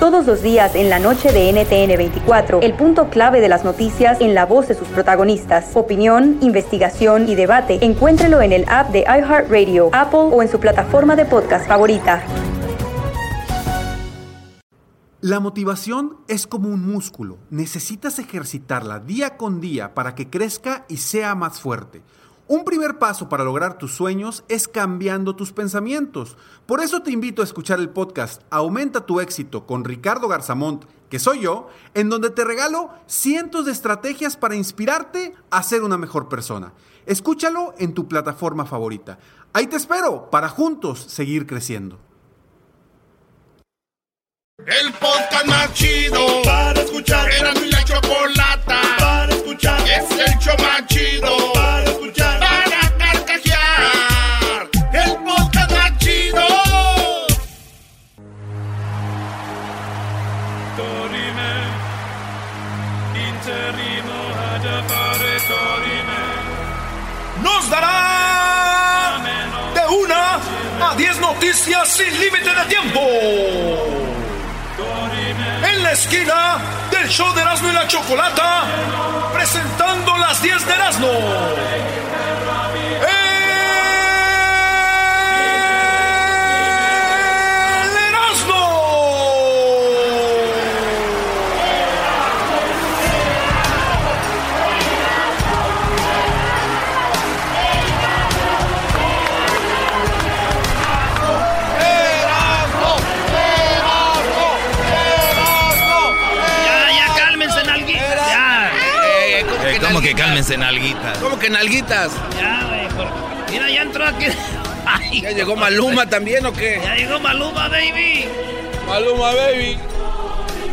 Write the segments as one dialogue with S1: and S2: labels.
S1: Todos los días en la noche de NTN 24, el punto clave de las noticias en la voz de sus protagonistas. Opinión, investigación y debate. Encuéntrelo en el app de iHeartRadio, Apple o en su plataforma de podcast favorita.
S2: La motivación es como un músculo. Necesitas ejercitarla día con día para que crezca y sea más fuerte. Un primer paso para lograr tus sueños es cambiando tus pensamientos. Por eso te invito a escuchar el podcast Aumenta tu éxito con Ricardo Garzamont, que soy yo, en donde te regalo cientos de estrategias para inspirarte a ser una mejor persona. Escúchalo en tu plataforma favorita. Ahí te espero para juntos seguir creciendo.
S3: El podcast más chido para escuchar. Era mi la chocolata para escuchar. Es el show más chido
S4: Dará de una a diez noticias sin límite de tiempo. En la esquina del show de Erasmo y la Chocolata, presentando las 10 de Erasmo.
S5: Nalguitas?
S6: cálmense nalguitas?
S7: ¿Cómo que nalguitas?
S5: Ya, güey. por- Mira, ya entró aquí. Ay,
S7: ¿Ya llegó Maluma también o qué?
S5: Ya llegó Maluma, baby.
S7: Maluma, baby.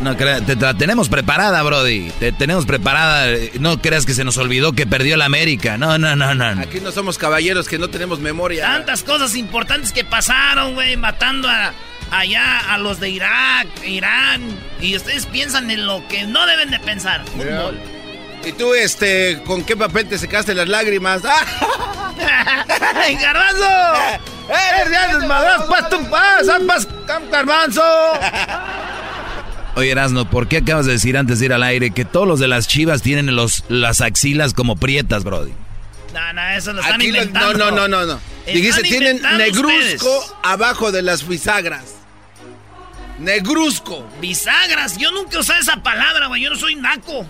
S6: No crea- te la tenemos preparada, Brody. Te tenemos preparada. No creas que se nos olvidó que perdió la América. No, no, no, no.
S7: Aquí no somos caballeros que no tenemos memoria.
S5: Tantas cosas importantes que pasaron, güey, matando a, allá a los de Irak, Irán. Y ustedes piensan en lo que no deben de pensar. Fútbol.
S7: ¿Y tú, este, con qué papel te secaste las lágrimas? ¡Ah!
S5: ¡Ay, garbanzo!
S7: ¡Eh, ya desmadras! ¡Pas tu paz! ¡Pas, garbanzo!
S6: Oye, Erasno, ¿por qué acabas de decir antes de ir al aire que todos los de las chivas tienen los, las axilas como prietas, Brody?
S5: No, no, eso lo están
S7: Aquí
S5: inventando.
S7: no, no, no, no, no. Dijiste, tienen negruzco
S5: ustedes.
S7: abajo de las bisagras. Negruzco.
S5: Bisagras. Yo nunca usé esa palabra, güey. Yo no soy naco.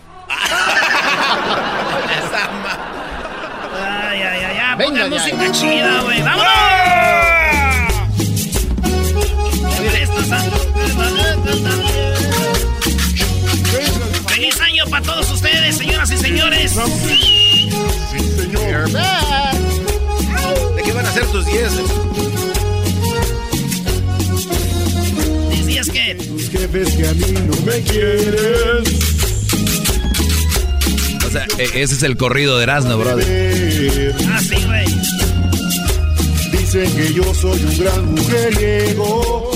S7: Esa ma-
S5: Ay, ay, ay, ay.
S8: Venga, ya.
S5: música chida, güey. ¡Vámonos! Feliz año para todos ustedes, señoras y señores.
S7: ¿De qué van a ser tus 10?
S5: Decías que
S3: Que ves que a mí no me quieres
S6: E- ese es el corrido de Erasno, Brody.
S3: ver.
S5: Ah, sí, güey.
S3: Dicen que yo soy un gran mujeriego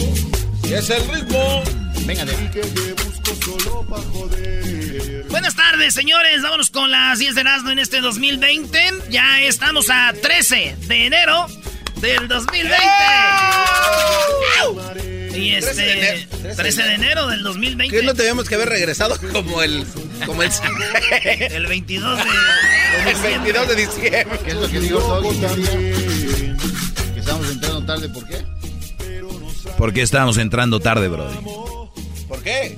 S7: Es el ritmo.
S8: Venga, de
S3: y que te busco solo para joder.
S5: Buenas tardes, señores. Vámonos con las 10 de Erasmo en este 2020. Ya estamos a 13 de enero del 2020. Y
S7: 13 de
S5: este,
S7: enero,
S5: 13 de enero del 2020.
S7: ¿Qué no teníamos que haber regresado como el... como el...
S5: El 22 de, de
S7: el
S5: diciembre.
S7: 22 de diciembre.
S8: ¿Qué es lo que digo Doggy?
S3: también.
S8: Que estamos entrando tarde, ¿por qué?
S6: ¿Por qué estábamos entrando tarde, Brody?
S7: ¿Por qué?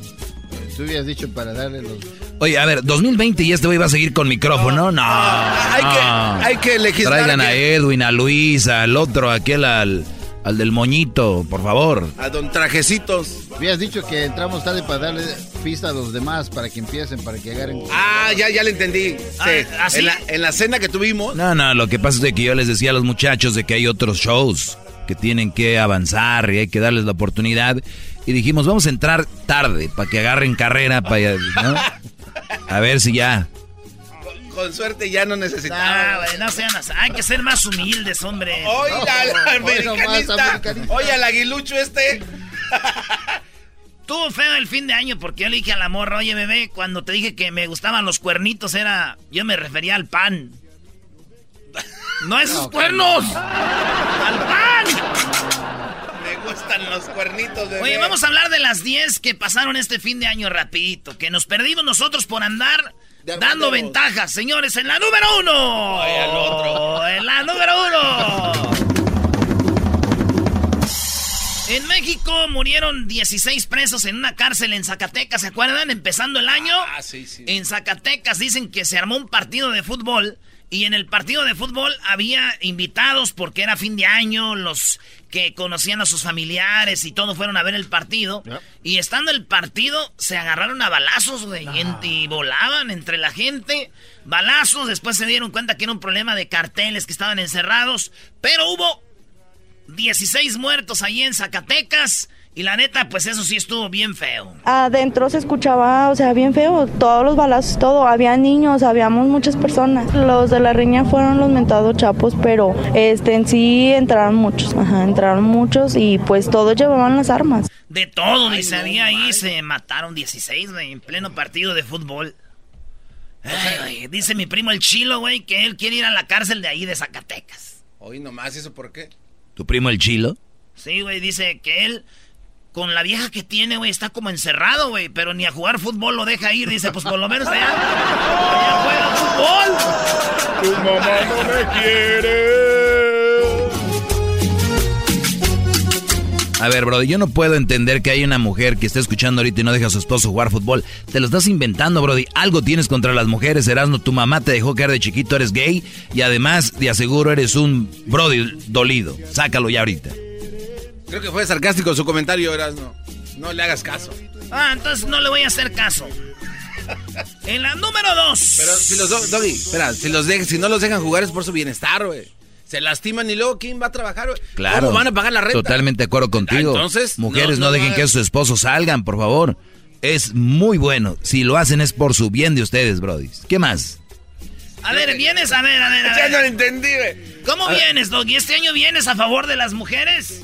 S8: Tú habías dicho para darle los...
S6: Oye, a ver, 2020 y este güey va a seguir con micrófono. No,
S7: Hay que,
S6: no.
S7: hay que legislar.
S6: Traigan a
S7: que-
S6: Edwin, a Luis, al otro, aquel, al, al del moñito, por favor.
S7: A don Trajecitos.
S8: Habías dicho que entramos tarde para darle pista a los demás, para que empiecen, para que agarren...
S7: Ah, ya, ya le entendí. Sí.
S5: Ah, ¿así?
S7: en, la, en la cena que tuvimos.
S6: No, no, lo que pasa es de que yo les decía a los muchachos de que hay otros shows que tienen que avanzar y hay que darles la oportunidad. Y dijimos, vamos a entrar tarde para que agarren carrera, para, ¿no? A ver si ya.
S7: Con suerte ya no
S5: Ah,
S7: necesitamos.
S5: güey, no sean así. Hay que ser más humildes, hombre.
S7: Al
S8: nomás,
S7: americanista.
S8: americanista.
S7: Oye, al aguilucho este.
S5: Estuvo feo el fin de año porque yo le dije a la morra, oye, bebé, cuando te dije que me gustaban los cuernitos era... Yo me refería al pan. ¡No a esos
S8: No,
S5: cuernos! ¡Al pan!
S7: Me gustan los cuernitos, bebé.
S5: Oye, vamos a hablar de las 10 que pasaron este fin de año rapidito, que nos perdimos nosotros por andar
S7: De
S5: dando ventajas. Señores, en la número uno.
S7: Ay, al otro.
S5: En la número uno. En México murieron 16 presos en una cárcel en Zacatecas, ¿se acuerdan? Empezando el año.
S7: Ah, sí, sí.
S5: En Zacatecas dicen que se armó un partido de fútbol y en el partido de fútbol había invitados porque era fin de año, los que conocían a sus familiares y todo fueron a ver el partido. Y estando el partido se agarraron a balazos, güey, en- y volaban entre la gente. Balazos, después se dieron cuenta que era un problema de carteles que estaban encerrados, pero hubo 16 muertos ahí en Zacatecas y la neta, pues eso sí estuvo bien feo.
S9: Adentro se escuchaba, o sea, bien feo, todos los balazos, todo. Había niños, habíamos muchas personas. Los de la riña fueron los mentados chapos, pero este en sí entraron muchos, ajá, entraron muchos y pues todos llevaban las armas.
S5: De todo, dice, había ahí, se mataron 16, güey, en pleno partido de fútbol. Ay, güey, dice mi primo el Chilo, güey, que él quiere ir a la cárcel de ahí de Zacatecas.
S7: Hoy nomás, ¿y eso por qué?
S6: ¿Tu primo el chilo?
S5: Sí, güey, dice que él, con la vieja que tiene, güey, está como encerrado, güey, pero ni a jugar fútbol lo deja ir. Dice, pues por lo menos allá, allá juega fútbol.
S3: Tu mamá no me quiere.
S6: A ver, brother, yo no puedo entender que hay una mujer que está escuchando ahorita y no deja a su esposo jugar fútbol. Te lo estás inventando, brody. Algo tienes contra las mujeres, Erasmo. Tu mamá te dejó caer de chiquito, eres gay. Y además, te aseguro, eres un brody dolido. Sácalo ya ahorita.
S7: Creo que fue sarcástico su comentario, Erasmo. No le hagas caso.
S5: Ah, entonces no le voy a hacer caso. En la número dos.
S7: Pero si los do- Doggy, espera, si, los de- si no los dejan jugar es por su bienestar, güey. Se lastiman y luego ¿quién va a trabajar, güey?
S6: Claro.
S7: ¿Cómo van a pagar la renta?
S6: Totalmente de acuerdo contigo.
S7: Ah, entonces,
S6: Mujeres,
S7: no-
S6: no,
S7: no
S6: dejen que sus esposos salgan, por favor. Es muy bueno. Si lo hacen es por su bien de ustedes, brody. ¿Qué más?
S5: A ver, vienes, a ver, a ver, a
S7: Ya no lo
S5: ver.
S7: entendí, güey.
S5: ¿Cómo vienes, Doggy? ¿Este año vienes a favor de las mujeres?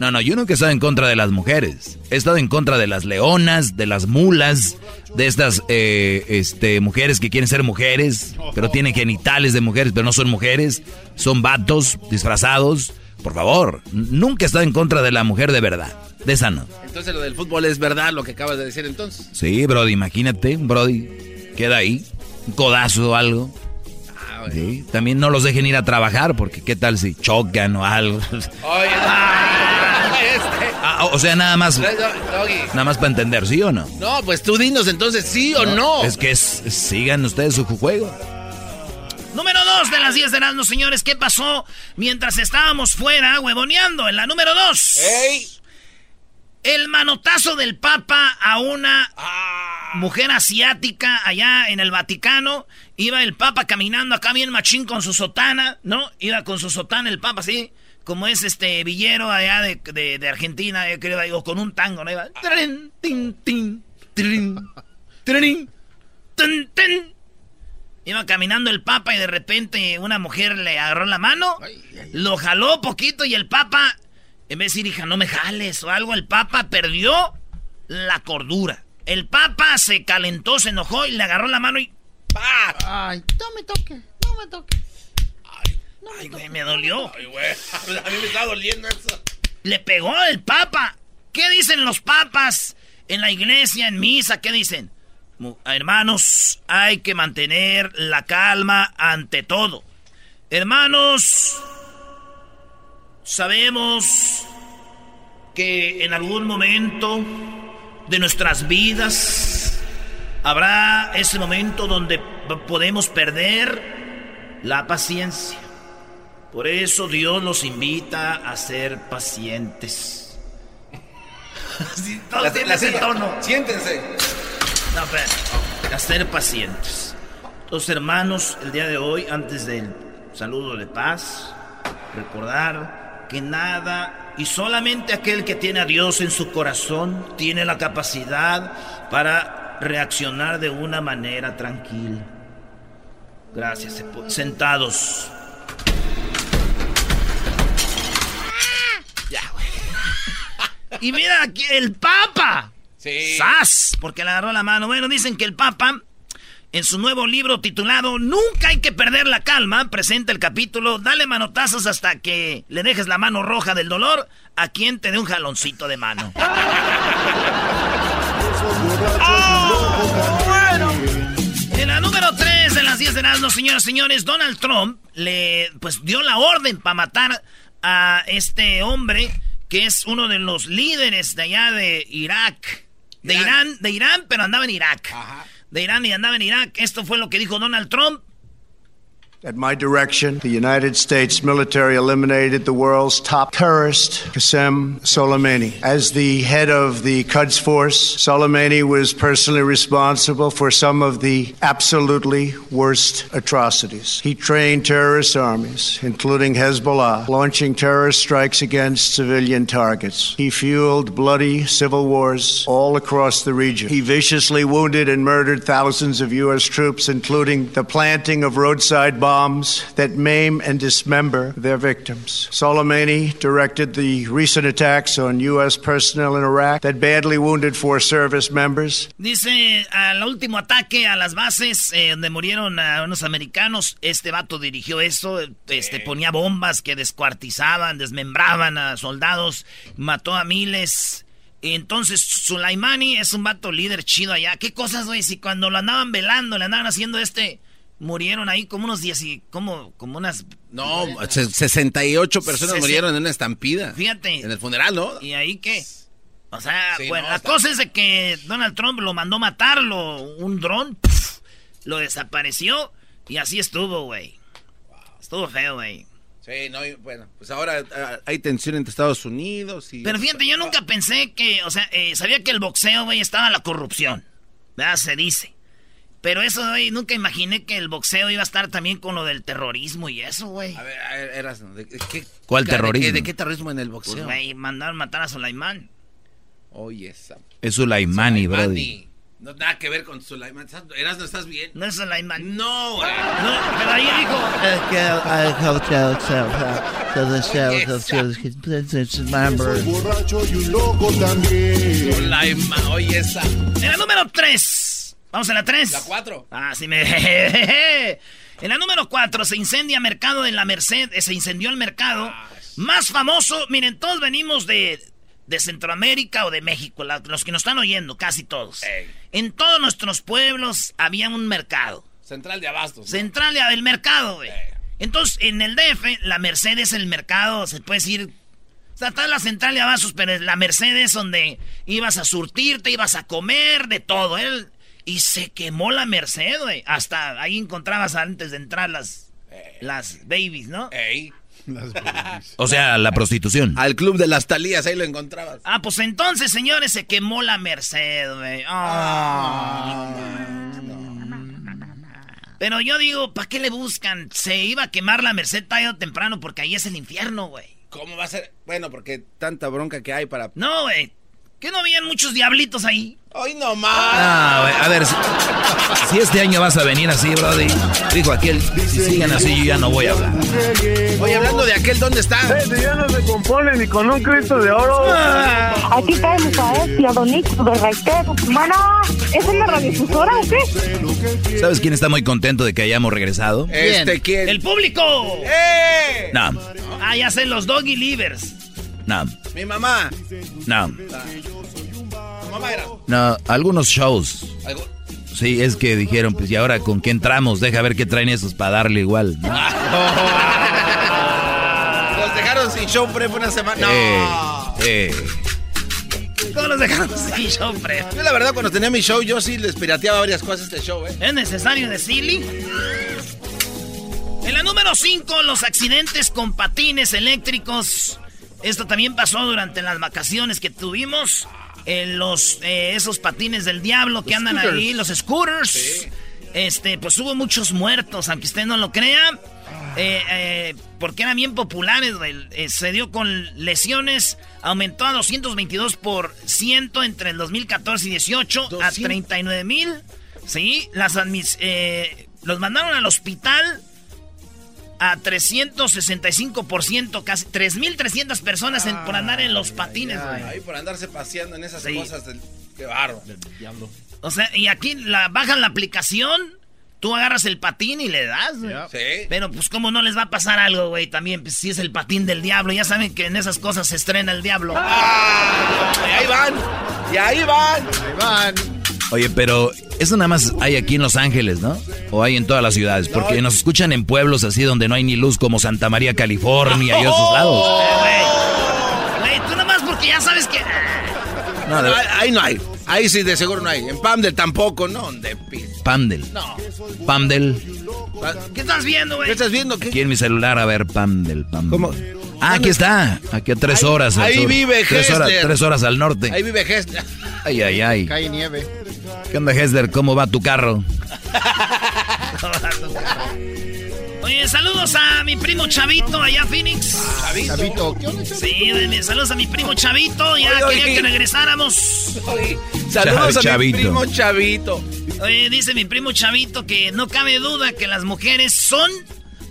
S6: No, no, yo nunca he estado en contra de las mujeres. He estado en contra de las leonas, de las mulas, de estas eh, este, mujeres que quieren ser mujeres, pero tienen genitales de mujeres, pero no son mujeres. Son vatos disfrazados. Por favor, nunca he estado en contra de la mujer de verdad. De esa no.
S7: Entonces lo del fútbol es verdad lo que acabas de decir entonces.
S6: Sí, Brody, imagínate, Brody. Queda ahí. Un codazo o algo.
S7: Güey.
S6: Sí, También no los dejen ir a trabajar, porque qué tal si chocan o algo.
S7: Oye, este.
S6: Ah, o sea, nada más, nada más para entender, ¿sí o no?
S7: No, pues tú dinos entonces sí o no.
S6: Es que es- sigan ustedes su juego.
S5: Número dos de las 10 de Erasmus, señores. ¿Qué pasó mientras estábamos fuera huevoneando? En la número dos.
S7: ¡Ey!
S5: El manotazo del Papa a una
S7: Ah.
S5: mujer asiática allá en el Vaticano. Iba el Papa caminando acá bien machín con su sotana, ¿no? Iba con su sotana el Papa así, como es este villero allá de, de- de Argentina, yo creo, o con un tango, ¿no? Iba, trin, tin, tin, trin, trin, tin, tin. Iba caminando el Papa y de repente una mujer le agarró la mano, lo jaló poquito y el Papa, en vez de decir, hija, no me jales o algo, el Papa perdió la cordura. El Papa se calentó, se enojó y le agarró la mano y ¡pa!
S8: Ay, no me toque, no me toque.
S5: Ay, güey, me dolió.
S7: Ay, güey. A mí me está doliendo eso.
S5: Le pegó el Papa. ¿Qué dicen los papas en la iglesia, en misa? ¿Qué dicen? Hermanos, hay que mantener la calma ante todo. Hermanos, sabemos que en algún momento de nuestras vidas habrá ese momento donde podemos perder la paciencia. Por eso Dios nos invita a ser pacientes. Sí, todos
S7: La-
S5: tienen
S7: la
S5: ese
S7: silla.
S5: tono.
S7: Siéntense.
S5: No. A ser pacientes. Los hermanos, el día de hoy, antes del saludo de paz, recordar que nada y solamente aquel que tiene a Dios en su corazón tiene la capacidad para reaccionar de una manera tranquila. Gracias. Sentados. Ya, güey. Y mira aquí el Papa.
S7: Sí.
S5: ¡Sas! Porque le agarró la mano. Bueno, dicen que el Papa en su nuevo libro titulado Nunca hay que perder la calma, presenta el capítulo Dale manotazos hasta que le dejes la mano roja del dolor a quien te dé un jaloncito de mano. En la número 3 de las 10 de las señoras y señores, Donald Trump le pues dio la orden para matar a este hombre que es uno de los líderes de allá de Irak. De Irán, de Irán, pero andaba en Irak. De Irán y andaba en Irak. Esto fue lo que dijo Donald Trump.
S10: At my direction, the United States military eliminated the world's top terrorist, Qasem Soleimani. As the head of the Quds Force, Soleimani was personally responsible for some of the absolutely worst atrocities. He trained terrorist armies, including Hezbollah, launching terrorist strikes against civilian targets. He fueled bloody civil wars all across the region. He viciously wounded and murdered thousands of U.S. troops, including the planting of roadside bombs bombs that maim and dismember their victims. Soleimani directed the recent attacks on U.S. personnel in Iraq that badly wounded four service members.
S5: Dice, al último ataque a las bases eh, donde murieron a unos americanos, este vato dirigió eso, este, ponía bombas que descuartizaban, desmembraban a soldados, mató a miles. Entonces, Sulaimani es un vato líder chido allá. ¿Qué cosas, güey? Si cuando lo andaban velando, le andaban haciendo este murieron ahí como unos 10 y como, como unas...
S7: No, 68 personas murieron en una estampida.
S5: Fíjate.
S7: En el funeral, ¿no?
S5: ¿Y ahí qué? O sea, bueno, la cosa es de que Donald Trump lo mandó matarlo, un dron, lo desapareció y así estuvo, güey. Estuvo feo, güey.
S7: Sí, no, bueno, pues ahora ah, hay tensión entre Estados Unidos y...
S5: Pero fíjate, yo nunca pensé que, o sea, eh, sabía que el boxeo, güey, estaba la corrupción. ¿Verdad? Se dice. Pero eso, güey, nunca imaginé que el boxeo iba a estar también con lo del terrorismo y eso, güey.
S7: A ver, eras, ¿de qué,
S6: ¿Cuál terrorismo?
S7: ¿de qué, terrorismo en el boxeo?
S5: Pues, güey, mandaron matar a Sulaimán.
S7: Oye, esa.
S6: Es Sulaimani, brody.
S7: No, nada que ver con Sulaimán. Eras, no estás bien.
S5: No es Sulaimán.
S7: No, güey.
S5: No, pero ahí dijo.
S11: Es que
S3: borracho y un loco también.
S7: Sulaimán, oye, esa.
S5: En la número 3. Vamos a la 3.
S7: La 4.
S5: Ah, sí me... en la número 4 se incendia mercado en la Merced, eh, se incendió el mercado ah, más famoso. Miren, todos venimos de, de Centroamérica o de México, los que nos están oyendo, casi todos. En todos nuestros pueblos había un mercado.
S7: Central de Abastos.
S5: Central de, del mercado, güey. Entonces, en el DF, la Merced es el mercado, se puede decir... Está la central de Abastos, pero la Merced es donde ibas a surtirte, ibas a comer, de todo. Y se quemó la Merced, güey. Hasta ahí encontrabas antes de entrar las, las babies, ¿no?
S7: Ey.
S6: Las babies. O sea, la prostitución.
S7: Al club de las talías, ahí lo encontrabas.
S5: Ah, pues entonces, señores, se quemó la Merced, güey. Ah. Pero yo digo, ¿para qué le buscan? Se iba a quemar la Merced tarde o temprano porque ahí es el infierno, güey.
S7: ¿Cómo va a ser? Bueno, porque tanta bronca que hay para...
S5: No, güey. ¿Qué no habían muchos diablitos ahí?
S7: ¡Ay, no más!
S6: Ah, a ver, si, este año vas a venir así, Brody, dijo aquel, si siguen así yo ya no voy a hablar.
S7: Oye, hablando de aquel, ¿dónde está?
S12: ya no se compone ni con un Cristo de oro.
S13: Ah. Aquí está el Tía Donito de Raiteto. Bueno, ¿es en la radiofusora o qué?
S6: ¿Sabes quién está muy contento de que hayamos regresado?
S7: Este, ¿quién?
S5: ¡El público!
S7: ¡Eh!
S6: No.
S5: Ah, ya sé, los Doggy Livers.
S6: No.
S7: Mi mamá.
S6: No. No, algunos shows. Sí, es que dijeron, pues, ¿y ahora con qué entramos? Deja ver qué traen esos para darle igual.
S7: Los dejaron sin show pre una semana. No.
S6: Eh,
S5: ¿Cómo los dejaron sin show pre?
S7: Yo la verdad cuando tenía mi show yo sí les pirateaba varias cosas este show, ¿eh?
S5: ¿Es necesario decirle? En la número 5, los accidentes con patines eléctricos. Esto también pasó durante las vacaciones que tuvimos los eh, esos patines del diablo que andan ahí, los scooters. Este, pues hubo muchos muertos, aunque usted no lo crea. Eh, eh, porque eran bien populares, se dio con lesiones, aumentó a 222 por ciento entre el 2014 y 18 a 39 mil. Sí, las los mandaron al hospital a 365%, casi 3.300 personas por andar en los patines, güey.
S7: Ahí por andarse paseando en esas cosas del... ¡Qué barro! Del
S5: diablo. O sea, y aquí la, bajan la aplicación tú agarras el patín y le das, güey.
S7: Sí.
S5: Pero pues cómo no les va a pasar algo, güey, también, pues si es el patín del diablo, ya saben que en esas cosas se estrena el diablo.
S7: Ah, y ahí van. Y ahí van.
S8: Ahí van.
S6: Oye, pero eso nada más hay aquí en Los Ángeles, ¿no? O hay en todas las ciudades, porque nos escuchan en pueblos así donde no hay ni luz como Santa María, California y esos lados.
S5: Eh, Güey, güey, tú nomás porque ya sabes que...
S6: No, de-
S7: Ahí, no hay. Ahí sí, de seguro no hay. En Pamdel tampoco, ¿no? De
S6: Pamdel.
S7: No.
S6: Pamdel.
S5: ¿Qué estás viendo, güey?
S7: ¿Qué estás viendo? ¿Qué?
S6: Aquí en mi celular, a ver, Pamdel, Pamdel.
S7: ¿Cómo?
S6: Ah, aquí está. Aquí a tres
S7: Ahí-
S6: horas. al
S7: ahí
S6: sur.
S7: vive
S6: tres horas, tres horas al norte.
S7: Ahí vive Hessler.
S6: Ay, ay, ay.
S8: Cae nieve.
S6: ¿Qué onda, Hesler? ¿Cómo va tu carro?
S5: Oye, saludos a mi primo Chavito allá en Phoenix.
S8: Chavito, ¿qué onda,
S5: Sí, saludos a mi primo Chavito. Ya
S7: Oye, oye.
S5: quería que regresáramos.
S7: Saludos a
S6: Chavito.
S7: mi primo Chavito.
S5: Oye, dice mi primo Chavito que no cabe duda que las mujeres son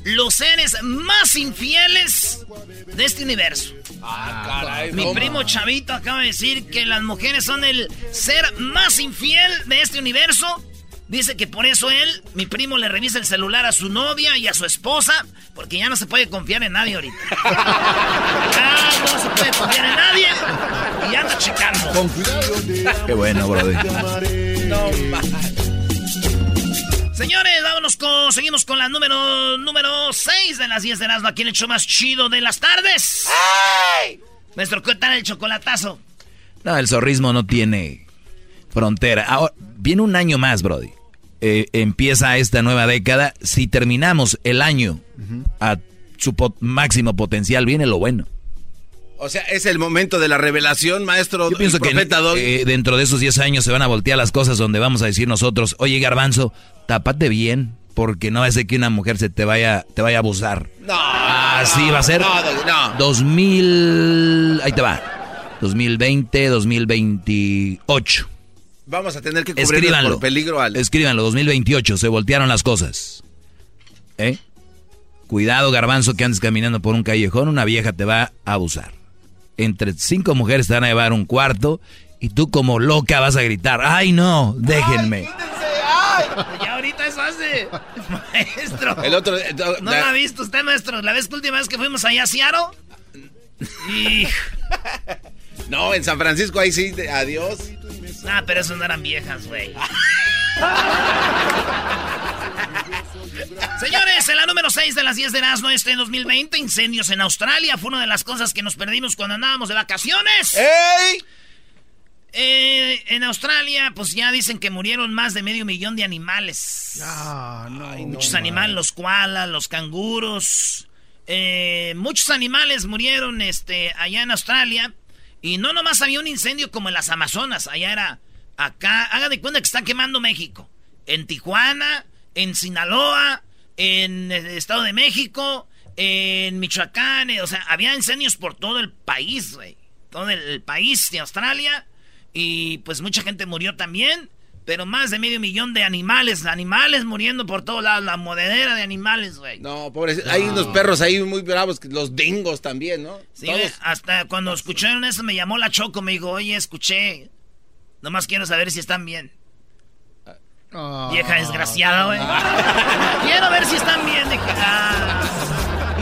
S5: los seres más infieles de este universo.
S7: Ah, caray.
S5: Mi primo Chavito acaba de decir que las mujeres son el ser más infiel de este universo. Dice que por eso él, mi primo, le revisa el celular a su novia y a su esposa, porque ya no se puede confiar en nadie ahorita. ya no se puede confiar en nadie y anda checando.
S8: Con cuidado.
S6: Qué bueno, brother.
S7: No,
S5: Señores, vámonos con, seguimos con la número número 6 de las 10 de Erasmo, aquí en el show más chido de las tardes. Nuestro ¿qué tal el chocolatazo?
S6: No, el zorrismo no tiene frontera. Ahora, viene un año más, Brody. Eh, empieza esta nueva década. Si terminamos el año a su máximo potencial, viene lo bueno.
S7: O sea, es el momento de la revelación, maestro.
S6: Yo pienso que eh, dentro de esos 10 años se van a voltear las cosas donde vamos a decir nosotros, oye Garbanzo, tápate bien, porque no va a ser que una mujer se te vaya, te vaya a abusar.
S7: No.
S6: Así va a ser.
S7: No, no.
S6: 2000, ahí te va. 2020, 2028.
S7: Vamos a tener que
S6: Escríbanlo.
S7: por peligro al...
S6: Escríbanlo, 2028, se voltearon las cosas. ¿Eh? Cuidado, garbanzo, que andes caminando por un callejón, una vieja te va a abusar. Entre cinco mujeres te van a llevar un cuarto y tú como loca vas a gritar, ¡ay no! Déjenme.
S5: Ya ahorita eso hace. Maestro.
S7: El otro... eh, do-
S5: ¿No la ha visto usted, maestro? ¿La vez que última vez que fuimos allá a Seattle?
S7: No, en San Francisco ahí sí, adiós.
S5: Ah, pero eso no eran viejas, güey. Señores, en la número 6 de las 10 de Erasmo este 2020, incendios en Australia. Fue una de las cosas que nos perdimos cuando andábamos de vacaciones.
S7: ¡Ey!
S5: Eh, en Australia, pues ya dicen que murieron más de medio millón de animales. muchos animales, los koalas, los canguros. eh, muchos animales murieron este, allá en Australia. Y no nomás había un incendio como en las Amazonas. Allá era acá. Haga de cuenta que está quemando México. En Tijuana, en Sinaloa, en el Estado de México, en Michoacán. eh, O sea, había incendios por todo el país, güey. Todo el, país de Australia. Y pues mucha gente murió también. Pero más de medio millón de animales. Animales muriendo por todos lados. La modedera de animales, güey.
S7: No, pobres, hay unos perros ahí muy bravos, los dingos también, ¿no?
S5: Sí,
S7: Todos-
S5: hasta cuando escucharon eso me llamó la Choco, me dijo, oye, escuché. Nomás quiero saber si están bien.
S8: Ah.
S5: Vieja desgraciada, güey. quiero ver si están bien. Dije, "Ah".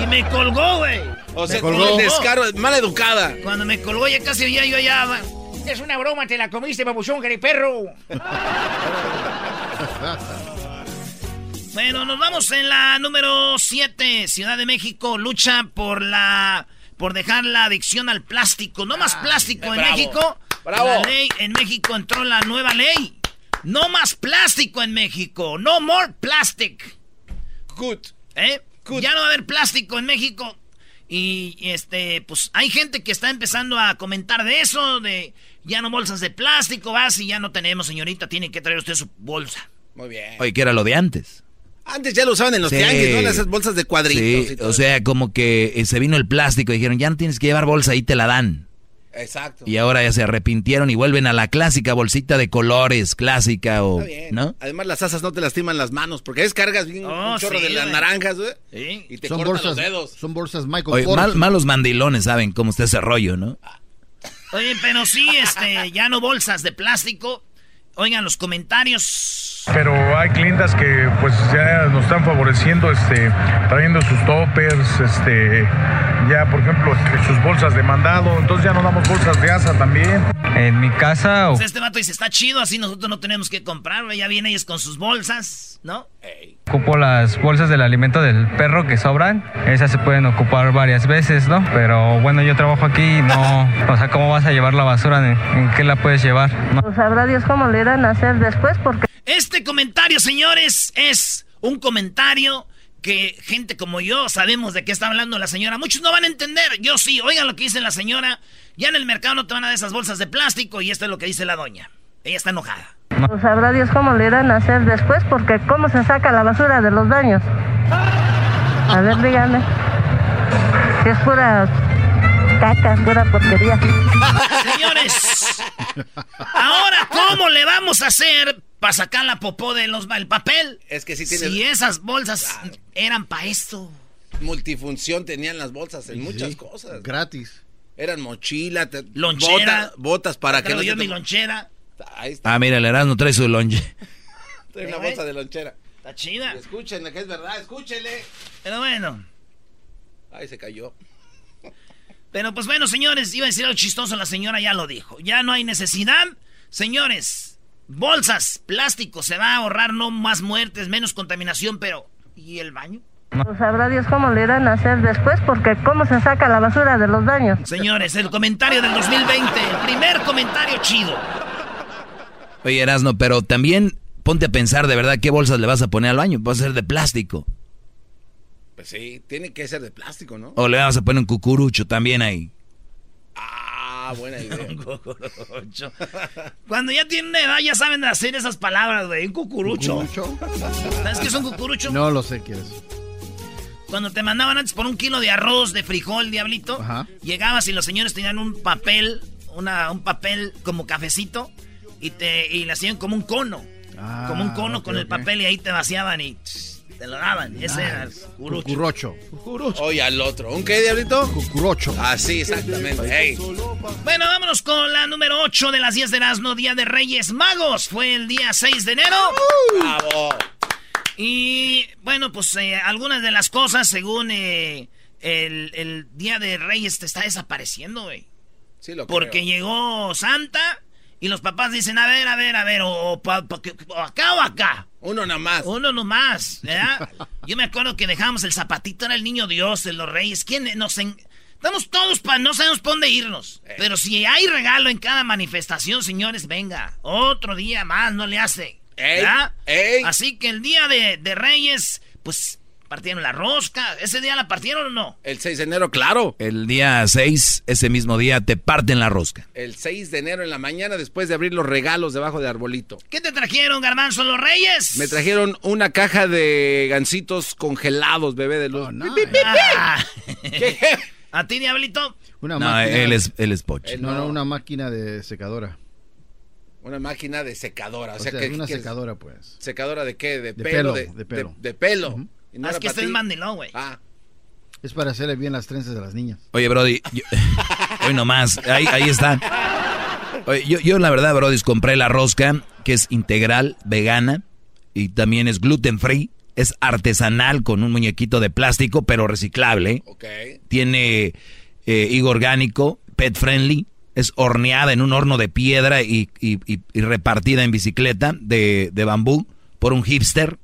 S5: Y me colgó, güey.
S7: O sea,
S5: colgó.
S7: con el descaro, mal educada.
S5: Cuando me colgó ya casi ya yo allá. va. Es una broma, te la comiste, babuchón, perro. Bueno, nos vamos en la número 7. Ciudad de México lucha por la por dejar la adicción al plástico. No más plástico en
S7: bravo,
S5: México.
S7: bravo.
S5: La ley en México entró la nueva ley. No más plástico en México. No more plastic.
S7: Good.
S5: ¿Eh? Ya no va a haber plástico en México. Y este, pues hay gente que está empezando a comentar de eso, de ya no bolsas de plástico, vas y ya no tenemos, señorita, tiene que traer usted su bolsa.
S7: Muy bien.
S6: Oye, que era lo de antes.
S7: Antes ya lo usaban en los
S6: Sí.
S7: tianguis, ¿no? Esas bolsas de cuadritos
S6: Sí,
S7: y todo.
S6: o sea, como que eh, se vino el plástico y dijeron, ya no tienes que llevar bolsa, ahí te la dan.
S7: Exacto.
S6: Y ahora ya se arrepintieron y vuelven a la clásica bolsita de colores, clásica o...
S7: Está bien.
S6: ¿No?
S7: Además, las asas no te lastiman las manos, porque es cargas bien
S5: Oh,
S7: un chorro
S5: sí,
S7: de las naranjas, güey.
S5: Sí.
S7: Y te
S8: Son
S7: cortan
S8: bolsas,
S7: los dedos.
S8: son bolsas Michael
S6: Oye, mal- malos mandilones saben cómo está ese rollo, ¿no?
S5: Oye, pero sí, este, ya no bolsas de plástico. Oigan los comentarios.
S11: Pero hay clientas que pues ya nos están favoreciendo, este, trayendo sus toppers, este, ya por ejemplo este, sus bolsas de mandado, entonces ya no damos bolsas de asa también.
S14: En mi casa...
S5: Pues este vato dice, está chido, así nosotros no tenemos que comprar, ya vienen ellos con sus bolsas, ¿no?
S14: Ocupo las bolsas del alimento del perro que sobran. Esas se pueden ocupar varias veces, ¿no? Pero bueno, yo trabajo aquí y no... O sea, ¿cómo vas a llevar la basura? ¿En, en qué la puedes llevar? No.
S9: Pues sabrá Dios cómo le irán a hacer después porque...
S5: Este comentario, señores, es un comentario que gente como yo sabemos de qué está hablando la señora. Muchos no van a entender. Yo sí. Oigan lo que dice la señora. Ya en el mercado no te van a dar esas bolsas de plástico y esto es lo que dice la doña. Ella está enojada.
S9: Pues sabrá Dios cómo le irán a hacer después porque cómo se saca la basura de los baños. A ver, díganme. Si es pura caca, pura porquería.
S5: Señores, ahora ¿cómo le vamos a hacer para sacar la popó de los el papel?
S7: Es que sí tiene...
S5: Si esas bolsas eran para esto.
S7: Multifunción tenían las bolsas en muchas cosas.
S8: Gratis.
S7: Eran mochila, te-
S5: Lonchera.
S7: bota- botas para que no
S5: yo
S7: te-
S5: mi lonchera.
S7: Ahí está.
S6: Ah, mira, el Erasmo trae su lonche.
S7: Trae una
S5: ¿Eh?
S7: bolsa de lonchera.
S5: Está chida.
S7: Y Escúchenle, que es verdad, escúchenle.
S5: Pero bueno.
S7: Ay, se cayó.
S5: Pero pues bueno, señores, iba a decir algo chistoso, la señora ya lo dijo. Ya no hay necesidad. Señores, bolsas, plástico, se va a ahorrar no más muertes, menos contaminación, pero ¿y el baño?
S9: Pues sabrá Dios cómo le irán a hacer después porque cómo se saca la basura de los baños.
S5: Señores, el comentario del 2020, el primer comentario chido.
S6: Oye, Erasmo, pero también ponte a pensar de verdad qué bolsas le vas a poner al baño. Va a ser de plástico.
S7: Pues sí, tiene que ser de plástico, ¿no?
S6: O le vas a poner un cucurucho también ahí.
S7: Ah, buena idea.
S5: Cuando ya tienen edad ya saben hacer esas palabras, güey. Un cucurucho. ¿Sabes qué es un cucurucho?
S8: No lo sé qué es.
S5: Cuando te mandaban antes por un kilo de arroz, de frijol, diablito,
S8: Ajá.
S5: llegabas y los señores tenían un papel, una, un papel como cafecito, y te y le hacían como un cono.
S8: Ah,
S5: como un cono con el papel y ahí te vaciaban y tss, te lo daban. Ese era el cucurucho.
S8: Cucurocho.
S7: Oye, al otro. ¿Un qué, diablito?
S8: Cucurocho.
S7: Ah, sí, exactamente.
S5: Bueno, vámonos con la número 8 de las 10 de Erasmo, Día de Reyes Magos. Fue el día 6 de enero.
S7: Bravo.
S5: Y bueno, pues eh, algunas de las cosas, según eh, el, el Día de Reyes, te está desapareciendo, güey.
S7: Sí, lo
S5: Porque
S7: creo.
S5: llegó Santa y los papás dicen, a ver, a ver, a ver, o, o o acá o acá.
S7: Uno nada más.
S5: Uno nomás, ¿verdad? Yo me acuerdo que dejábamos el zapatito, era el niño Dios, de los reyes. ¿Quién nos en- Estamos todos para no sabemos para dónde irnos.
S7: Eh.
S5: Pero si hay regalo en cada manifestación, señores, venga. Otro día más no le hace.
S7: Ey,
S5: ¿verdad?
S7: ey.
S5: Así que el día de, de Reyes, pues partieron la rosca. ¿Ese día la partieron o no?
S7: El 6 de enero, claro.
S6: El día 6, ese mismo día, te parten la rosca.
S7: El 6 de enero en la mañana después de abrir los regalos debajo de arbolito.
S5: ¿Qué te trajeron, Garbanzo, los Reyes?
S7: Me trajeron una caja de gancitos congelados, bebé de luz.
S5: Ah. ¿A ti, Diablito?
S8: Una
S6: No,
S8: máquina.
S6: él es, él es pocho.
S7: Él
S8: No, no,
S7: no.
S8: una máquina de secadora.
S7: Una máquina de secadora. O,
S8: O
S7: sea,
S8: sea,
S7: ¿qué-
S8: una secadora, pues.
S7: ¿Secadora de qué? ¿De,
S8: De
S7: pelo?
S8: pelo,
S7: De,
S8: de pelo.
S7: de- de pelo. No
S5: Ah, es que este es mandilón, güey.
S7: Ah,
S8: Es para hacerle bien las trenzas de las niñas.
S6: Oye, Brody, yo- hoy nomás, ahí, ahí está. Oye, yo, yo la verdad, Brody, compré la rosca, que es integral, vegana, y también es gluten free, es artesanal con un muñequito de plástico, pero reciclable.
S7: ok.
S6: Tiene eh, higo orgánico, pet friendly, es horneada en un horno de piedra y, y- y- y repartida en bicicleta de, de bambú por un hipster.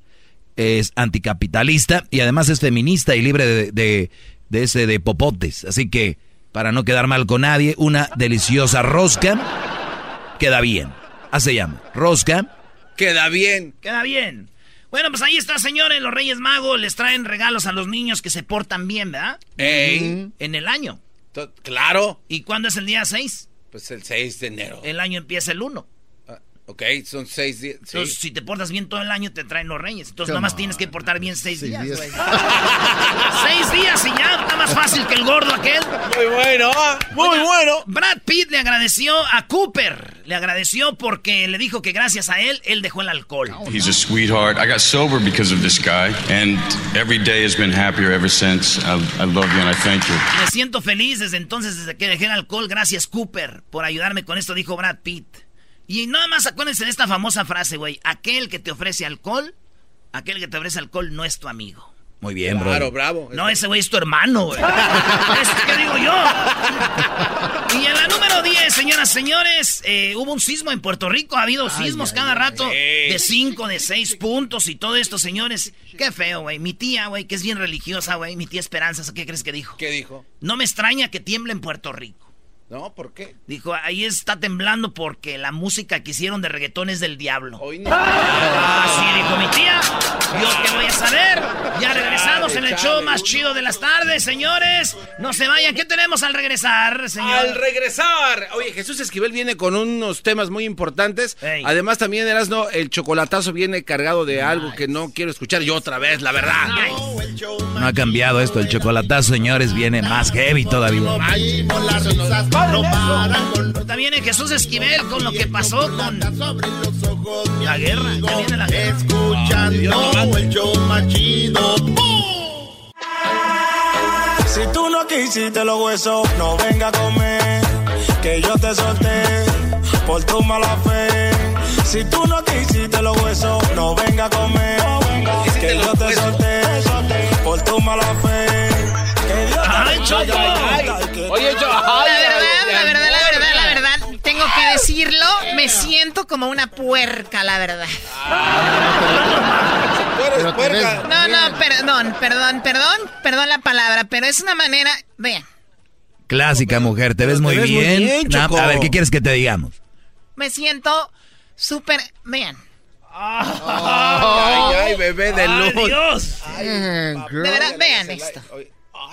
S6: Es anticapitalista y además es feminista y libre de, de- de ese de popotes. Así que, para no quedar mal con nadie, una deliciosa rosca queda bien. Así se llama. Rosca.
S7: Queda bien.
S5: Queda bien. Bueno, pues ahí está, señores. Los Reyes Magos les traen regalos a los niños que se portan bien, ¿verdad?
S7: Ey.
S5: En el año.
S7: Claro.
S5: ¿Y cuándo es el día 6?
S7: Pues el 6 de enero.
S5: El año empieza el 1.
S7: Ok, son seis días. Sí.
S5: Entonces, si te portas bien todo el año, te traen los Reyes. Entonces,
S8: Come on.
S5: tienes que portar bien 6
S8: Seis
S5: días. 6 días y ya. Está más fácil que el gordo aquel.
S7: Muy bueno, ah, muy
S5: Oiga,
S7: bueno.
S5: Brad Pitt le agradeció a Cooper. Le agradeció porque le dijo que gracias a él, él dejó el alcohol.
S15: He's a sweetheart. I got sober because of this guy, and every day has been happier ever since. I, I love you and I thank you.
S5: Me siento feliz desde entonces, desde que dejé el alcohol. Gracias, Cooper, por ayudarme con esto, dijo Brad Pitt. Y nada más acuérdense de esta famosa frase, güey. Aquel que te ofrece alcohol, aquel que te ofrece alcohol no es tu amigo.
S6: Muy bien, bro.
S7: Claro, bravo.
S5: No, ese güey es tu hermano, güey. ¿Es que digo yo? Y en la número 10, señoras y señores, eh, hubo un sismo en Puerto Rico. Ha habido sismos cada rato de 5, de 6 puntos y todo esto, señores. Qué feo, güey. Mi tía, güey, que es bien religiosa, güey. Mi tía Esperanza, ¿qué crees que dijo?
S7: ¿Qué dijo?
S5: No me extraña que tiemble en Puerto Rico.
S7: No, ¿por qué?
S5: Dijo, ahí está temblando porque la música que hicieron de reggaetón es del diablo.
S7: Hoy no.
S5: Así dijo mi tía. Yo qué voy a saber. Ya regresamos en el show más chido de las tardes, señores. No se vayan. ¿Qué tenemos al regresar, señor?
S7: Al regresar. Oye, Jesús Esquivel viene con unos temas muy importantes. Además, también, Erasno, el chocolatazo viene cargado de algo que no quiero escuchar yo otra vez, la verdad.
S6: No ha cambiado esto. El chocolatazo, señores, viene más heavy todavía.
S5: También en Jesús Esquivel con lo que pasó con la guerra. Ya viene la guerra.
S3: Escuchando el show más chido.
S16: Si tú no quisiste los huesos, no venga a comer. Que yo te solté por tu mala fe. Si tú no quisiste los huesos, no venga a comer. Que yo te solté por tu mala fe.
S5: Choco!
S7: Oye, yo.
S17: La verdad, la verdad, la verdad, la verdad, tengo que decirlo, me siento como una puerca, la verdad.
S8: Pero
S17: No, no, perdón, perdón, perdón, perdón la palabra, pero es una manera, vean,
S6: Clásica mujer, te ves muy bien. a ver, ¿qué quieres que te digamos?
S17: me siento súper, vean,
S7: Ay, ay, bebé de
S5: ¡Ay,
S7: luz.
S5: Dios!
S8: Girl.
S17: de verdad, vean esto.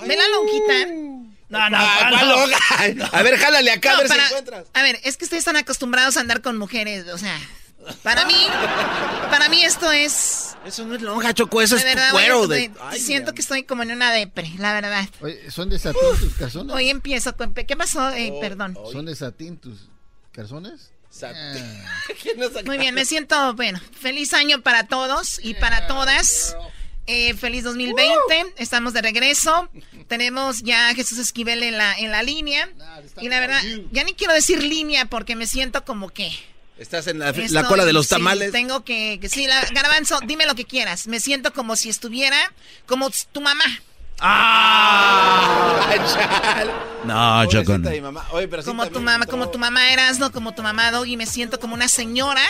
S17: ¿Ven la lonjita?
S5: No, no,
S7: Ah,
S5: ¿cuál
S7: ¿cuál
S5: no?
S7: A ver, jálale acá, a ver
S17: para-
S7: si encuentras.
S17: a ver, es que ustedes están acostumbrados a andar con mujeres, o sea, para mí, para mí esto es,
S7: Eso no es lonja, Choco, eso
S17: de
S7: es tu
S17: verdad,
S7: cuero.
S17: voy a-
S7: de-
S17: siento que estoy como en una depre, la verdad.
S8: Oye, ¿son de satín tus calzones?
S17: Hoy empiezo con, ¿qué pasó? Eh,
S7: Oh,
S17: perdón.
S8: ¿Son de satín tus calzones?
S7: Sat-
S8: Ah.
S17: Muy bien, me siento, bueno, feliz año para todos y para todas. Eh, feliz 2020, estamos de regreso. Tenemos ya a Jesús Esquivel en la, en la línea. Y la verdad, ya ni quiero decir línea porque me siento como que...
S7: Estás en la, cola de los
S17: sí,
S7: tamales.
S17: tengo que, que sí, la, Garbanzo, dime lo que quieras. Me siento como si estuviera como tu mamá.
S7: ¡Ah! chal.
S6: No, Choco.
S7: Oye, pero sí
S17: Como tu mamá, como tu mamá eras, ¿no? Como tu mamá Doggy, me siento como una señora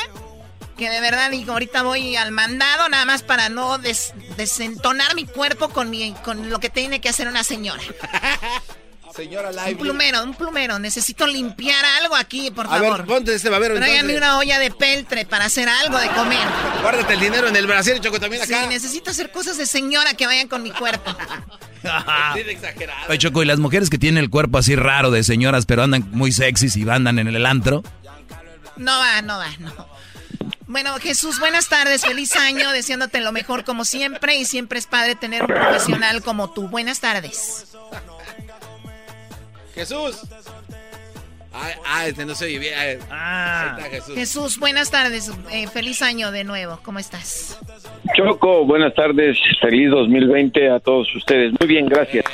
S17: que de verdad digo, ahorita voy al mandado nada más para no des- desentonar mi cuerpo con mi con lo que tiene que hacer una señora.
S7: Señora
S17: Un
S7: Live.
S17: plumero, un plumero. Necesito limpiar algo aquí, por
S7: A ver,
S17: favor.
S7: ponte ese babero
S17: Tráigame una olla de peltre para hacer algo de comer.
S7: Guárdate el dinero en el Brasil, Choco, también
S17: Sí,
S7: acá.
S17: necesito hacer cosas de señora que vayan con mi cuerpo.
S7: Sí, exagerado.
S6: Oye, Choco, y las mujeres que tienen el cuerpo así raro de señoras, pero andan muy sexys y andan en el antro.
S17: No va, no va, no. Bueno, Jesús, buenas tardes, feliz año, deseándote lo mejor como siempre y siempre es padre tener un profesional como tú. Buenas tardes.
S7: Jesús. Ay, ah, este no se. Ay,
S5: Ah.
S7: Ahí está Jesús.
S17: Jesús, buenas tardes, eh, feliz año de nuevo, ¿cómo estás?
S18: Choco, buenas tardes, feliz 2020 a todos ustedes. Muy bien, gracias.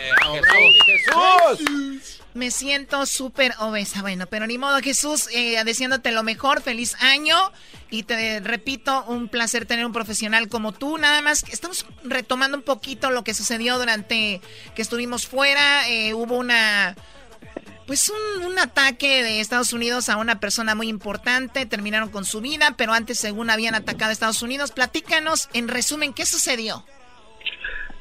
S7: Jesús.
S17: Me siento súper obesa, bueno, pero ni modo, Jesús, eh, deseándote lo mejor, feliz año y te repito, un placer tener un profesional como tú. Nada más, estamos retomando un poquito lo que sucedió durante que estuvimos fuera, eh, hubo una... Pues un, un ataque de Estados Unidos a una persona muy importante, terminaron con su vida, pero antes según habían atacado a Estados Unidos. Platícanos, en resumen, ¿qué sucedió?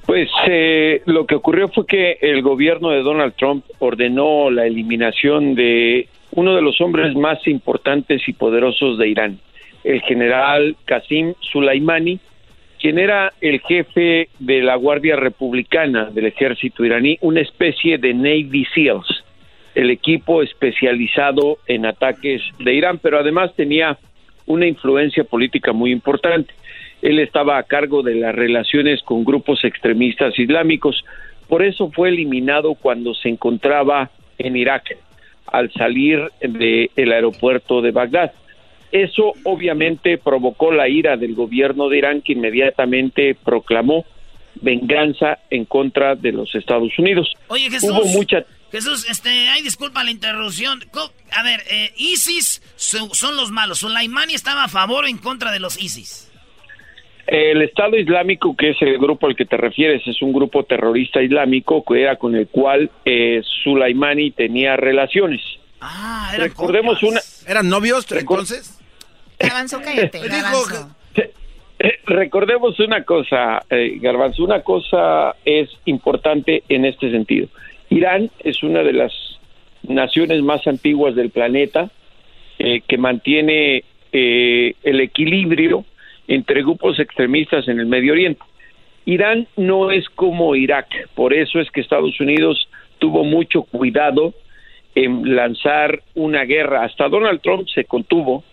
S18: Pues eh, lo que ocurrió fue que el gobierno de Donald Trump ordenó la eliminación de uno de los hombres más importantes y poderosos de Irán, el general Qasim Soleimani, quien era el jefe de la Guardia Republicana del ejército iraní, una especie de Navy SEALs, el equipo especializado en ataques de Irán, pero además tenía una influencia política muy importante. Él estaba a cargo de las relaciones con grupos extremistas islámicos, por eso fue eliminado cuando se encontraba en Irak, al salir del aeropuerto de Bagdad. Eso obviamente provocó la ira del gobierno de Irán que inmediatamente proclamó venganza en contra de los Estados Unidos.
S5: Oye, Jesús.
S18: Hubo mucha
S5: Jesús, este, ay, disculpa la interrupción. A ver, eh, ISIS son los malos. ¿Sulaimani estaba a favor o en contra de los ISIS?
S18: El Estado Islámico, que es el grupo al que te refieres, es un grupo terrorista islámico que era con el cual eh, Sulaimani tenía relaciones.
S5: Ah, eran
S18: Recordemos una.
S7: ¿Eran novios entonces?
S17: Garbanzo, cállate, Garbanzo.
S18: Eh, recordemos una cosa, eh, Garbanzo, una cosa es importante en este sentido. Irán es una de las naciones más antiguas del planeta eh, que mantiene eh, el equilibrio entre grupos extremistas en el Medio Oriente. Irán no es como Irak, por eso es que Estados Unidos tuvo mucho cuidado en lanzar una guerra. Hasta Donald Trump se contuvo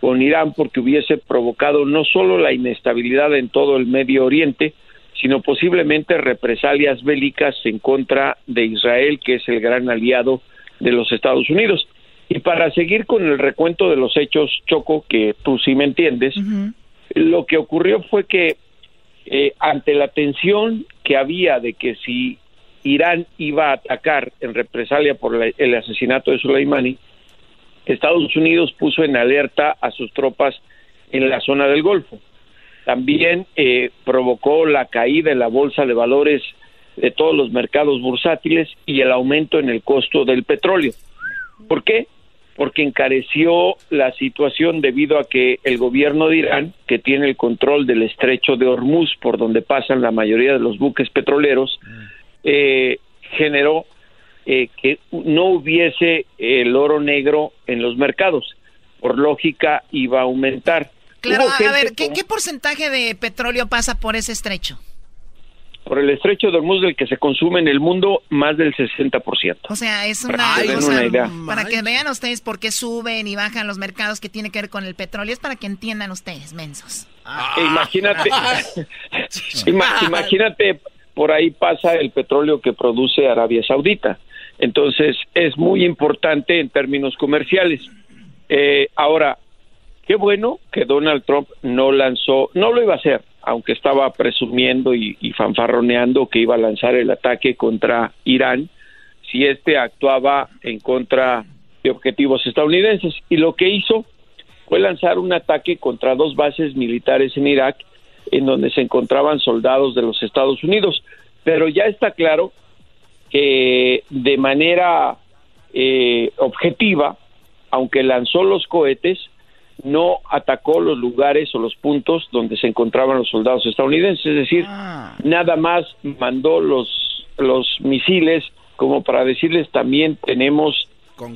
S18: con Irán porque hubiese provocado no solo la inestabilidad en todo el Medio Oriente, sino posiblemente represalias bélicas en contra de Israel, que es el gran aliado de los Estados Unidos. Y para seguir con el recuento de los hechos, Choco, que tú sí me entiendes, lo que ocurrió fue que eh, ante la tensión que había de que si Irán iba a atacar en represalia por el asesinato de Soleimani, Estados Unidos puso en alerta a sus tropas en la zona del Golfo. También eh, provocó la caída en la bolsa de valores de todos los mercados bursátiles y el aumento en el costo del petróleo. ¿Por qué? Porque encareció la situación debido a que el gobierno de Irán, que tiene el control del estrecho de Hormuz, por donde pasan la mayoría de los buques petroleros, eh, generó eh, que no hubiese el oro negro en los mercados. Por lógica, iba a aumentar.
S17: Claro, a ver, ¿qué, porcentaje de petróleo pasa por ese estrecho?
S18: Por el estrecho de Hormuz del que se consume en el mundo más del 60%.
S17: O sea, es una, cosa, para que vean ustedes por qué suben y bajan los mercados que tiene que ver con el petróleo, es para que entiendan ustedes, mensos.
S18: Ah. Imagínate, imagínate, por ahí pasa el petróleo que produce Arabia Saudita. Entonces, es muy importante en términos comerciales. Eh, ahora, Qué bueno que Donald Trump no lanzó, no lo iba a hacer, aunque estaba presumiendo y, fanfarroneando que iba a lanzar el ataque contra Irán si este actuaba en contra de objetivos estadounidenses. Y lo que hizo fue lanzar un ataque contra dos bases militares en Irak en donde se encontraban soldados de los Estados Unidos. Pero ya está claro que de manera eh, objetiva, aunque lanzó los cohetes, no atacó los lugares o los puntos donde se encontraban los soldados estadounidenses, es decir, ah. nada más mandó los, los misiles como para decirles también tenemos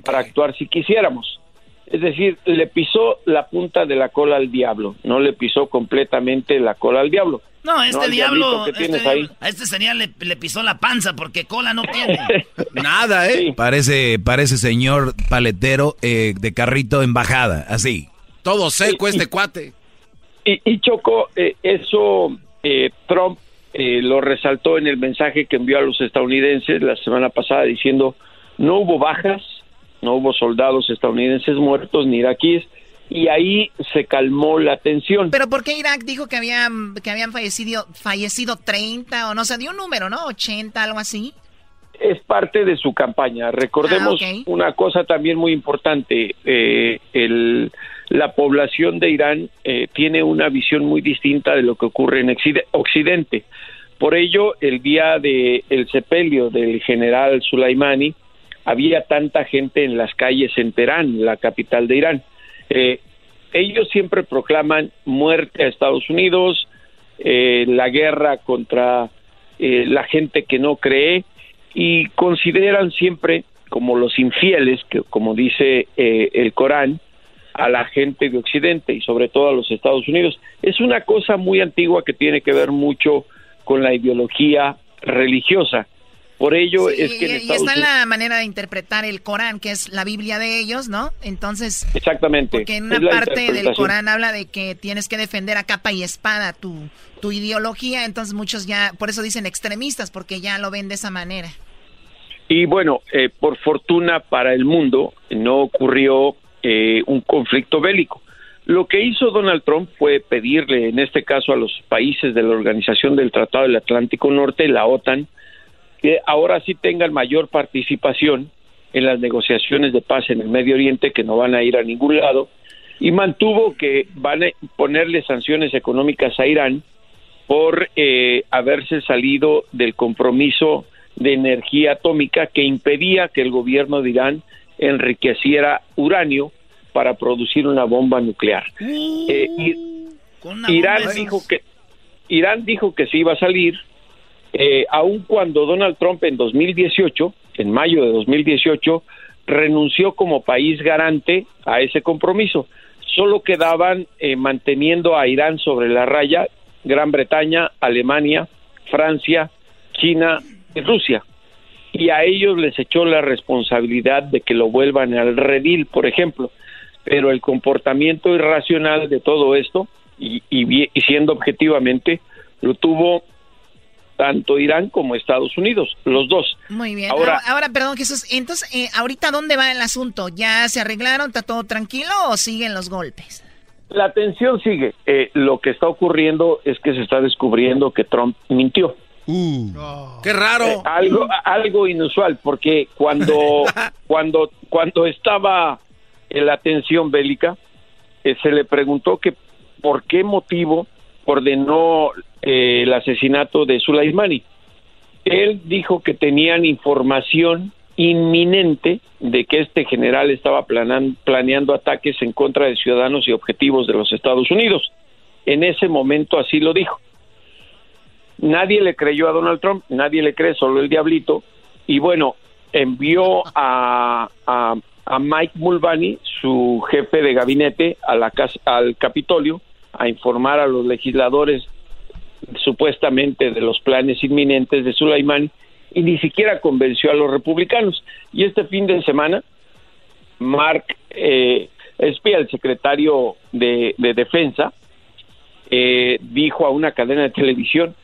S18: para actuar si quisiéramos. Es decir, le pisó la punta de la cola al diablo, no le pisó completamente la cola al diablo.
S5: No, este diablo, este a este señor le, pisó la panza porque cola no tiene.
S6: Nada, ¿eh? Parece, parece señor paletero eh, de carrito en bajada, así.
S7: Todo seco este cuate.
S18: Y, Choco, eh, eso eh, Trump eh, lo resaltó en el mensaje que envió a los estadounidenses la semana pasada diciendo no hubo bajas, no hubo soldados estadounidenses muertos ni iraquíes y ahí se calmó la tensión.
S17: Pero ¿por qué Irak dijo que habían que habían fallecido fallecido 30 o no se dio un número, ¿no? 80 algo así.
S18: Es parte de su campaña. Recordemos ah, una cosa también muy importante, el la población de Irán eh, tiene una visión muy distinta de lo que ocurre en Occidente. Por ello, el día del el sepelio del general Sulaimani, había tanta gente en las calles en Teherán, la capital de Irán. Eh, ellos siempre proclaman muerte a Estados Unidos, eh, la guerra contra la gente que no cree y consideran siempre como los infieles, que como dice el Corán, a la gente de Occidente y sobre todo a los Estados Unidos. Es una cosa muy antigua que tiene que ver mucho con la ideología religiosa. Por ello es que...
S17: y está la manera de interpretar el Corán, que es la Biblia de ellos, ¿no? Entonces...
S18: Exactamente.
S17: Porque en una parte del Corán habla de que tienes que defender a capa y espada tu, tu ideología, entonces muchos ya, por eso dicen extremistas, porque ya lo ven de esa manera.
S18: Y bueno, eh, por fortuna para el mundo, no ocurrió eh, un conflicto bélico. Lo que hizo Donald Trump fue pedirle, en este caso a los países de la Organización del Tratado del Atlántico Norte, la OTAN, que ahora sí tengan mayor participación en las negociaciones de paz en el Medio Oriente, que no van a ir a ningún lado, y mantuvo que van a ponerle sanciones económicas a Irán por eh, haberse salido del compromiso de energía atómica que impedía que el gobierno de Irán enriqueciera uranio para producir una bomba nuclear. Eh, Irán dijo que Irán dijo que se iba a salir, eh, aun cuando Donald Trump en 2018, en mayo de 2018, renunció como país garante a ese compromiso. Solo quedaban eh, manteniendo a Irán sobre la raya Gran Bretaña, Alemania, Francia, China y Rusia. Y a ellos les echó la responsabilidad de que lo vuelvan al redil, por ejemplo. Pero el comportamiento irracional de todo esto y, y, siendo objetivamente, lo tuvo tanto Irán como Estados Unidos, los dos.
S17: Muy bien. Ahora, ahora, perdón, Jesús, entonces, eh, ¿ahorita dónde va el asunto? ¿Ya se arreglaron? ¿Está todo tranquilo o siguen los golpes?
S18: La tensión sigue. Eh, lo que está ocurriendo es que se está descubriendo que Trump mintió.
S7: Uh, ¡Qué raro! Eh,
S18: algo, algo inusual, porque cuando, cuando, cuando estaba en la tensión bélica, se le preguntó que por qué motivo ordenó eh, el asesinato de Sulaimani. Él dijo que tenían información inminente de que este general estaba planeando ataques en contra de ciudadanos y objetivos de los Estados Unidos. En ese momento así lo dijo. Nadie le creyó a Donald Trump, nadie le cree, solo el diablito. Y bueno, envió a, Mike Mulvaney, su jefe de gabinete, a la casa, al Capitolio, a informar a los legisladores supuestamente de los planes inminentes de Soleimani y ni siquiera convenció a los republicanos. Y este fin de semana, Mark eh, Espía, el secretario de, Defensa, eh, dijo a una cadena de televisión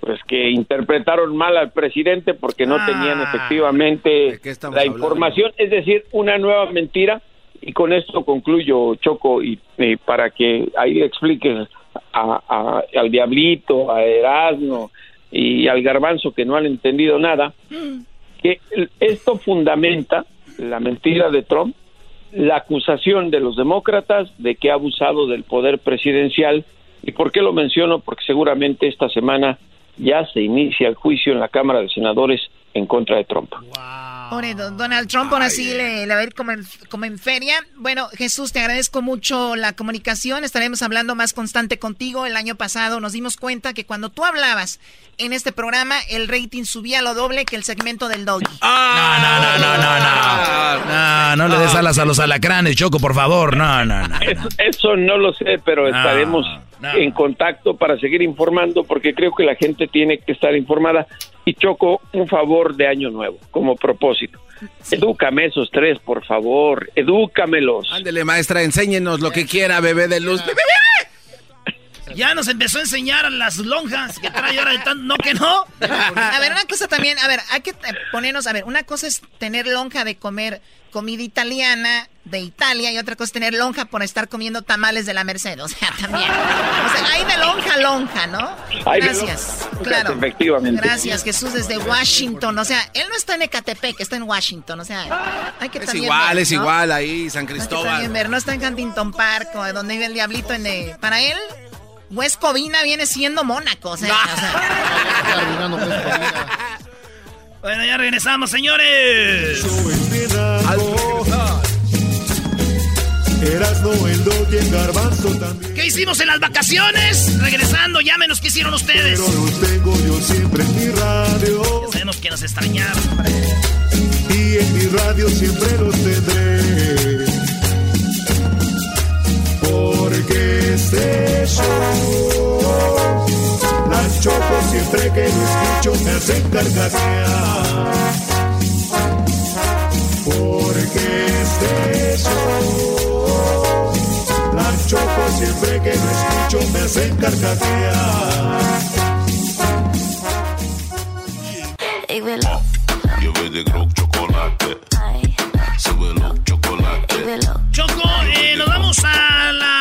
S18: pues que interpretaron mal al presidente porque no tenían ah. efectivamente la información, es decir, una nueva mentira y con esto concluyo, Choco, y, para que ahí expliques a, al Diablito, a Erasmo y al Garbanzo que no han entendido nada, que esto fundamenta la mentira de Trump, la acusación de los demócratas de que ha abusado del poder presidencial. ¿Y por qué lo menciono? Porque seguramente esta semana ya se inicia el juicio en la Cámara de Senadores en contra de Trump.
S17: Donald Trump, ahora sí le, va a ir como en, como en feria. Bueno, Jesús, te agradezco mucho la comunicación. Estaremos hablando más constante contigo. El año pasado nos dimos cuenta que cuando tú hablabas en este programa, el rating subía lo doble que el segmento del doggy.
S6: no, no, no, no, no, no. No, no le des alas a los alacranes, Choco, por favor. No, no, no.
S18: Eso, no lo sé, pero estaremos en contacto para seguir informando porque creo que la gente tiene que estar informada y Choco un favor de año nuevo como propósito. Edúcame esos tres, por favor, edúcamelos.
S7: Ándele, maestra, enséñenos lo que quiera, bebé de luz.
S5: Ya nos empezó a enseñar las lonjas que trae ahora de tan... No, que no.
S17: A ver, una cosa también, a ver, hay que ponernos, a ver, una cosa es tener lonja de comer comida italiana de Italia y otra cosa es tener lonja por estar comiendo tamales de la Merced. O sea, también. O sea, hay de lonja a lonja, ¿no? Gracias. Claro.
S18: Efectivamente.
S17: Gracias, Jesús, desde Washington. O sea, él no está en Ecatepec, está en Washington. O sea, hay que
S7: es igual, es igual ahí, San Cristóbal.
S17: Hay ver, no está en Huntington Park, o donde vive el diablito. En de, para él, West Covina viene siendo Mónaco. O sea, o
S5: sea. Bueno, ya regresamos, señores. ¿Qué hicimos en las vacaciones? Regresando, llámenos qué hicieron ustedes.
S19: Pero los tengo yo siempre en mi radio.
S5: Ya sabemos que nos extrañaron,
S19: Y en mi radio siempre los tendré. Porque este show las choco siempre que lo escucho me hacen carcajear. Porque este show, las choco siempre que lo escucho me hacen carcajear.
S5: chocolate. Choco, eh, nos vamos a las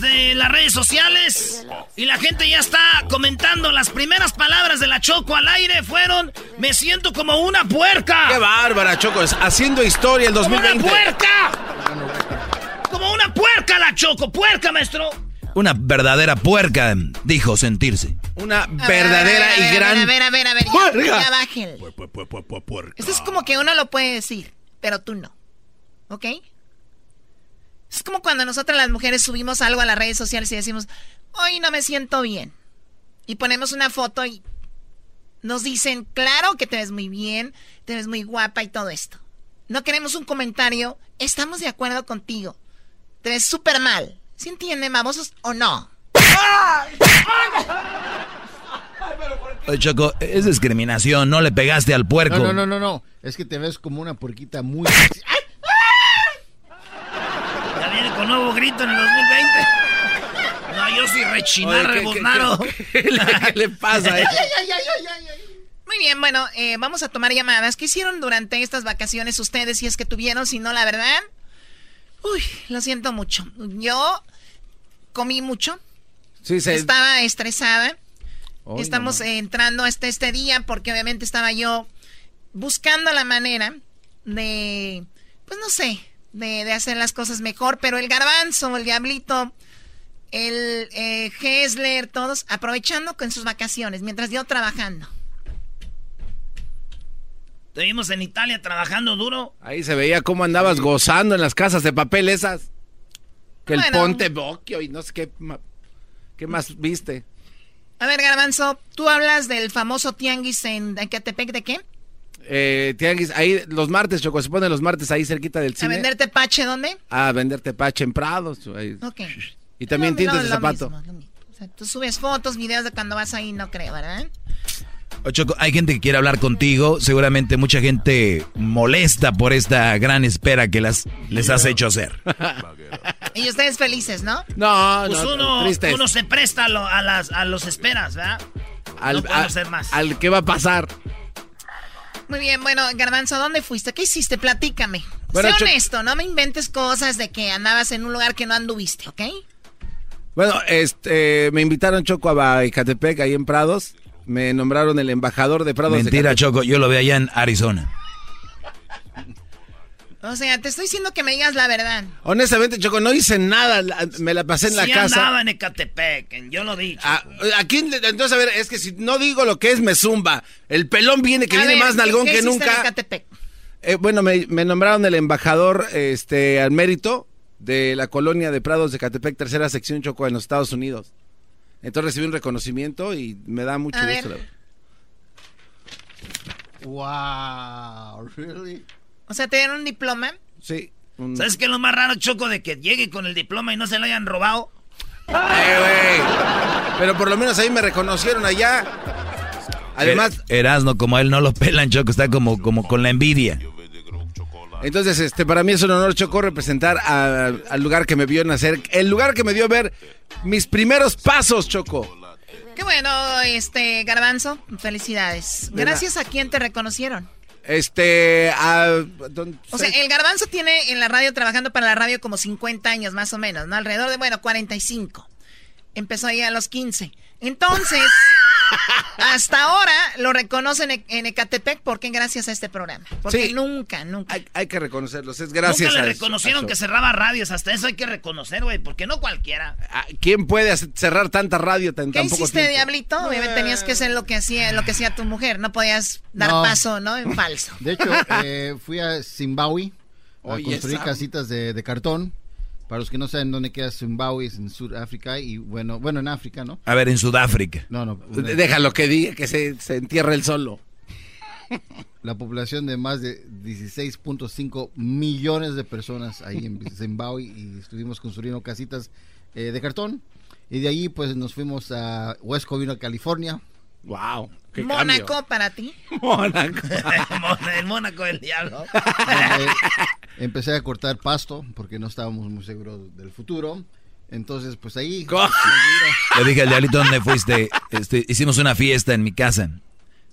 S5: de las redes sociales y la gente ya está comentando. Las primeras palabras de la Choco al aire fueron: Me siento como una puerca.
S7: ¡Qué bárbara, Choco! Es haciendo historia el 2020.
S5: ¡Como una puerca! ¡Como una puerca la Choco! ¡Puerca, maestro!
S6: Una verdadera puerca, dijo sentirse.
S7: Una verdadera y gran.
S17: A ver, a ver, a ver, ya,
S7: puerca.
S17: ya bájenle. Esto es como que uno lo puede decir, pero tú no. ¿Ok? Es como cuando nosotras las mujeres subimos algo a las redes sociales y decimos, hoy no me siento bien. Y ponemos una foto y nos dicen, claro que te ves muy bien, te ves muy guapa y todo esto. No queremos un comentario, estamos de acuerdo contigo. Te ves súper mal. ¿Sí entienden, babosos o no?
S6: Oye, Choco, es discriminación, no le pegaste al puerco.
S8: No, no, no, no, no. Es que te ves como una puerquita muy...
S5: Con nuevo grito en el 2020. No, yo sí rechinar,
S7: Oye, ¿qué- qué- qué- qué le- pasa, eh?
S17: Muy bien, bueno, eh, vamos a tomar llamadas. ¿Qué hicieron durante estas vacaciones ustedes, si es que tuvieron? Si no, la verdad, uy, lo siento mucho. Yo comí mucho,
S7: Sí, se...
S17: estaba estresada. Estamos entrando hasta este día porque obviamente estaba yo buscando la manera de, pues no sé, de, de hacer las cosas mejor, pero el garbanzo, el diablito, el eh, Hessler, todos aprovechando con sus vacaciones, mientras yo trabajando.
S5: Te vimos en Italia trabajando duro.
S7: Ahí se veía cómo andabas gozando en las casas de papel esas. Que el. Ponte Bocchio y no sé qué, qué más viste.
S17: A ver, garbanzo, tú hablas del famoso tianguis en Ecatepec, ¿de qué?
S7: Eh, tianguis, ahí los martes, Choco, se ponen los martes ahí cerquita del
S17: ¿A
S7: cine.
S17: vender tepache dónde?
S7: A vender tepache en Prados. ahí.
S17: Ok.
S7: Y también
S17: No,
S7: tintes
S17: no,
S7: de zapato.
S17: mismo, lo mismo. O sea, tú subes fotos, videos de cuando vas ahí, no creo, ¿verdad?
S6: Oye, Choco, hay gente que quiere hablar contigo. Seguramente mucha gente molesta por esta gran espera que las, les has hecho hacer.
S17: Y ustedes felices, ¿no?
S7: No,
S5: Pues
S7: no,
S5: uno,
S7: tristes.
S5: uno se presta a, lo- a las, a los esperas, ¿verdad?
S7: al,
S5: no podemos
S7: a-
S5: hacer más.
S7: al que va a pasar.
S17: Muy bien, bueno, Garbanzo, ¿dónde fuiste? ¿Qué hiciste? Platícame.
S7: Bueno,
S17: sé honesto, no me inventes cosas de que andabas en un lugar que no anduviste, ¿ok?
S7: Bueno, este, me invitaron Choco a Ecatepec, ahí en Prados. Me nombraron el embajador de Prados. de
S6: Mentira. Choco, yo lo vi allá en Arizona.
S17: O sea, te estoy diciendo que me digas la verdad.
S7: Honestamente, Choco, no hice nada. Me la pasé en la casa.
S5: andaba en Ecatepec, en- yo lo dije.
S7: Ah, ¿A quién le- entonces, a ver, es que si no digo lo que es, me zumba. El pelón viene, que
S17: A
S7: viene
S17: ver,
S7: más nalgón
S17: ¿qué
S7: que
S17: en
S7: nunca.
S17: Ecatepec?
S7: Eh, bueno, me, me nombraron el embajador este, al mérito de la colonia de Prados de Catepec, tercera sección Choco en los Estados Unidos. Entonces recibí un reconocimiento y me da mucho
S17: A
S7: gusto.
S17: ver.
S7: la-
S8: Wow, really?
S17: O sea, ¿te dieron un diploma?
S7: Sí. un-
S5: ¿Sabes qué es lo más raro, Choco, de que llegue con el diploma y no se lo hayan robado?
S7: Eh, güey. Pero por lo menos ahí me reconocieron allá. Además,
S6: Er- Erasno, como a él no lo pelan, Choco, está como, como con la envidia.
S7: entonces, este, para mí es un honor, Choco, representar a- al lugar que me vio nacer, el lugar que me dio ver mis primeros pasos, Choco.
S17: Qué bueno, este, Garbanzo, felicidades.
S7: De
S17: Gracias a quién te reconocieron.
S7: Este, don-
S17: O sea, el Garbanzo tiene en la radio, trabajando para la radio como 50 años más o menos, ¿no? Alrededor de, bueno, 45. Empezó ahí a los 15. Entonces, hasta ahora lo reconocen en, en Ecatepec porque gracias a este programa. Porque
S7: Sí.
S17: nunca, nunca.
S7: Hay, hay que reconocerlos, es gracias
S5: Nunca
S7: a
S5: le
S7: eso,
S5: reconocieron
S7: a
S5: que cerraba radios, hasta eso hay que reconocer, güey, porque no cualquiera.
S7: Ah, ¿Quién puede cerrar tanta radio tan,
S17: ¿Qué
S7: tan poco
S17: hiciste,
S7: tiempo?
S17: Diablito? Obviamente tenías que hacer lo que hacía, lo que hacía tu mujer. No podías dar
S8: No.
S17: paso, ¿no? En falso.
S8: De hecho, eh, fui a Zimbabue a
S7: Oye,
S8: construir
S7: esa-
S8: casitas de, de cartón. Para los que no saben dónde queda Zimbabue, es en Sudáfrica y bueno, bueno, en África, ¿no?
S6: A ver, en Sudáfrica.
S8: No, no.
S7: D- Déjalo que diga, que se, se entierre él solo.
S8: La población de más de 16.5 millones de personas ahí en Zimbabue y estuvimos construyendo casitas eh, de cartón. Y de ahí pues nos fuimos a West Covina, California.
S7: Wow.
S17: Mónaco para ti.
S7: Mónaco.
S5: el Mónaco del diablo.
S8: donde empecé a cortar pasto porque no estábamos muy seguros del futuro. Entonces, pues ahí.
S6: Le dije al diablito dónde fuiste. Este, hicimos una fiesta en mi casa.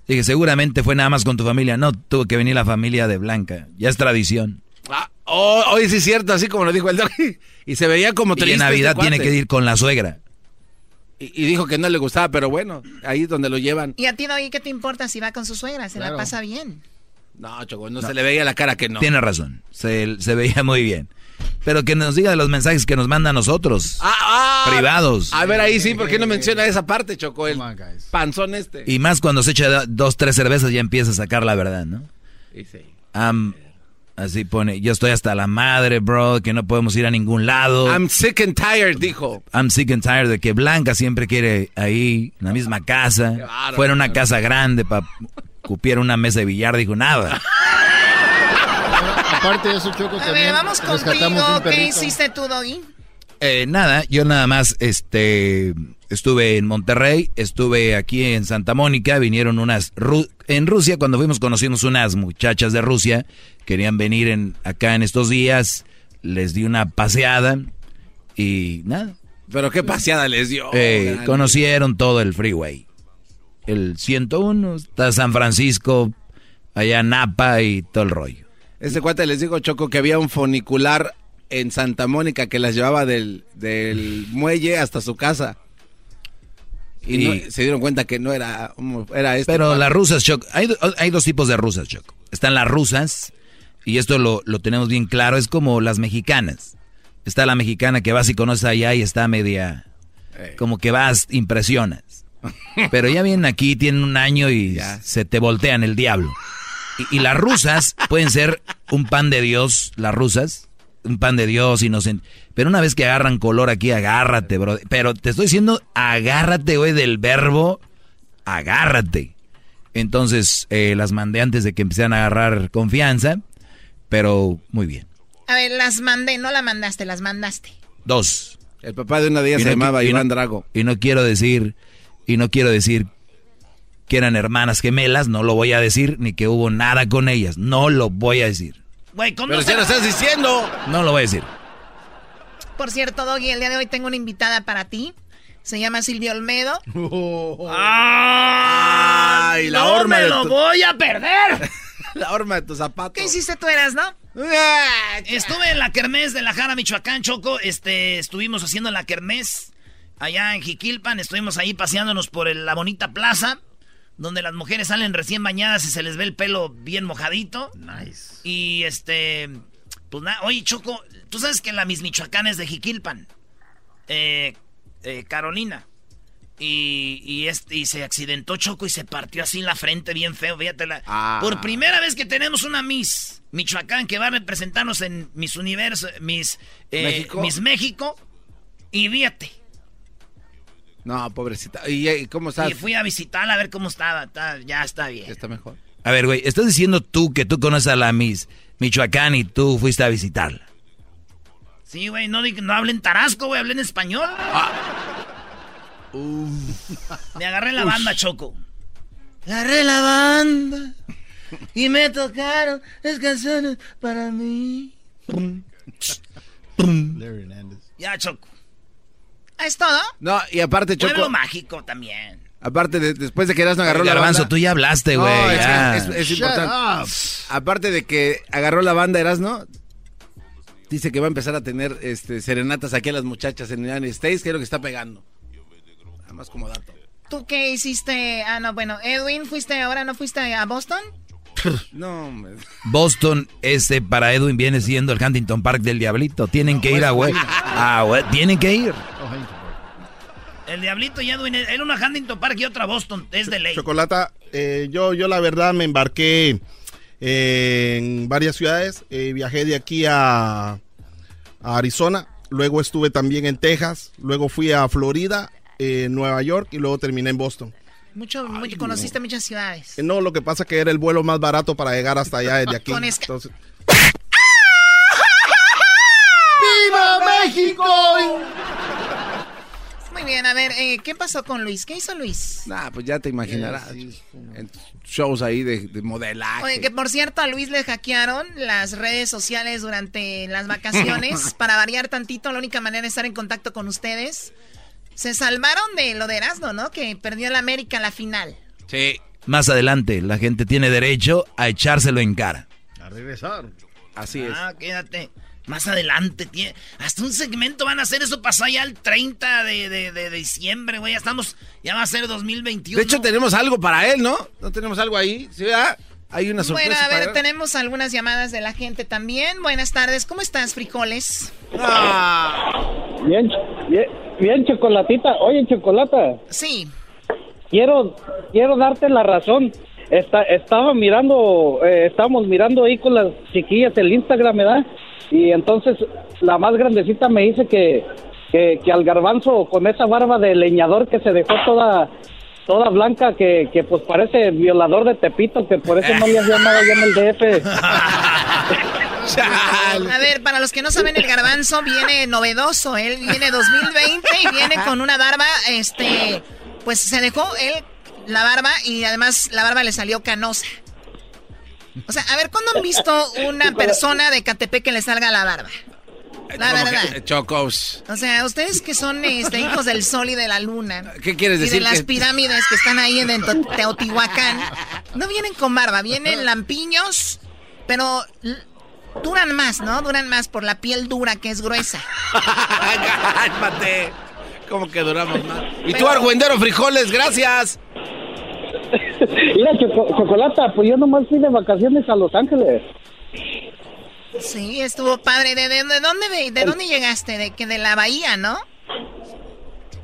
S6: Dije, seguramente fue nada más con tu familia. No, tuvo que venir la familia de Blanca. Ya es tradición.
S7: Ah, Oh, hoy sí es cierto, así como lo dijo el doggy. Y se veía como
S6: Y
S7: triste.
S6: en Navidad
S7: este
S6: tiene
S7: cuate.
S6: que ir con la suegra.
S7: Y, y dijo que no le gustaba, pero bueno, ahí es donde lo llevan.
S17: ¿Y a ti, Doggy, qué te importa si va con su suegra? Se
S7: Claro.
S17: la pasa bien.
S7: No, Choco, no, se le veía la cara que no.
S6: Tiene razón. Se, se veía muy bien. Pero que nos diga de los mensajes que nos manda a nosotros.
S7: Ah, ah.
S6: Privados.
S7: A ver, ahí sí, ¿por qué no menciona esa parte, Choco? El panzón este.
S6: Y más cuando se echa dos, tres cervezas ya empieza a sacar la verdad, ¿no?
S7: Y sí.
S6: Am- así pone, yo estoy hasta la madre, bro, que no podemos ir a ningún lado.
S7: I'm sick and tired, dijo.
S6: I'm sick and tired de que Blanca siempre quiere ahí, en la misma casa.
S7: bárbaro,
S6: Fuera una casa grande para cupiera una mesa de billar, dijo nada.
S8: Aparte de eso, Choco,
S17: A
S8: también
S17: ver, vamos contigo. ¿Qué hiciste tú, Doggy?
S6: Eh, nada, yo nada más este estuve en Monterrey, estuve aquí en Santa Mónica, vinieron unas Ru- en Rusia cuando fuimos conocimos unas muchachas de Rusia, querían venir en acá en estos días, les di una paseada y nada.
S7: Pero qué paseada les dio.
S6: Eh, conocieron todo el freeway. El 101, está San Francisco, allá Napa y todo el rollo.
S7: Ese cuate les dijo, Choco, que había un funicular en Santa Mónica que las llevaba del, del muelle hasta su casa. Y, no- se dieron cuenta que no era, era este.
S6: Pero las rusas, Choc, hay, hay dos tipos de rusas, Choc. Están las rusas, y esto lo, lo tenemos bien claro, es como las mexicanas. Está la mexicana que vas y conoces allá y está media... Como que vas, impresionas. Pero ya vienen aquí, tienen un año y se te voltean el diablo. Y, y las rusas pueden ser un pan de Dios, las rusas, un pan de Dios inocente. Pero una vez que agarran color aquí, agárrate, bro. Pero te estoy diciendo, agárrate, güey, del verbo, agárrate. Entonces, eh, las mandé antes de que empezaran a agarrar confianza, pero muy bien.
S17: A ver, las mandé, no la mandaste, las mandaste.
S6: Dos.
S7: El papá de una de ellas
S6: Y
S7: se
S6: no
S7: llamaba Iván
S6: no-
S7: Drago.
S6: Y no quiero decir, y no quiero decir que eran hermanas gemelas, no lo voy a decir, ni que hubo nada con ellas, no lo voy a decir.
S5: Güey, ¿cómo
S7: Pero
S5: se-
S7: lo estás diciendo.
S6: No lo voy a decir.
S17: Por cierto, Doggy, el día de hoy tengo una invitada para ti. Se llama Silvia Olmedo.
S7: Ay, la
S5: no
S7: horma
S5: me
S7: de
S5: lo
S7: tu-
S5: voy a perder.
S7: La horma de tu zapato.
S17: ¿Qué hiciste tú, eras, no?
S5: Estuve en la kermés de la Jara, Michoacán, Choco. Este, estuvimos haciendo la kermés allá en Jiquilpan. Estuvimos ahí paseándonos por el- la bonita plaza, donde las mujeres salen recién bañadas y se les ve el pelo bien mojadito. Nice. Y este, pues nada, oye, Choco, tú sabes que la Miss Michoacán es de Jiquilpan. Eh, eh, Carolina. Y, y, este, y se accidentó Choco y se partió así la frente bien feo, fíjate la-
S7: Ah.
S5: Por primera vez que tenemos una Miss Michoacán que va a representarnos en Miss Universo, Miss eh,
S7: México.
S5: Miss México. Y fíjate.
S7: No, pobrecita. ¿Y, y cómo estás?
S5: Y fui a visitarla a ver cómo estaba. Está- ya está bien.
S7: Está mejor.
S6: A ver, güey, estás diciendo tú que tú conoces a la Miss Michoacán y tú fuiste a visitarla.
S5: Sí, güey, no, no hablen tarasco, güey, hablen español. Me agarré la banda, Choco. Agarré la banda y me tocaron las canciones para mí.
S8: Larry Hernández.
S5: Ya, Choco.
S17: ¿Es todo?
S7: No, y aparte, Choco.
S5: Pueblo mágico también.
S7: Aparte, de- después de que Erasmo agarró la
S6: Garbanzo,
S7: banda.
S6: tú ya hablaste,
S7: No,
S6: güey.
S7: es,
S6: ya.
S7: es- es
S8: Shut
S7: importante.
S8: up.
S7: Aparte de que agarró la banda Erasmo, dice que va a empezar a tener este, serenatas aquí a las muchachas en United States, que es lo que está pegando. Nada más como dato.
S17: ¿Tú qué hiciste? Ah, no, bueno, Edwin, ¿fuiste ahora no fuiste a Boston?
S7: No, hombre.
S6: Boston, ese para Edwin viene siendo el Huntington Park del Diablito. Tienen que ir a güey. Ah, güey, tienen que ir.
S5: El Diablito y Edwin, era una Huntington Park y otra Boston, es de ley.
S12: Chocolata, eh, yo, yo la verdad me embarqué eh, en varias ciudades. Eh, viajé de aquí a, a Arizona, luego estuve también en Texas, luego fui a Florida, eh, Nueva York y luego terminé en Boston.
S17: Mucho, mucho- conociste muchas ciudades.
S12: No, lo que pasa que era el vuelo más barato para llegar hasta allá desde aquí.
S17: Con esca-
S12: Entonces,
S8: ¡Viva México!
S17: Muy bien, a ver, eh, ¿qué pasó con Luis? ¿Qué hizo Luis?
S7: Nah, pues ya te imaginarás. En shows ahí de, de modelaje.
S17: Oye, que por cierto, a Luis le hackearon las redes sociales durante las vacaciones. Para variar tantito, la única manera de estar en contacto con ustedes. Se salvaron de lo de Erasmo, ¿no? Que perdió el América la final.
S6: Sí. Más adelante, la gente tiene derecho a echárselo en cara.
S8: A regresar.
S7: Así es.
S5: Ah, quédate. Más adelante, tie- hasta un segmento van a hacer eso pasó ya el 30 de, de- de diciembre, güey. Ya estamos, ya va a ser 2021.
S7: De hecho, tenemos algo para él, ¿no? ¿No tenemos algo ahí? ¿Sí, verdad? Hay una sorpresa
S17: Bueno, a ver,
S7: para-
S17: tenemos algunas llamadas de la gente también. Buenas tardes, ¿cómo estás, frijoles?
S20: Bien, bien, bien, chocolatita. Oye, chocolata.
S17: Sí.
S20: Quiero, quiero darte la razón. Está, estaba mirando, eh, estábamos mirando ahí con las chiquillas el Instagram, ¿verdad? Y entonces la más grandecita me dice que, que, que al garbanzo con esa barba de leñador que se dejó toda toda blanca que, que pues parece violador de Tepito, que por eso no le hacía nada allá en el DF.
S17: A ver, para los que no saben, el garbanzo viene novedoso. Él viene 2020 y viene con una barba, este, pues se dejó él la barba y además la barba le salió canosa. O sea, a ver, ¿cuándo han visto una persona de Catepec que le salga la barba? La verdad.
S7: Chocos.
S17: O sea, ustedes que son este, hijos del sol y de la luna.
S7: ¿Qué quieres
S17: Y
S7: decir?
S17: de las
S7: Que-
S17: pirámides que están ahí en Teo- Teotihuacán. No vienen con barba, vienen lampiños, pero duran más, ¿no? Duran más por la piel dura que es gruesa.
S7: Cálmate. ¿Cómo que duramos más? Y tú, Argüendero Frijoles, gracias.
S20: Mira, Choco- Chocolata, pues yo nomás fui de vacaciones a Los Ángeles.
S17: Sí, estuvo padre. ¿De, de- de dónde, de dónde llegaste? De que de la bahía, ¿no?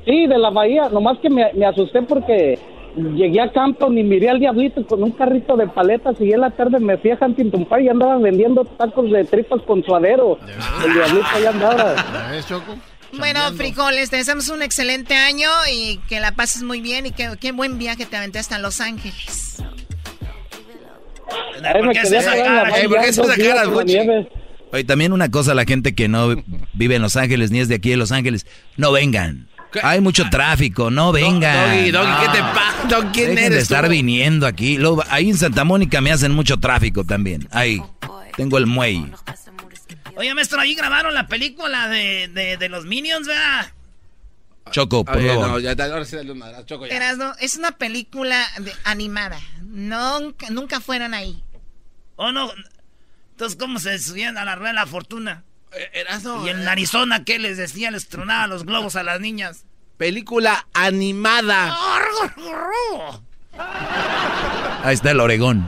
S20: Sí, de la bahía, nomás que me, me asusté porque llegué a Campton y miré al diablito con un carrito de paletas y en la tarde me fui a Huntington Park y andaba vendiendo tacos de tripas con suadero. El diablito ahí andaba.
S8: ¿Ves, Choco?
S17: Bueno, frijoles, te deseamos un excelente año y que la pases muy bien y que qué buen viaje te aventé hasta Los Ángeles.
S7: ¿por qué.
S6: Oye, también una cosa, la gente que no vive en Los Ángeles ni es de aquí de Los Ángeles, no vengan. Hay mucho tráfico, no vengan.
S7: Doggy, Doggy,
S6: No.
S7: ¿qué te pasa? Doggy, ¿Quién
S6: Dejen
S7: eres
S6: de estar
S7: tú?
S6: viniendo aquí. Luego, ahí en Santa Mónica me hacen mucho tráfico también. Ahí, tengo el muelle.
S5: Oye, maestro, ahí grabaron la película de, de, de los Minions, ¿verdad?
S6: Choco, por
S7: Oye,
S6: favor.
S7: no, ya, ahora sí dale Choco, ya.
S17: Erasno, es una película de- animada. Nunca, nunca fueron ahí.
S5: ¿O no? Entonces, ¿cómo se subían a la rueda de la fortuna?
S7: Erasno,
S5: y en Arizona, ¿qué les decía? Les tronaba los globos a las niñas.
S7: Película animada.
S6: Ahí está el Oregón.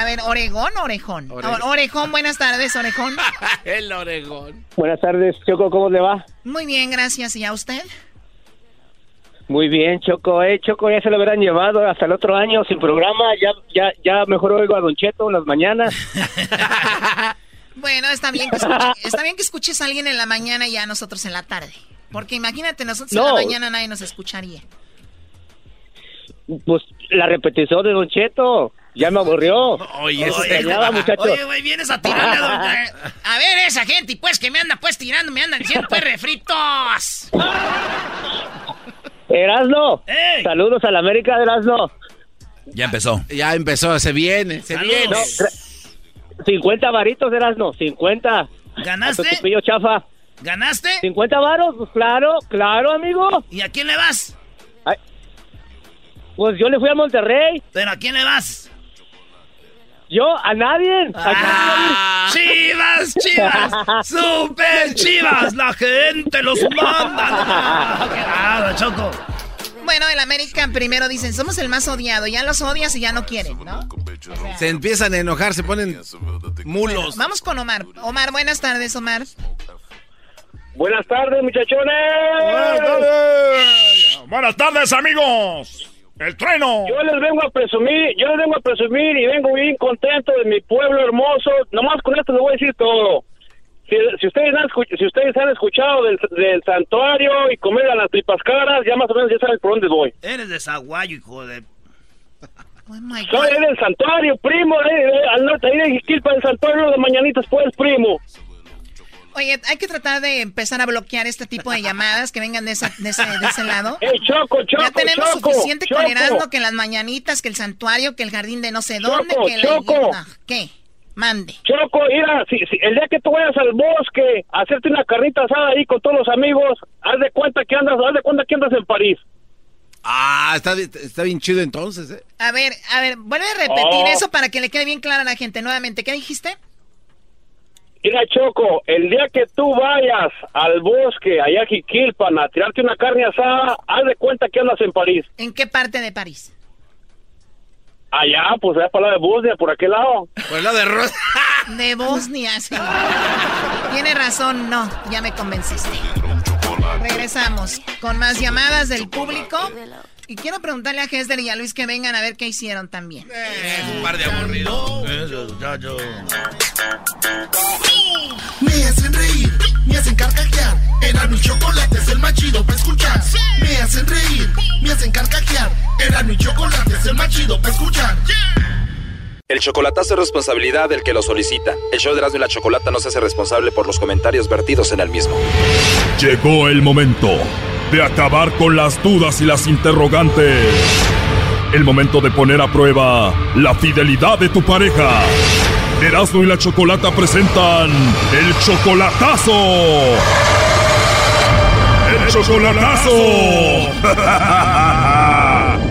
S17: A ver, ¿Oregón o Orejón?
S7: Oregón.
S17: Orejón, buenas tardes, Orejón.
S7: el Oregón.
S20: Buenas tardes, Choco, ¿cómo le va?
S17: Muy bien, gracias. ¿Y a usted?
S20: Muy bien, Choco, eh, Choco, ya se lo habrán llevado hasta el otro año sin programa, ya, ya, ya mejor oigo a Don Cheto en las mañanas.
S17: Bueno, está bien, que escuche- está bien que escuches a alguien en la mañana y a nosotros en la tarde. Porque imagínate, nosotros en
S20: No.
S17: la mañana nadie nos escucharía.
S20: Pues la repetición de Don Cheto, ya me aburrió.
S7: Oye,
S20: muchacho.
S5: Oye, güey, vienes a tirarle a don... eh, A ver, esa gente, pues, que me anda, pues, tirando, me andan diciendo, pues, refritos.
S20: Erasno,
S5: ¡Ey!
S20: saludos a la América de Erasno.
S6: Ya empezó.
S7: Ya empezó, se viene, se
S5: Saludos.
S7: viene.
S20: No, gra- 50 varitos, Erasno, 50.
S5: ¿Ganaste?
S20: A tu pillo chafa.
S5: ¿Ganaste?
S20: 50 varos, pues claro, claro, amigo.
S5: ¿Y a quién le vas?
S20: Pues yo le fui a Monterrey.
S5: ¿Pero a quién le vas?
S20: Yo, a nadie.
S5: Ah, ¡Chivas, chivas! ¡Super chivas! ¡La gente los manda! ¡Qué nada, Choco!
S17: Bueno, el América primero dicen, somos el más odiado. Ya los odias y ya no quieren, ¿no?
S7: Se empiezan a enojar, se ponen mulos.
S17: Vamos con Omar. Omar, buenas tardes, Omar.
S20: Buenas tardes, muchachones.
S11: Buenas tardes, amigos. El trueno.
S20: Yo les vengo a presumir, yo les vengo a presumir y vengo bien contento de mi pueblo hermoso. Nomás con esto les voy a decir todo. Si, si ustedes han si ustedes han escuchado del, del santuario y comer a las tripas caras, ya más o menos ya saben por dónde voy.
S5: Eres de Zaguayo, hijo de...
S17: Oh.
S20: Soy del santuario, primo, eh, eh, al norte, ahí de Jiquilpa, del santuario de Mañanitas, pues, primo.
S17: Oye, hay que tratar de empezar a bloquear este tipo de llamadas que vengan de, esa- de ese, de ese lado.
S20: ¡Ey, Choco, Choco,
S17: ya tenemos
S20: Choco,
S17: suficiente
S20: Choco!
S17: con Erasmo, que las mañanitas, que el santuario, que el jardín de no sé dónde,
S20: Choco,
S17: que la...
S20: Choco.
S17: No, ¿Qué? Mande.
S20: Choco, mira, si, si el día que tú vayas al bosque a hacerte una carnita asada ahí con todos los amigos, haz de cuenta que andas, haz de cuenta que andas en París.
S7: Ah, está, está bien chido entonces, ¿eh?
S17: A ver, a ver, vuelve a repetir
S20: Oh.
S17: eso para que le quede bien claro a la gente nuevamente. ¿Qué dijiste?
S21: Mira, Choco, el día que tú vayas al bosque, allá a Jiquilpan, a tirarte una carne asada, haz de cuenta que andas en París.
S17: ¿En qué parte de París?
S21: Allá, pues allá para la de Bosnia, por aquel lado.
S6: Por la de Rosa.
S17: De Bosnia, sí. Tiene razón, no, ya me convenciste. Regresamos con más llamadas del público. Y quiero preguntarle a Hester y a Luis que vengan a ver qué hicieron también.
S6: Eh, un par de aburridos.
S3: Me hacen reír, me hacen carcajear. Era mi chocolate, es el más chido para escuchar. Me hacen reír, me hacen carcajear. Era mi chocolate, es el más chido para escuchar.
S22: El chocolatazo es responsabilidad del que lo solicita. El show de Erasmo y la Chocolata no se hace responsable por los comentarios vertidos en el mismo.
S23: Llegó el momento de acabar con las dudas y las interrogantes. El momento de poner a prueba la fidelidad de tu pareja. Erasmo y la Chocolata presentan el chocolatazo. El chocolatazo.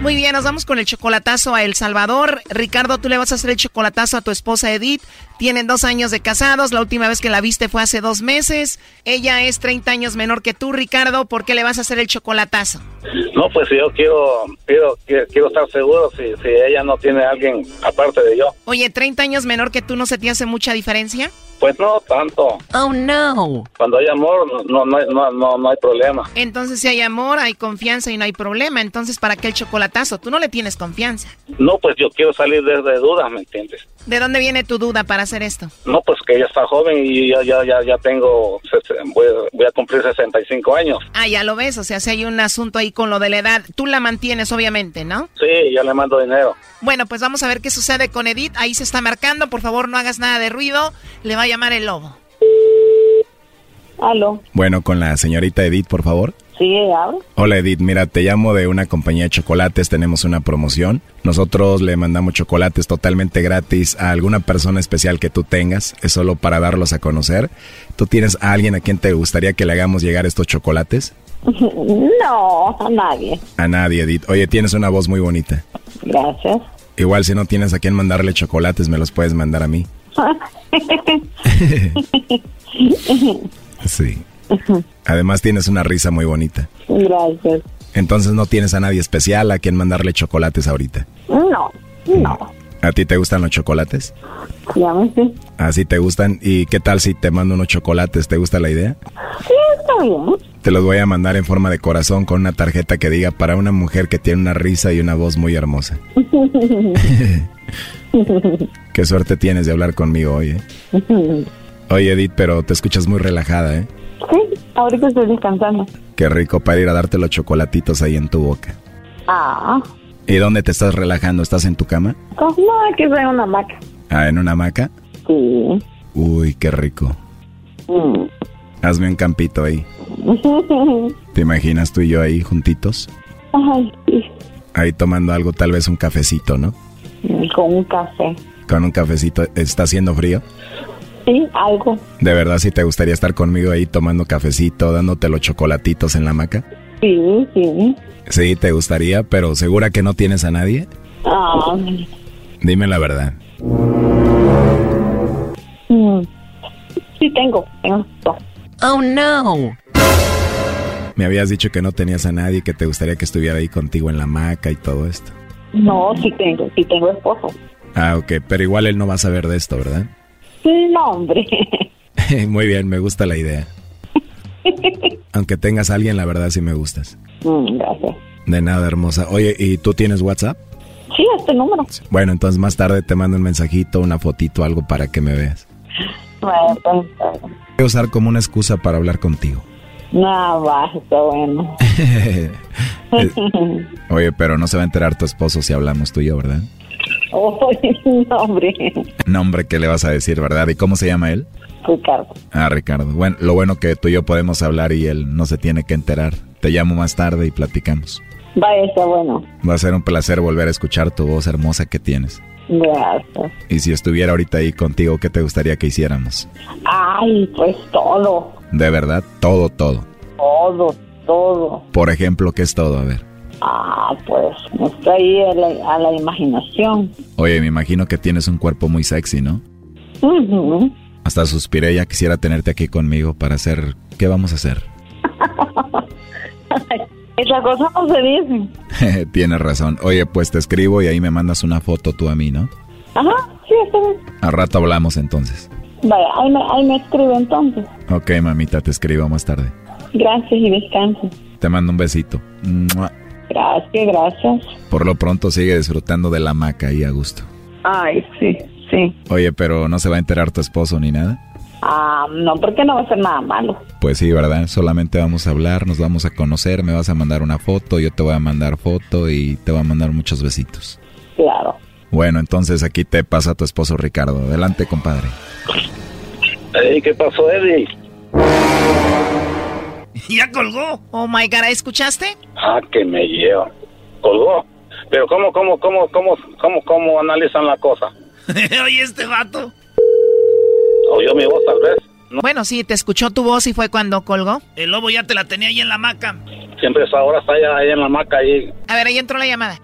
S17: Muy bien, nos vamos con el chocolatazo a El Salvador. Ricardo, tú le vas a hacer el chocolatazo a tu esposa Edith. Tienen dos años de casados. La última vez que la viste fue hace dos meses. Ella es 30 años menor que tú, Ricardo. ¿Por qué le vas a hacer el chocolatazo?
S21: No, pues yo quiero, quiero, quiero, quiero estar seguro si, si ella no tiene a alguien aparte de yo.
S17: Oye, 30 años menor que tú, ¿no se te hace mucha diferencia?
S21: Pues no tanto.
S17: Oh, no.
S21: Cuando hay amor, no, no, no, no, no hay problema.
S17: Entonces, si hay amor, hay confianza y no hay problema. Entonces, ¿para qué el chocolatazo? Tú no le tienes confianza.
S21: No, pues yo quiero salir desde dudas, ¿me entiendes?
S17: ¿De dónde viene tu duda para hacer esto?
S21: No, pues que ella está joven y ya, ya, ya, ya tengo, voy, voy a cumplir 65 años.
S17: Ah, ya lo ves. O sea, si hay un asunto ahí con lo de la edad, tú la mantienes, obviamente, ¿no?
S21: Sí, ya le mando dinero.
S17: Bueno, pues vamos a ver qué sucede con Edith. Ahí se está marcando. Por favor, no hagas nada de ruido. Le va a llamar el lobo.
S24: Aló.
S25: Bueno, con la señorita Edith, por favor.
S24: Sí, hablo.
S25: Hola Edith, mira, te llamo de una compañía de chocolates, tenemos una promoción. Nosotros le mandamos chocolates totalmente gratis a alguna persona especial que tú tengas, es solo para darlos a conocer. ¿Tú tienes a alguien a quien te gustaría que le hagamos llegar estos chocolates?
S24: No, a nadie.
S25: A nadie, Edith. Oye, tienes una voz muy bonita.
S24: Gracias.
S25: Igual si no tienes a quien mandarle chocolates, me los puedes mandar a mí. Sí. Además tienes una risa muy bonita.
S24: Gracias.
S25: Entonces no tienes a nadie especial a quien mandarle chocolates ahorita.
S24: No, no.
S25: ¿A ti te gustan los chocolates?
S24: Llámese.
S25: ¿Así te gustan? ¿Y qué tal si te mando unos chocolates? ¿Te gusta la idea?
S24: Sí, está bien.
S25: Te los voy a mandar en forma de corazón con una tarjeta que diga para una mujer que tiene una risa y una voz muy hermosa. Qué suerte tienes de hablar conmigo hoy. ¿eh? Oye Edith, pero te escuchas muy relajada, ¿eh?
S24: Ahorita estoy descansando.
S25: Qué rico para ir a darte los chocolatitos ahí en tu boca.
S24: Ah,
S25: ¿Y dónde te estás relajando? ¿Estás en tu cama?
S24: pues no, aquí soy una maca.
S25: Ah, en una hamaca.
S24: Sí.
S25: Uy, qué rico.
S24: Mm.
S25: Hazme un campito ahí. ¿Te imaginas tú y yo ahí juntitos?
S24: Ay, sí.
S25: Ahí tomando algo, tal vez un cafecito, ¿no?
S24: Con un café.
S25: Con un cafecito. ¿Está haciendo frío?
S24: Sí, algo.
S25: ¿De verdad si te gustaría estar conmigo ahí tomando cafecito, dándote los chocolatitos en la hamaca?
S24: Sí, sí.
S25: Sí, te gustaría, pero ¿segura que no tienes a nadie?
S24: Ah,
S25: Dime la verdad.
S24: mm. Sí, tengo. tengo dos.
S17: Oh, no.
S25: Me habías dicho que no tenías a nadie, que te gustaría que estuviera ahí contigo en la hamaca y todo esto.
S24: No, sí tengo. Sí tengo esposo.
S25: Ah, ok, pero igual él no va a saber de esto, ¿verdad?
S24: No, hombre.
S25: Muy bien, me gusta la idea. Aunque tengas a alguien, la verdad sí me gustas.
S24: Mm, Gracias.
S25: De nada, hermosa. Oye, ¿y tú tienes WhatsApp?
S24: Sí, este número.
S25: Bueno, entonces más tarde te mando un mensajito, una fotito, algo para que me veas.
S24: Bueno, pues, está bien.
S25: Voy a usar como una excusa para hablar contigo.
S24: No, va, está bueno.
S25: Oye, pero no se va a enterar tu esposo si hablamos tú y yo, ¿verdad?
S24: Oye, no, hombre.
S25: Nombre que le vas a decir, ¿verdad? ¿Y cómo se llama él?
S24: Ricardo.
S25: Ah, Ricardo. Bueno, lo bueno que tú y yo podemos hablar y él no se tiene que enterar. Te llamo más tarde y platicamos.
S24: Vaya, está bueno.
S25: Va a ser un placer volver a escuchar tu voz hermosa que tienes.
S24: Gracias.
S25: Y si estuviera ahorita ahí contigo, ¿qué te gustaría que hiciéramos?
S24: Ay, pues todo.
S25: De verdad, todo, todo.
S24: Todo, todo.
S25: Por ejemplo, ¿qué es todo? A ver.
S24: Ah, pues no está ahí a la, a la imaginación.
S25: Oye, me imagino que tienes un cuerpo muy sexy, ¿no? Hasta suspiré, ya quisiera tenerte aquí conmigo para hacer... ¿Qué vamos a hacer?
S24: Esa cosa no se dice.
S25: Tienes razón. Oye, pues te escribo y ahí me mandas una foto tú a mí, ¿no?
S24: Ajá, sí, está bien.
S25: Al rato hablamos entonces.
S24: Vaya, ahí me, ahí me escribe entonces.
S25: Ok, mamita, te escribo más tarde.
S24: Gracias y descanse.
S25: Te mando un besito. ¡Mua!
S24: Gracias, gracias.
S25: Por lo pronto sigue disfrutando de la hamaca ahí a gusto.
S24: Ay, sí, sí.
S25: Oye, pero no se va a enterar tu esposo ni nada.
S24: Ah, no, porque no va a ser nada malo.
S25: Pues sí, ¿verdad? Solamente vamos a hablar, nos vamos a conocer, me vas a mandar una foto, yo te voy a mandar foto y te voy a mandar muchos besitos.
S24: Claro.
S25: Bueno, entonces aquí te pasa tu esposo Ricardo. Adelante, compadre.
S21: ¿Qué pasó, Eddie?
S5: Ya colgó.
S17: Oh my God, ¿escuchaste?
S21: Ah, que me lleva. Colgó. Pero ¿cómo, cómo, cómo, cómo, cómo, cómo analizan la cosa?
S5: Oye, este vato.
S21: ¿Oyó mi voz tal vez?
S17: Bueno, sí, te escuchó tu voz y fue cuando colgó.
S5: El lobo ya te la tenía ahí en la hamaca.
S21: Siempre es ahora está allá, ahí en la hamaca ahí.
S17: A ver, ahí entró la llamada.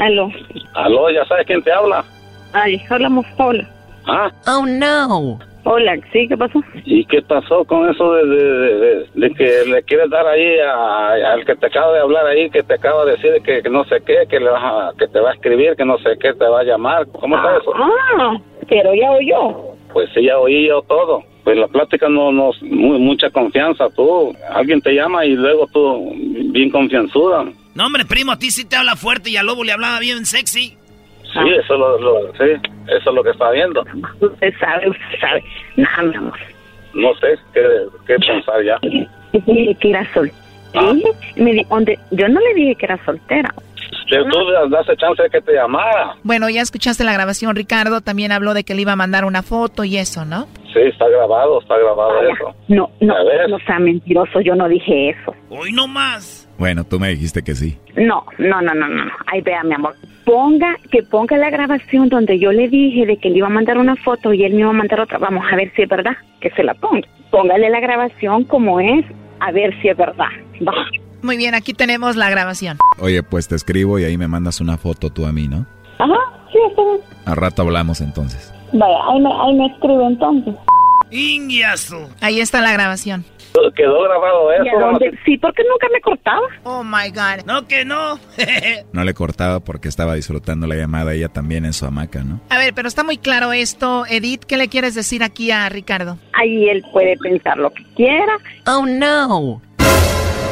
S24: Aló.
S21: Aló, ¿ya sabes quién te habla?
S24: Ay, hablamos hola.
S21: ¿Ah?
S24: Oh, no. Hola, ¿sí? ¿Qué pasó?
S21: ¿Y qué pasó con eso de, de, de- de- de que le quieres dar ahí a- al que te acaba de hablar ahí, que te acaba de decir que, que no sé qué, que, le vas a- que te va a escribir, que no sé qué, te va a llamar? ¿Cómo está eso?
S24: Ah, pero ya oyó.
S21: Pues sí, ya oí yo todo. Pues la plática no nos... mu- mucha confianza, tú. Alguien te llama y luego tú bien confianzuda.
S5: No, hombre, primo, a ti sí te habla fuerte y al lobo le hablaba bien sexy.
S21: Sí, eso lo, lo- sí, eso es lo que está viendo.
S24: Usted sabe, usted sabe. Nada, mi amor.
S21: No sé qué, qué pensar ya.
S24: Dije que era soltera. Me di- donde, yo no le dije que era soltera.
S21: Pero tú le das chance de que te llamara.
S17: Bueno, ya escuchaste la grabación, Ricardo. También habló de que le iba a mandar una foto y eso, ¿no?
S21: Sí, está grabado, está grabado eso.
S24: No, no, no sea mentiroso, yo no dije eso.
S5: Hoy no más.
S25: Bueno, tú me dijiste que sí.
S24: No, no, no, no, no. no. Ay, vea, mi amor. Ponga, que ponga la grabación donde yo le dije de que le iba a mandar una foto y él me iba a mandar otra. Vamos a ver si es verdad. Que se la ponga. Póngale la grabación como es, a ver si es verdad. Va.
S17: Muy bien, aquí tenemos la grabación.
S25: Oye, pues te escribo y ahí me mandas una foto tú a mí, ¿no?
S24: Ajá, sí, está bien.
S25: Al rato hablamos entonces.
S24: Vaya, ahí me, ahí me escribe entonces.
S5: Ingiazo.
S17: Ahí está la grabación.
S21: Quedó grabado
S24: ¿Y a dónde? Sí, porque nunca me cortaba.
S17: Oh my God.
S5: No, que no.
S25: No le cortaba porque estaba disfrutando la llamada ella también en su hamaca, ¿no?
S17: A ver, pero está muy claro esto. Edith, ¿qué le quieres decir aquí a Ricardo?
S24: Ahí él puede pensar lo que quiera. Oh, no.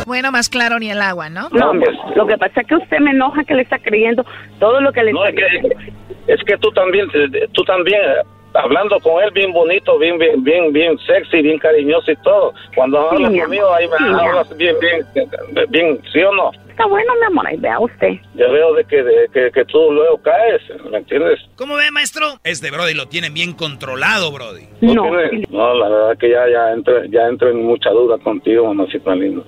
S17: Bueno, más claro ni el agua, ¿no?
S24: No, lo que pasa es que usted me enoja que le está creyendo todo lo que le
S21: No,
S24: está
S21: es que, es que tú también, tú también, eh, hablando con él bien bonito, bien, bien, bien, bien sexy, bien cariñoso y todo. Cuando
S24: Sí,
S21: hablas
S24: mi
S21: conmigo, ahí me
S24: sí,
S21: hablas bien, bien, bien, ¿sí o no?
S24: Está bueno, mi amor, ahí vea usted.
S21: Yo veo de que, de que, que tú luego caes, ¿me entiendes?
S5: ¿Cómo ve, maestro? Este Brody lo tienen bien controlado, Brody.
S21: ¿Tú tienes- no, la verdad que ya, ya entro, ya entro en mucha duda contigo, mamacita linda.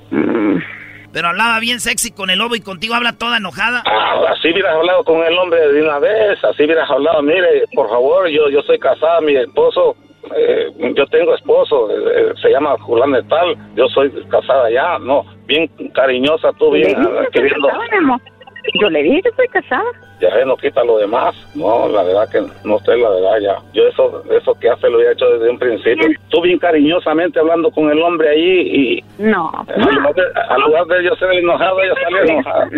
S5: Pero hablaba bien sexy con el lobo y contigo habla toda enojada.
S21: Ah, así hubieras hablado con el hombre de una vez, así hubieras hablado, mire, por favor, yo yo soy casada, mi esposo, eh, yo tengo esposo, eh, eh, se llama Julián de Tal, yo soy casada ya, no, bien cariñosa tú, bien queriendo.
S24: Yo le dije que estoy casada.
S21: ya eh, no quita lo demás, no, la verdad que no sé, la verdad ya, yo eso eso que hace lo he hecho desde un principio, tú bien cariñosamente hablando con el hombre ahí y
S24: No.
S21: al lugar de, al lugar de yo ser enojado, ella sale enojada.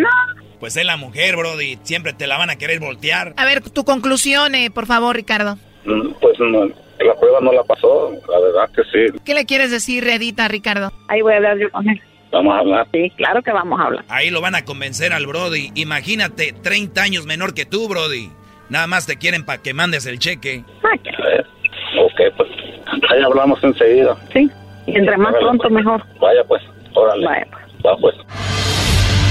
S5: Pues es la mujer, Brody. Siempre te la van a querer voltear.
S17: A ver, tu conclusión, eh, por favor, Ricardo.
S21: Mm, Pues no, la prueba no la pasó, la verdad que sí.
S17: ¿Qué le quieres decir, Edith, a Ricardo?
S24: Ahí voy a hablar yo con él.
S21: Vamos a hablar.
S24: Sí, claro que vamos a hablar.
S5: Ahí lo van a convencer al Brody. Imagínate, 30 años menor que tú, Brody. Nada más te quieren para que mandes el cheque.
S21: Eh, ok, pues ahí hablamos enseguida.
S24: Sí, y entre más
S21: Órale,
S24: pronto
S21: pues.
S24: mejor.
S21: Vaya pues, órale.
S24: Vaya
S21: Va pues.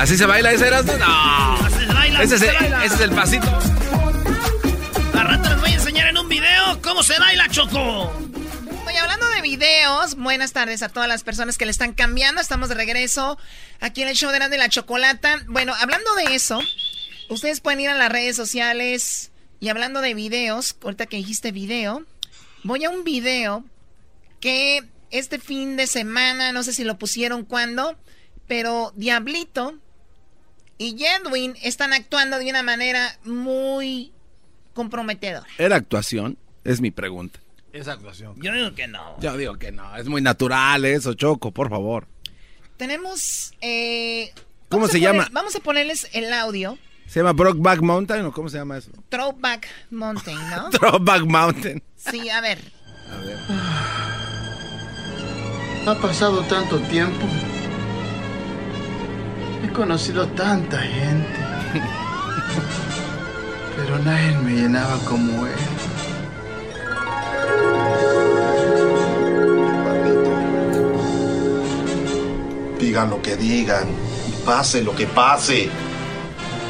S7: ¿Así se baila ese Erasmo? No.
S5: Así se baila,
S7: ese,
S5: así
S7: es
S5: se
S7: el,
S5: baila.
S7: ese es el pasito.
S5: Al rato les voy a enseñar en un video cómo se baila, Choco.
S17: Oye, hablando de videos, buenas tardes a todas las personas que le están cambiando. Estamos de regreso aquí en el show de Grande y la Chocolata. Bueno, hablando de eso, ustedes pueden ir a las redes sociales y hablando de videos, ahorita que dijiste video, voy a un video que este fin de semana, no sé si lo pusieron cuando, pero Diablito y Jedwin están actuando de una manera muy comprometedora.
S7: ¿Era actuación? Es mi pregunta.
S8: Esa actuación.
S5: Yo digo que no.
S7: Yo digo que no, es muy natural eso, Choco, por favor.
S17: Tenemos. eh,
S7: ¿Cómo se
S17: a poner-
S7: llama?
S17: Vamos a ponerles el audio.
S7: ¿Se llama Brokeback Mountain o cómo se llama eso?
S17: Throwback Mountain, ¿no?
S7: Throwback Mountain.
S17: Sí, a ver.
S26: Ha pasado tanto tiempo. He conocido tanta gente. Pero nadie me llenaba como él.
S27: Digan lo que digan, y pase lo que pase,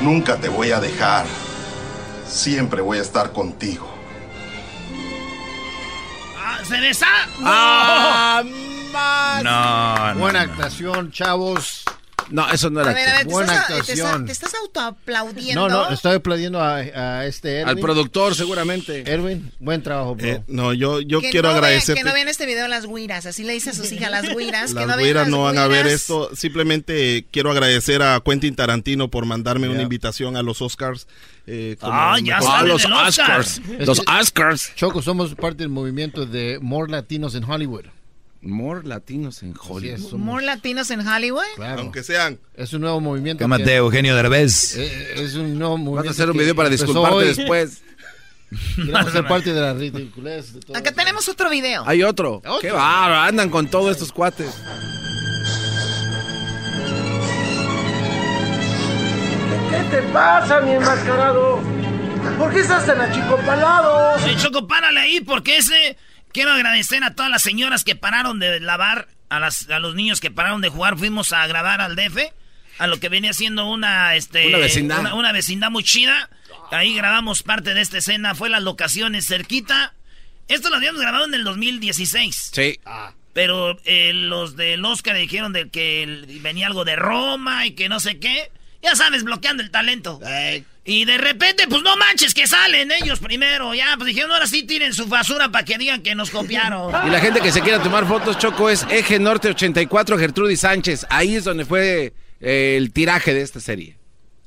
S27: nunca te voy a dejar. Siempre voy a estar contigo.
S5: Ah, ¿Se besa?
S7: Ah,
S6: No, no,
S8: Buena
S6: no.
S8: actuación, chavos.
S7: No, eso no
S17: A ver, a ver, te
S8: Buena
S17: estás, te,
S8: actuación.
S17: estás, te estás autoaplaudiendo.
S8: No, no, estoy aplaudiendo a, a este Erwin.
S7: Al productor, seguramente.
S8: Erwin, buen trabajo, bro.
S12: Eh, no, yo, yo
S17: que
S12: quiero
S17: no
S12: agradecerte.
S17: que no vean este video las guiras. Así le dice a sus hijas las que no
S12: güiras
S17: las
S12: no van a ver
S17: güiras.
S12: esto. Simplemente quiero agradecer a Quentin Tarantino por mandarme una invitación a los Oscars. eh, como
S5: Ah, ya
S7: Ah, los. Oscars. Los Oscars.
S8: Choco, somos parte del movimiento de More Latinos en Hollywood.
S7: More latinos en Hollywood.
S8: Somos-
S17: More latinos en Hollywood.
S8: Claro.
S12: Aunque sean.
S8: Es un nuevo movimiento.
S6: Cálmate,
S8: que-
S6: Eugenio Derbez.
S8: eh, es un nuevo movimiento.
S7: Vas a hacer un video para disculparte
S8: hoy.
S7: después.
S8: Queremos ser parte de la ridiculez. de todo
S17: Acá
S8: eso.
S17: tenemos otro video.
S7: Hay otro.
S8: Otro.
S7: Qué bárbaro, andan con todos estos cuates.
S28: ¿Qué te pasa, mi enmascarado? ¿Por qué estás tan achicopalado?
S5: Sí, Choco, párale ahí porque ese... Quiero agradecer a todas las señoras que pararon de lavar, a, las, a los niños que pararon de jugar. Fuimos a grabar al DF, a lo que venía siendo una, este,
S7: Una vecindad.
S5: Una, una vecindad muy chida. Ahí grabamos parte de esta escena. Fue las locaciones cerquita. Esto lo habíamos grabado en el 2016.
S7: Sí.
S5: Pero eh, los del Oscar dijeron de que venía algo de Roma y que no sé qué. Ya sabes, bloqueando el talento. Y de repente, pues no manches, que salen ellos primero. Ya, pues dijeron, ahora sí tiren su basura para que digan que nos copiaron.
S7: Y la gente que se quiera tomar fotos, Choco, es Eje Norte 84, Gertrudis Sánchez. Ahí es donde fue eh, el tiraje de esta serie.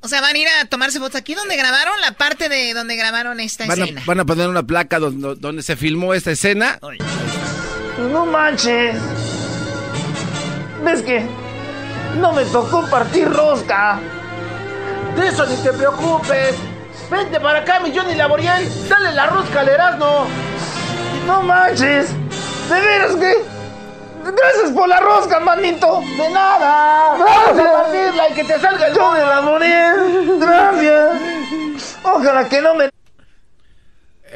S17: O sea, van a ir a tomarse fotos aquí donde grabaron la parte de donde grabaron esta
S7: Van a,
S17: escena.
S7: van a poner una placa donde, donde se filmó esta escena.
S28: No manches. ¿Ves que no me tocó partir rosca? De eso ni te preocupes. Vente para acá, mi Johnny Laboriel. Dale la rosca al Erasmo. No manches. De veras que. Gracias por la rosca, manito. De nada. Vamos a partirla y que te salga el Johnny Laboriel. Gracias. Ojalá que no me.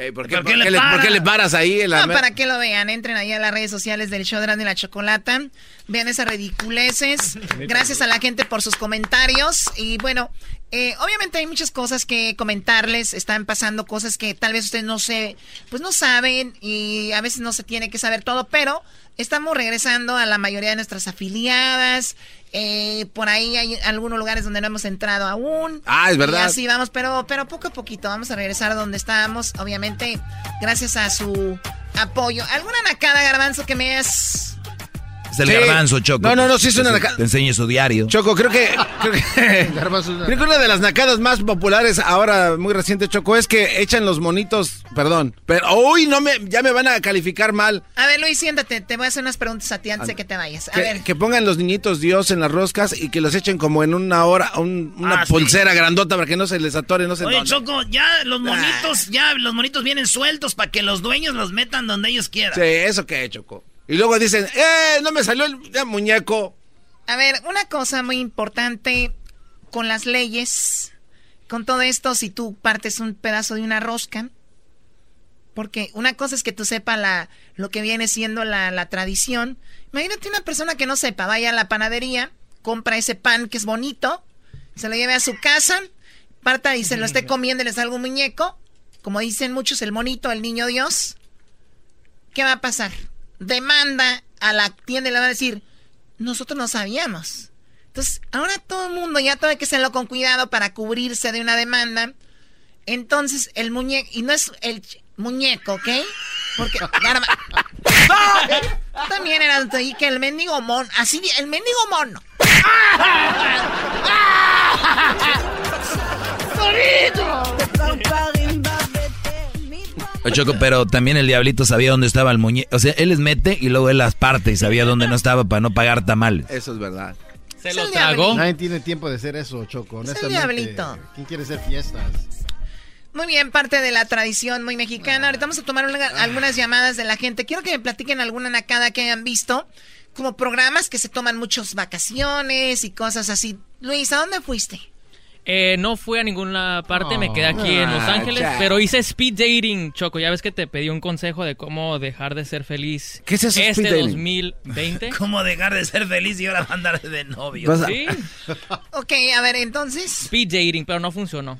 S7: Eh, ¿por, qué,
S5: ¿Por
S7: por
S5: qué le
S7: qué le, por
S5: paras?
S7: qué le paras ahí en la...
S17: No, para que lo vean, entren ahí a las redes sociales del show de la Chocolata, vean esas ridiculeces, gracias a la gente por sus comentarios y bueno, eh, obviamente hay muchas cosas que comentarles, están pasando cosas que tal vez ustedes no se, pues no saben y a veces no se tiene que saber todo, pero estamos regresando a la mayoría de nuestras afiliadas, eh, por ahí hay algunos lugares donde no hemos entrado aún.
S7: Ah, es verdad.
S17: Y así vamos, pero, pero poco a poquito vamos a regresar a donde estábamos, obviamente, gracias a su apoyo. ¿Alguna nacada, Garbanzo, que me has...
S6: Es el
S7: Sí.
S6: garbanzo, Choco.
S7: No, no, no, sí es una
S6: Te-
S7: naca-
S6: Te enseñe su diario.
S7: Choco, creo que, creo que,
S8: una-
S7: creo que una de las nacadas más populares ahora, muy reciente, Choco, es que echan los monitos, perdón, pero uy, no me, ya me van a calificar mal.
S17: A ver, Luis, siéntate, te voy a hacer unas preguntas a ti antes de que te vayas. A
S7: Que,
S17: ver,
S7: que pongan los niñitos Dios en las roscas y que los echen como en una hora, un- una
S5: Ah, sí.
S7: pulsera grandota para que no se les atore, no se
S5: Oye,
S7: dónde.
S5: Choco, ya los monitos, ya los monitos vienen sueltos para que los dueños los metan donde ellos quieran.
S7: Sí, eso que Choco. Y luego dicen, ¡eh! No me salió el, muñeco.
S17: a ver, una cosa muy importante con las leyes, con todo esto, si tú partes un pedazo de una rosca, porque una cosa es que tú sepas la, lo que viene siendo la, la tradición. Imagínate una persona que no sepa, vaya a la panadería, compra ese pan que es bonito se lo lleve a su casa, parta y se lo esté comiendo y le salga un muñeco, como dicen muchos, el monito, el niño Dios, ¿qué va a pasar? Demanda a la tienda y le va a decir, nosotros no sabíamos. Entonces, ahora todo el mundo ya tiene que hacerlo con cuidado para cubrirse de una demanda. Entonces, el muñeco, y no es el muñeco, ¿ok? Porque también era ahí que el mendigo mono, así, el mendigo mono.
S6: Choco, pero también el diablito sabía dónde estaba el muñeco. O sea, él les mete y luego él las parte y sabía dónde no estaba para no pagar tamales.
S7: Eso es verdad.
S8: Se lo tragó. Nadie tiene tiempo de hacer eso, Choco.
S17: Es el diablito.
S8: ¿Quién quiere hacer fiestas?
S17: Muy bien, parte de la tradición muy mexicana. Ahorita vamos a tomar algunas llamadas de la gente. Quiero que me platiquen alguna nacada que hayan visto, como programas que se toman muchas vacaciones y cosas así. Luis, ¿a dónde fuiste?
S29: Eh, no fui a ninguna parte, me quedé aquí en Los Ángeles, pero hice speed dating, Choco. Ya ves que te pedí un consejo de cómo dejar de ser feliz.
S7: ¿Qué es eso?
S29: Este 2020.
S5: ¿Cómo dejar de ser feliz y ahora mandar de novio?
S29: Sí.
S17: ok, a ver, entonces.
S29: Speed dating, pero no funcionó.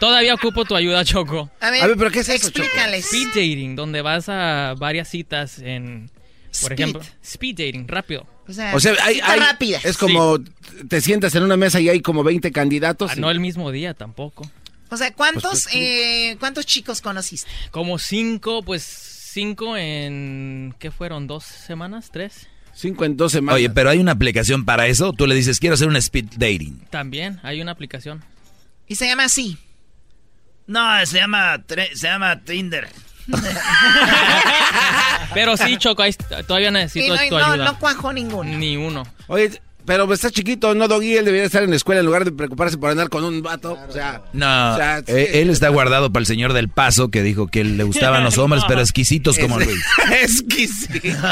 S29: Todavía ocupo tu ayuda, Choco.
S17: A ver,
S7: ¿pero qué es eso,
S17: explícales.
S29: Speed dating, donde vas a varias citas en... Por ejemplo, speed dating, rápido.
S17: O sea,
S7: O sea, hay,
S17: cita
S7: hay-
S17: rápida.
S7: es como te sientas en una mesa y hay como 20 candidatos.
S29: Ah,
S7: y-
S29: no el mismo día tampoco.
S17: O sea, ¿cuántos,
S7: Pues,
S17: eh, ¿cuántos chicos conociste?
S29: Como cinco, pues cinco en... ¿Qué fueron? ¿Dos semanas? ¿Tres?
S7: Cinco en dos semanas.
S6: Oye, pero hay una aplicación para eso. Tú le dices, quiero hacer un speed dating.
S29: También hay una aplicación.
S17: Y se llama así.
S5: No, se llama, se llama Tinder.
S29: Pero sí, Choco, ahí todavía
S17: Y
S29: necesito
S17: no,
S29: tu
S17: no,
S29: ayuda.
S17: no cuajó ninguno.
S29: Ni uno.
S7: Oye, pero está chiquito, no Doggy, él debería estar en la escuela en lugar de preocuparse por andar con un vato. O sea,
S6: No,
S7: O sea,
S6: eh, él está guardado para el señor del paso que dijo que le gustaban los hombres, pero exquisitos como
S7: Es-
S6: Luis.
S7: exquisito.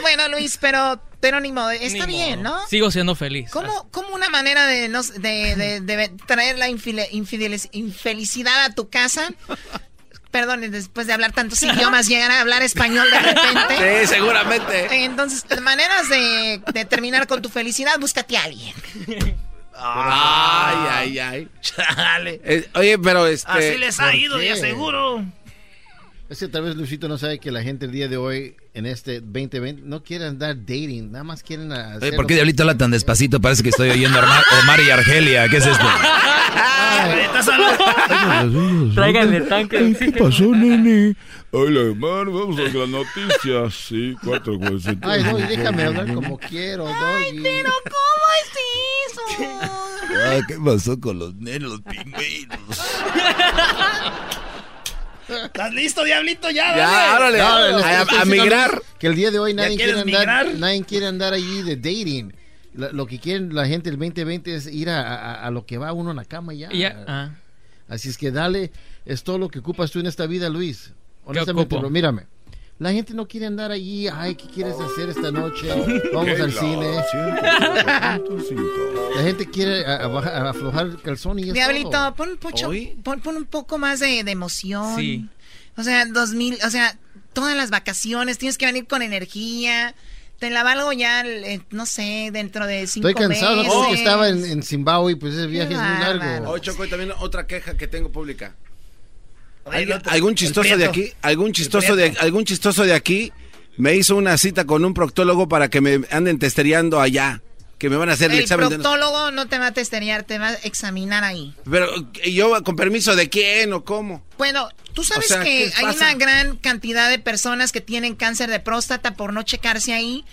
S17: Bueno, Luis, pero, pero ni modo. Está
S29: Ni
S17: bien,
S29: modo.
S17: ¿no?
S29: Sigo siendo feliz.
S17: ¿Cómo, cómo una manera de, no, de, de- de traer la infile- infideliz- infelicidad a tu casa? Perdón, después de hablar tantos idiomas, llegar a hablar español de repente.
S7: Sí, seguramente.
S17: Entonces, maneras de, de terminar con tu felicidad, búscate a alguien.
S7: Ay, ay, ay.
S5: Chale.
S7: Eh, oye, pero este.
S5: Así les ha
S8: ¿por
S5: ido,
S8: qué?
S5: de aseguro.
S8: Es que tal vez Luisito no sabe que la gente el día de hoy, en este 2020, no quiere andar dating, nada más quieren hacer...
S6: Oye, ¿por qué Diablito habla tan despacito? Parece que estoy oyendo a Omar, Omar y Argelia. ¿Qué es esto?
S5: Estás hablando-
S29: Tráiganle tanque.
S23: ¿Qué pasó, nene? Hola, hermano, vamos a las noticias. Sí, cuatro cosas.
S8: Ay, no, déjame hablar como quiero, Doggy.
S17: Pero, ¿cómo es eso?
S6: Ah, ¿Qué pasó con los nenes, los pingüinos?
S5: ¿Estás listo, diablito? Ya,
S7: Ya,
S5: dale.
S7: a, migrar.
S8: Que el día de hoy nadie quiere andar,
S5: migrar?
S8: nadie quiere andar allí de dating. Lo que quieren la gente el 2020 es ir a, a- a lo que va uno en la cama ya.
S29: Ya, ah.
S8: Así es que dale, es todo lo que ocupas tú en esta vida, Luis. Honestamente,
S29: ocupo?
S8: bro, mírame. La gente no quiere andar allí, ay, ¿qué quieres hacer esta noche? Vamos al cine. La gente quiere a- a bajar- a aflojar el calzón y
S17: Diablito,
S8: todo.
S17: pon, pocho- pon, pon un poco más de, de emoción.
S29: Sí.
S17: O sea, 2000, o sea, todas las vacaciones, tienes que venir con energía. Te la valgo ya, eh, no sé, dentro de cinco
S8: Estoy cansado,
S17: meses.
S8: estaba en, en Zimbabue, pues ese viaje es muy largo.
S7: Oye, Choco, y también otra queja que tengo pública. ¿Algún,
S5: el el
S7: chistoso de aquí? ¿Algún
S5: El
S7: chistoso de, algún chistoso de aquí me hizo una cita con un proctólogo para que me anden testereando allá? Que me van a hacer el,
S17: El
S7: examen de...
S17: proctólogo no te va a testear, te va a examinar ahí.
S7: Pero, ¿y yo con permiso de quién o cómo?
S17: Bueno, tú sabes
S7: O sea,
S17: que
S7: ¿qué
S17: hay
S7: pasa?
S17: una gran cantidad de personas que tienen cáncer de próstata por no checarse ahí.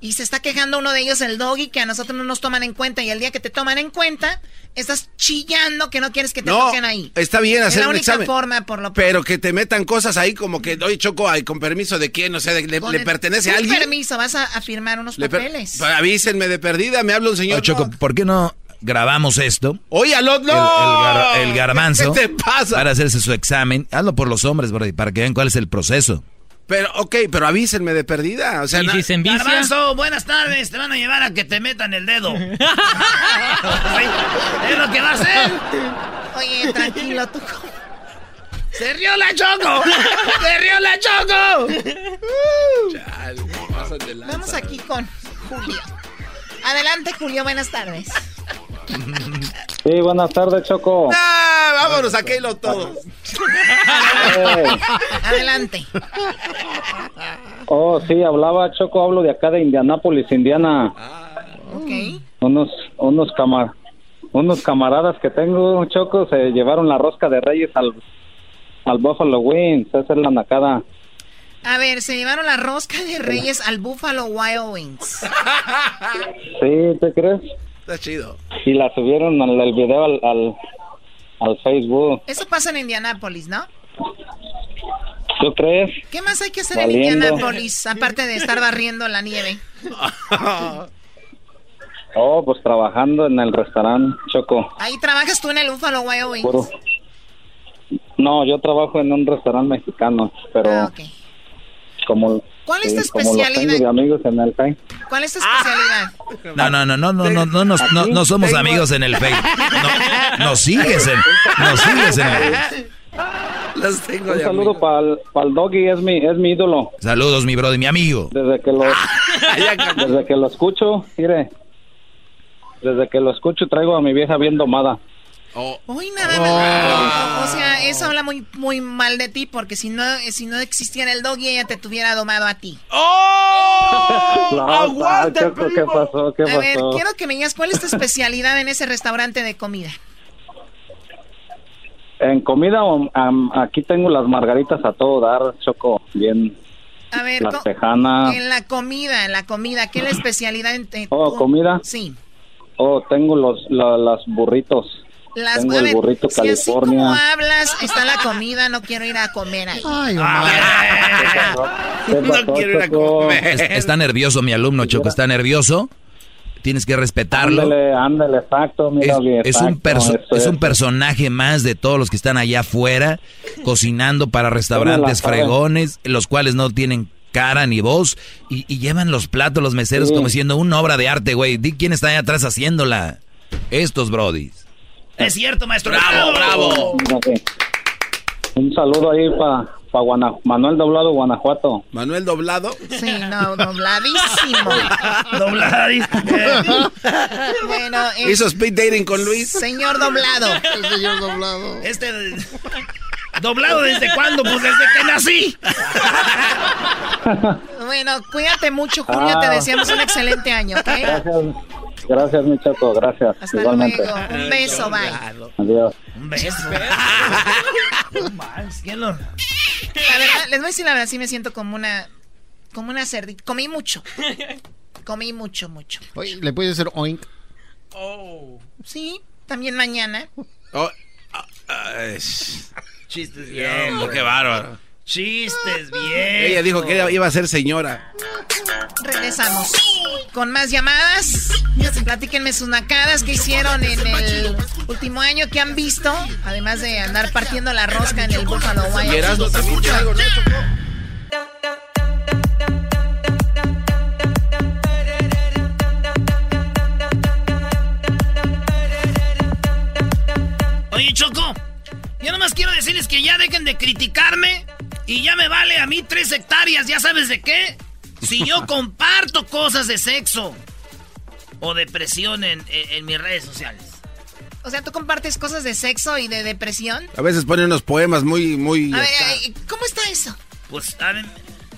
S17: Y se está quejando uno de ellos, el doggy, que a nosotros no nos toman en cuenta. Y el día que te toman en cuenta, estás chillando que no quieres que te
S7: No,
S17: toquen ahí.
S7: está bien
S17: Es
S7: hacer
S17: la
S7: un
S17: única
S7: examen.
S17: forma, por lo
S7: Pero que te metan cosas ahí como que, oye, Choco, ay, con permiso de quién, o sea, de- le, pertenece a
S17: con
S7: alguien.
S17: permiso, vas a, a firmar unos
S7: Le
S17: papeles.
S7: Pues avísenme de perdida, me habla un señor.
S6: Oye, Choco, ¿por qué no grabamos esto?
S7: Oye, aló, no.
S6: El, el gar- el garbanzo.
S7: ¿Qué te pasa?
S6: Para hacerse su examen. Hazlo por los hombres, para que vean cuál es el proceso.
S7: Pero, ok, pero avísenme de perdida. O sea,
S29: ¿Y
S7: na-
S29: si se envicia?
S5: Garbanzo, buenas tardes. Te van a llevar a que te metan el dedo. es lo que va a hacer.
S17: Oye, tranquilo, tú.
S5: ¡Se rió la Choco! ¡Se rió la Choco!
S7: Chale.
S17: Vamos aquí con Julio. Adelante, Julio, buenas tardes.
S30: Sí, buenas tardes, Choco.
S7: Ah, vámonos a Keilo todos.
S17: Adelante.
S30: Oh, sí, hablaba Choco, hablo de acá de Indianápolis, Indiana.
S17: Ok.
S30: Unos, unos camar, unos camaradas que tengo, Choco, se llevaron la rosca de Reyes al, al Buffalo Wings. Esa es la nacada.
S17: A ver, se llevaron la rosca de Reyes al Buffalo Wild Wings.
S30: Sí, ¿te crees?
S7: Está chido.
S30: Y la subieron al, el video al, al, al Facebook.
S17: Eso pasa en Indianápolis, ¿no?
S30: ¿Tú crees?
S17: ¿Qué más hay que hacer en
S30: Valiendo.
S17: Indianápolis aparte de estar barriendo la nieve?
S30: Oh, pues trabajando en el restaurante, Choco.
S17: Ahí trabajas tú en el Buffalo Wild Wings.
S30: Puro. No, yo trabajo en un restaurante mexicano, pero
S17: Ah, ok.
S30: como,
S17: ¿Cuál es tu especialidad?
S30: de amigos en el Face.
S17: ¿Cuál es tu especialidad?
S6: No, no, no, no, no, no, no, no, no somos
S30: Tengo-
S6: amigos en el Facebook. No, nos sigues en, nos sigues en el
S7: Los tengo
S30: Un saludo para el doggy, es mi, es mi ídolo.
S6: Saludos, mi brother, mi amigo.
S30: Desde que lo, desde que lo escucho, mire, desde que lo escucho traigo a mi vieja bien domada.
S17: Uy, nada más. O sea, eso habla muy, muy mal de ti, porque si no, si no existiera el doggy, ella te tuviera domado a ti.
S30: No, Choco, ¿Qué pasó? ¿Qué
S17: A ver, quiero que me digas cuál es tu especialidad en ese restaurante de comida.
S30: En comida, um, um, aquí tengo las margaritas a todo dar, Choco, bien.
S17: A ver,
S30: Las tejanas.
S17: en la comida, en la comida, ¿qué es la especialidad en
S30: Oh, comida.
S17: Sí.
S30: Oh, tengo los, la- las burritos.
S17: Las,
S30: tengo
S17: a
S30: el burrito
S17: si así como
S30: California.
S17: hablas, está la comida, no quiero ir a comer ahí.
S30: ¿Qué pasó, Choco?
S6: Es- está nervioso mi alumno, Choco, está nervioso. Tienes que respetarlo.
S30: Ándale, ándale, exacto, mira
S6: Es,
S30: bien.
S6: es un perso- es un personaje más de todos los que están allá afuera cocinando para restaurantes fregones, los cuales no tienen cara ni voz y, y llevan los platos los meseros
S30: Sí.
S6: como siendo una obra de arte, güey. Di quién está allá atrás haciéndola. Estos brodis.
S5: Es cierto, maestro.
S6: Bravo, bravo.
S30: Fíjate. Un saludo ahí para Manuel Doblado, Guanajuato.
S7: Manuel Doblado.
S17: Sí, no, dobladísimo.
S5: Dobladísimo.
S17: bueno, eh,
S7: Hizo speed dating con Luis.
S17: señor doblado.
S7: El señor Doblado.
S5: Este. ¿Doblado desde cuándo? Pues desde que nací.
S17: Bueno, cuídate mucho, Julio. Te
S30: Ah.
S17: deseamos un excelente año, ¿ok?
S30: Gracias, gracias, mi Choco, gracias.
S17: Hasta
S30: Igualmente.
S17: luego. Un beso, bye.
S30: Adiós.
S5: Un beso. No manches, ¿quién lo-
S17: La verdad, les voy a decir la verdad, sí me siento como una, como una cerdita. Comí mucho. Comí mucho, mucho.
S8: Oye, ¿le puedes hacer oink?
S17: Sí, también mañana.
S7: Oh, ah, ay,
S5: Chistes
S7: bien.
S5: bien.
S7: qué bárbaro.
S5: Chistes bien.
S7: Ella dijo que iba a ser señora.
S17: Regresamos con más llamadas. Platíquenme sus nacadas que hicieron en el último año que han visto, además de andar partiendo la rosca en el Buffalo Wild.
S7: ¿no?
S5: Oye, Choco, yo nomás quiero decirles que ya dejen de criticarme y ya me vale a mí tres hectáreas, ¿ya sabes de qué? Si yo comparto cosas de sexo o depresión en, en- en mis redes sociales.
S17: O sea, tú compartes cosas de sexo y de depresión.
S7: A veces pone unos poemas muy, muy.
S17: A ver, ¿cómo está eso?
S5: Pues, a ver,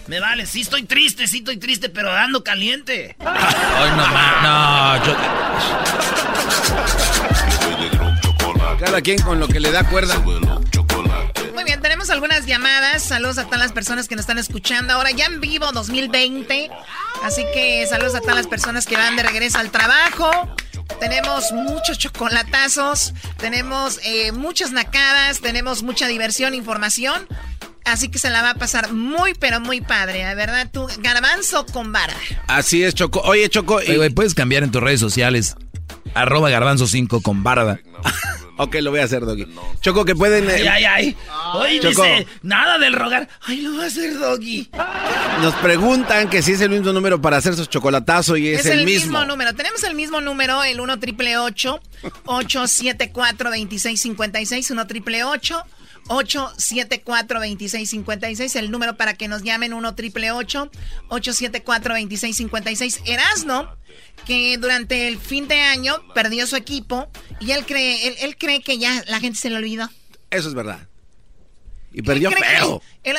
S5: me vale, sí estoy triste, sí estoy triste, pero dando caliente.
S6: Ay, no, no, yo-
S7: Cada quien con lo que le da cuerda.
S17: Muy bien, tenemos algunas llamadas. Saludos a todas las personas que nos están escuchando ahora ya en vivo 2020. Así que saludos a todas las personas que van de regreso al trabajo. Tenemos muchos chocolatazos, tenemos eh, muchas nacadas, tenemos mucha diversión, información. Así que se la va a pasar muy, pero muy padre, ¿de verdad? Tú, garbanzo con vara.
S7: Así es, Choco. Oye, Choco.
S6: Oye, güey, puedes cambiar en tus redes sociales. Arroba garbanzo 5 con barda.
S7: Ok, lo voy a hacer, Doggy. Choco, que pueden. eh,
S5: Ay, ay, ay. Hoy
S7: Choco.
S5: dice, nada del rogar. Ay, lo va a hacer Doggy.
S7: Nos preguntan que si es el mismo número para hacer sus chocolatazos y es,
S17: Es, el, mismo. número. Tenemos el mismo número, el 1 triple 874 2656 1 triple 8 874-2656, el número para que nos llamen 1 triple 874-2656. Erasno, que durante el fin de año perdió su equipo y él cree, él, cree que ya la gente se le olvidó.
S7: Eso es verdad. Y perdió feo.
S17: Eh,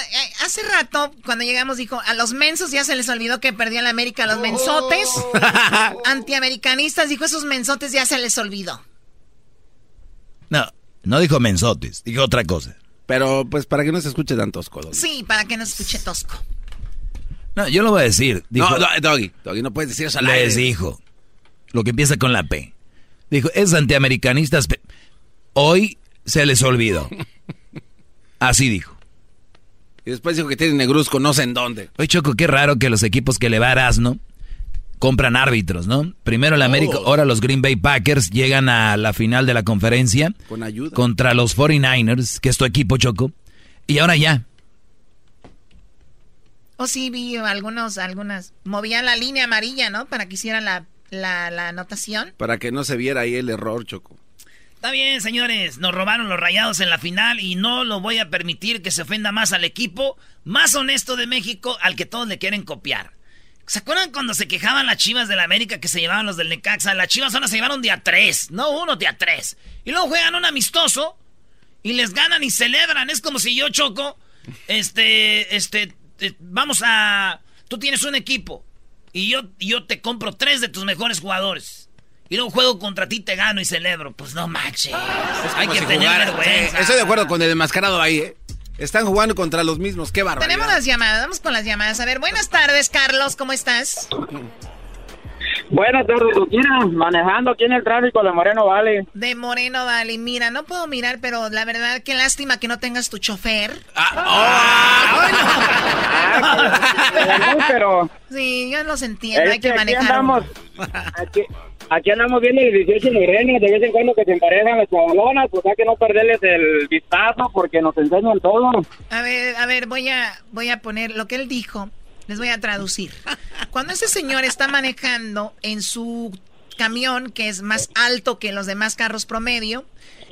S17: hace rato, cuando llegamos, dijo, a los mensos ya se les olvidó que perdió la América. A los mensotes, antiamericanistas, dijo, esos mensotes ya se les olvidó.
S6: No, no dijo mensotes, dijo otra cosa.
S7: Pero pues para que no se escuche tan tosco,
S17: Sí, para que no se escuche tosco.
S6: No, yo lo voy a decir. Dijo,
S7: no, Doggy, Doggy, no puedes decir eso al
S6: Les dijo, lo que empieza con la P. Dijo, es antiamericanistas. Hoy se les olvidó. Así dijo.
S7: Y después dijo que tiene negruzco no sé en dónde.
S6: Oye, Choco, qué raro que los equipos que le va a ¿no? Compran árbitros, ¿no? Primero el América, oh. ahora los Green Bay Packers llegan a la final de la conferencia.
S7: Con ayuda.
S6: Contra los 49ers, que es tu equipo, Choco. Y ahora ya.
S17: O oh, sí, vi algunos, algunas. Movían la línea amarilla, ¿no? Para que hicieran la, la, la anotación.
S7: Para que no se viera ahí el error, Choco.
S5: Está bien, señores, nos robaron los rayados en la final y no lo voy a permitir que se ofenda más al equipo más honesto de México al que todos le quieren copiar. ¿Se acuerdan cuando se quejaban las chivas de la América que se llevaban los del Necaxa? Las chivas ahora se llevaron día tres, no uno, día tres. Y luego juegan un amistoso y les ganan y celebran. Es como si yo choco, este, este, vamos a, tú tienes un equipo y yo, yo te compro tres de tus mejores jugadores y luego juego contra ti, te gano y celebro. Pues no manches. Hay que tener vergüenza.
S7: estoy de acuerdo con el enmascarado ahí, ¿eh? Están jugando contra los mismos, qué barbaridad.
S17: Tenemos las llamadas, vamos con las llamadas. A ver, buenas tardes, Carlos, ¿cómo estás?
S31: Buenas tardes, Luquina, manejando aquí en el tráfico de Moreno Valley.
S17: De Moreno Valley, mira, no puedo mirar, pero la verdad, qué lástima que no tengas tu chofer.
S31: Ah, oh, pero...
S17: Sí, yo los entiendo, hay que, manejar.
S31: Andamos, aquí, aquí andamos viendo el 18 morenos, de vez en cuando que se emparejan las chavalonas, pues hay que no perderles el vistazo porque nos enseñan todo.
S17: A ver, a ver, voy a, voy a poner lo que él dijo, les voy a traducir. Cuando ese señor está manejando en su camión, que es más alto que los demás carros promedio,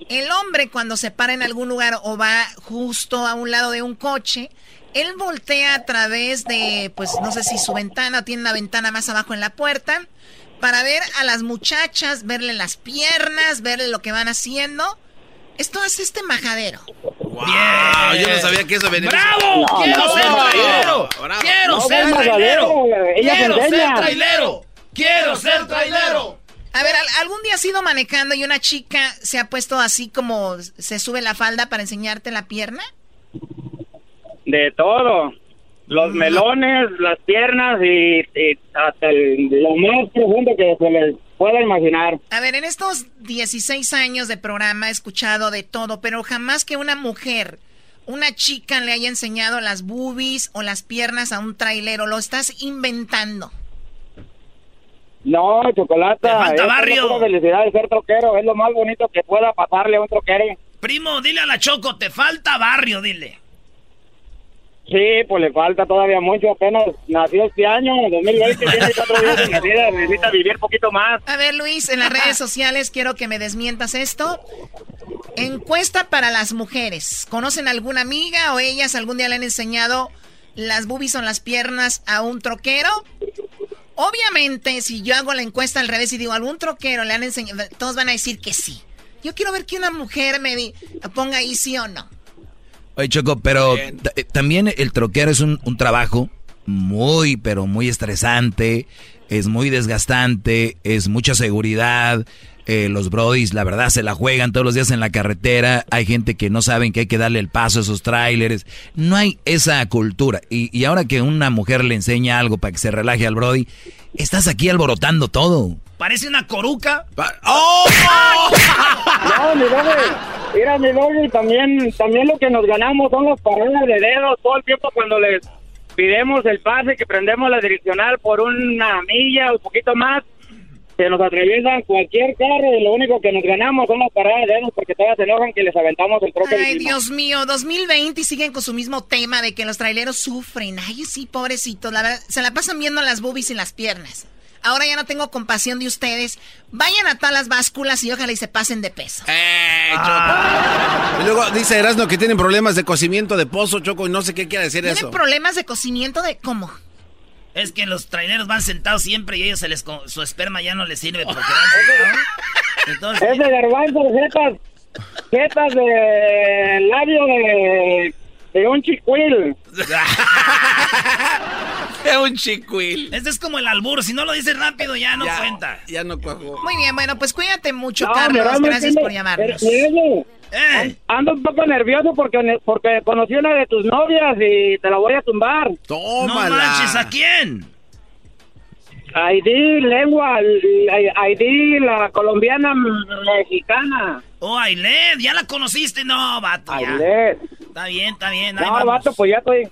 S17: el hombre cuando se para en algún lugar o va justo a un lado de un coche, él voltea a través de, pues no sé si su ventana tiene una ventana más abajo en la puerta para ver a las muchachas, verle las piernas, verle lo que van haciendo. Esto es este majadero.
S7: Wow, yo no sabía que eso venía.
S5: ¡Bravo! ¡Quiero ser trailero! ¡Quiero ser trailero! ¡Quiero ser trailero! ¡Quiero ser trailero!
S17: A ver, ¿algún día has ido manejando y una chica se ha puesto así como se sube la falda para enseñarte la pierna?
S31: De todo. Los melones, las piernas y, hasta lo más profundo que se les pueda imaginar.
S17: A ver, en estos 16 años de programa he escuchado de todo, pero jamás que una mujer, una chica le haya enseñado las boobies o las piernas a un trailero. Lo estás inventando.
S31: No, chocolata.
S5: Es barrio.
S31: felicidad de ser troquero. Es lo más bonito que pueda pasarle a un troquero.
S5: Primo, dile a la Choco, te falta barrio, dile.
S31: Sí, pues le falta todavía mucho, apenas nació este año, 2020, tiene cuatro días de nacida, necesita vivir poquito más.
S17: A ver, Luis, en las redes sociales quiero que me desmientas esto. Encuesta para las mujeres. ¿Conocen alguna amiga o ellas algún día le han enseñado las boobies o las piernas a un troquero? Obviamente, si yo hago la encuesta al revés y digo algún troquero le han enseñado, todos van a decir que sí. Yo quiero ver que una mujer me ponga ahí sí o no.
S6: Oye, Choco, pero eh, también el troquero es un, trabajo muy, pero muy estresante, es muy desgastante, es mucha seguridad. Eh, los brodis, la verdad, se la juegan todos los días en la carretera. Hay gente que no saben que hay que darle el paso a esos tráileres. No hay esa cultura. Y, y, ahora que una mujer le enseña algo para que se relaje al brody, estás aquí alborotando todo.
S5: Parece una coruca.
S31: ¡Oh! no, mi Mira, mi y también, también lo que nos ganamos son los paradas de dedos todo el tiempo cuando les pidemos el pase, que prendemos la direccional por una milla o un poquito más. Se nos atraviesan cualquier carro y lo único que nos ganamos son las paradas de dedos porque todavía se enojan que les aventamos el troque.
S17: Ay, Dios mío, 2020 y siguen con su mismo tema de que los traileros sufren. Ay, sí, pobrecitos, la verdad, se la pasan viendo las boobies y las piernas. Ahora ya no tengo compasión de ustedes. Vayan a todas las básculas y ojalá y se pasen de peso.
S7: ¡Eh, Choco! Y luego dice Erasmo que tienen problemas de cocimiento de pozo, Choco, y no sé qué quiere decir
S17: ¿Tienen
S7: eso.
S17: problemas de cocimiento de cómo?
S5: Es que los traineros van sentados siempre y ellos se les su esperma ya no les sirve porque van sentados. Entonces,
S31: Es de garbanzo, jetas, jetas de labio de, de un chicuil.
S7: Es un chicuil.
S5: Este es como el albur, si no lo dices rápido ya no cuenta.
S7: Ya no cuajo.
S17: Muy bien, bueno, pues cuídate mucho,
S31: No,
S17: Carlos. Gracias por llamarnos.
S31: Eh, Ando un poco nervioso porque, porque conocí una de tus novias y te la voy a tumbar.
S5: No manches, ¿a quién?
S31: Aidí, lengua, Aidí, la colombiana mexicana.
S5: Oh, Ailed, ya la conociste, no, vato. ya.
S31: Ailed.
S5: Está bien, está bien. ahí
S31: No,
S5: vamos.
S31: vato, pues ya estoy,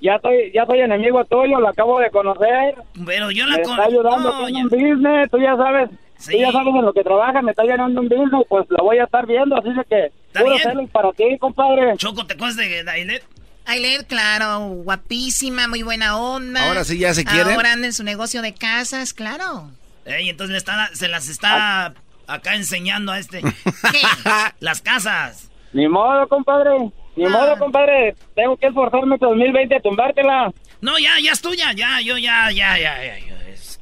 S31: ya estoy, ya soy enemigo tuyo, lo acabo de conocer.
S5: Pero yo
S31: me
S5: la
S31: está
S5: conozco.
S31: ayudando con un business, tú ya sabes, tú ya sabes en lo que trabaja, me está llenando un business, pues lo voy a estar viendo, así de que puro
S5: bien?
S31: celos para ti, compadre.
S5: Choco, ¿te acuerdas de Ailed?
S17: Ailed, claro, guapísima, muy buena onda.
S5: Ahora sí ya se quieren.
S17: Ahora anda en su negocio de casas, claro.
S5: Ey, entonces le está- se las está acá enseñando a este. Las casas.
S31: Ni modo, compadre, ni
S5: Ah.
S31: modo, compadre, tengo que esforzarme este 2020 a tumbártela.
S5: No, ya, ya es tuya, ya, yo ya, ya, ya, ya. ya, es-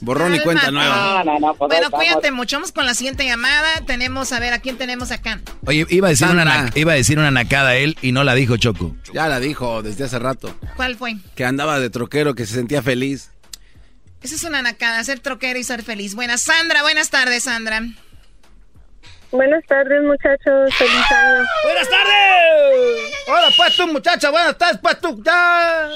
S7: Borrón y cuenta
S17: Cálmate.
S7: nueva.
S31: No, no, no, pues
S17: Bueno, cuídate mucho. Vamos con la siguiente llamada. Tenemos, a ver, ¿a quién tenemos acá?
S6: Oye, iba a, decir una,
S7: Sandra.
S6: iba a decir una nacada él y no la dijo Choco.
S7: Ya la dijo desde hace rato.
S17: ¿Cuál fue?
S7: Que andaba de troquero, que se sentía feliz.
S17: Esa es una nacada, ser troquero y ser feliz. Buenas, Sandra, buenas tardes, Sandra.
S32: Buenas tardes, muchachos. Feliz año.
S5: ¡Buenas tardes!
S28: Hola, pues tú, muchacha, buenas tardes, pues tú. Ya.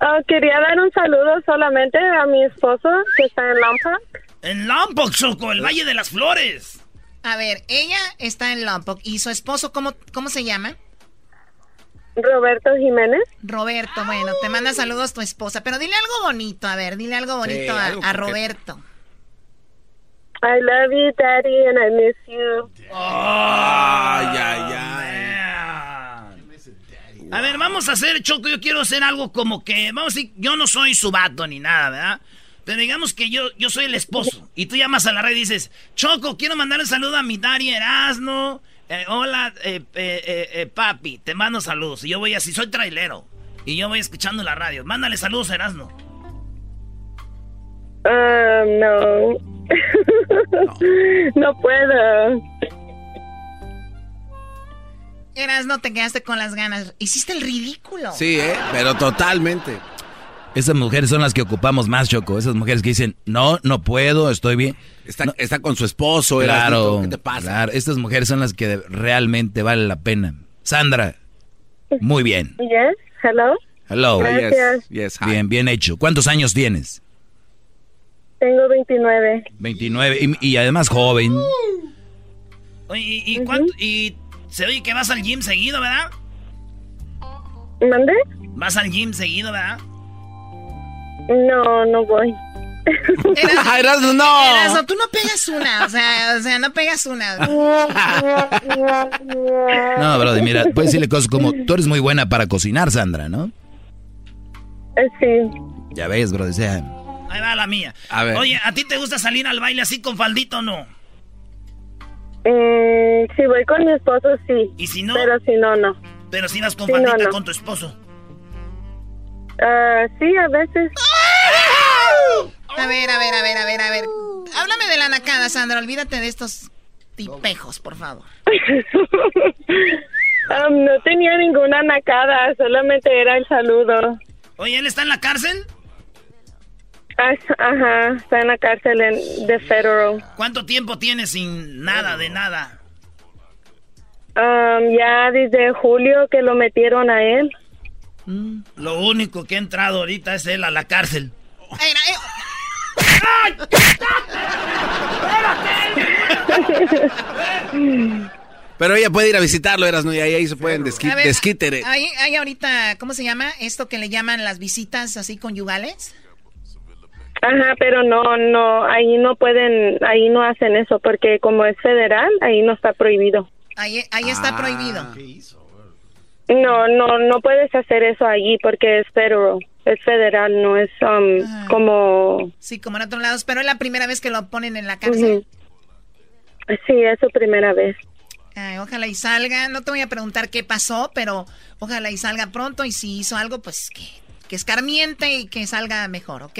S32: Ah, quería dar un saludo solamente a mi esposo que está en Lompoc.
S5: En Lompoc, Choco, el Valle de las Flores.
S17: A ver, ella está en Lompoc y su esposo, ¿cómo, cómo se llama?
S32: Roberto Jiménez.
S17: Roberto, bueno, te manda saludos tu esposa, pero dile algo bonito, a ver, dile algo bonito a,
S32: algo
S17: a
S32: que-
S17: Roberto.
S32: I love you, Daddy, and I miss you.
S7: Ay, ay, ay.
S5: A ver, vamos a hacer, Choco, yo quiero hacer algo como que, vamos a decir, yo no soy su vato ni nada, ¿verdad? Pero digamos que yo, yo soy el esposo. Y tú llamas a la red y dices, Choco, quiero mandar un saludo a mi Dari Erasno. Eh, hola, eh, eh, eh, eh, papi, te mando saludos. Y yo voy así, soy trailero. Y yo voy escuchando la radio. Mándale saludos Erasno.
S32: Ah, no. no puedo.
S17: Eras, no te quedaste con las ganas. Hiciste el ridículo.
S7: Sí, ¿eh? Pero totalmente.
S6: Esas mujeres son las que ocupamos más, Choco. Esas mujeres que dicen, no, no puedo, estoy bien.
S7: Está, está con su esposo,
S6: Claro,
S7: ¿qué te pasa?
S6: claro. Estas mujeres son las que realmente vale la pena. Sandra, muy bien.
S32: Yes, hello.
S6: Hello.
S32: Gracias.
S6: Bien, bien hecho. ¿Cuántos años tienes?
S32: Tengo 29.
S6: 29. Y, y además joven.
S5: Oye, ¿y, y cuánto- y se oye que vas al gym seguido, ¿verdad?
S32: ¿Mande?
S5: Vas al gym seguido, ¿verdad?
S32: No, no voy.
S17: Erasno,
S7: no.
S17: Erasno, tú no pegas una, o sea, o sea, no pegas una.
S6: No, brother, mira, puedes decirle cosas como, tú eres muy buena para cocinar, Sandra, ¿no?
S32: Eh, Sí.
S6: Ya ves, brother, o sea,
S5: Ahí va la mía.
S6: A ver.
S5: Oye, ¿a ti te gusta salir al baile así con faldito o no?
S32: Mm, si voy con mi esposo, sí.
S5: ¿Y si no?
S32: Pero si no, no.
S5: Pero si vas con
S32: no,
S5: faldita
S32: no.
S5: con tu esposo.
S32: Ah, sí, a veces.
S17: A ver, a ver, a ver, a ver, a ver. Háblame de la nacada, Sandra. Olvídate de estos tipejos, por favor.
S32: Ah, no tenía ninguna nacada, solamente era el saludo.
S5: Oye, ¿él está en la cárcel?
S32: Ajá, está en la cárcel en, de Federal.
S5: ¿Cuánto tiempo tienes sin nada de nada?
S32: Um, ya desde julio que lo metieron a él.
S5: Lo único que ha entrado ahorita es él a la cárcel.
S7: Pero ella puede ir a visitarlo, Erasno, y ahí, ahí se pueden desqui-
S17: ver,
S7: desquitere.
S17: Hay, hay ahorita, ¿cómo se llama? Esto que le llaman las visitas así conyugales.
S32: Ajá, pero no, no, ahí no pueden, ahí no hacen eso porque como es federal, ahí no está prohibido.
S17: Ahí, ahí está prohibido.
S32: No, no, no puedes hacer eso allí porque es federal. Es federal, no es um, como...
S17: Sí, como en otros lados, pero es la primera vez que lo ponen en la cárcel.
S32: Sí, es su primera vez.
S17: Ay, ojalá y salga. No te voy a preguntar qué pasó, pero ojalá y salga pronto. Y si hizo algo, pues que, que escarmiente y que salga mejor, ¿ok?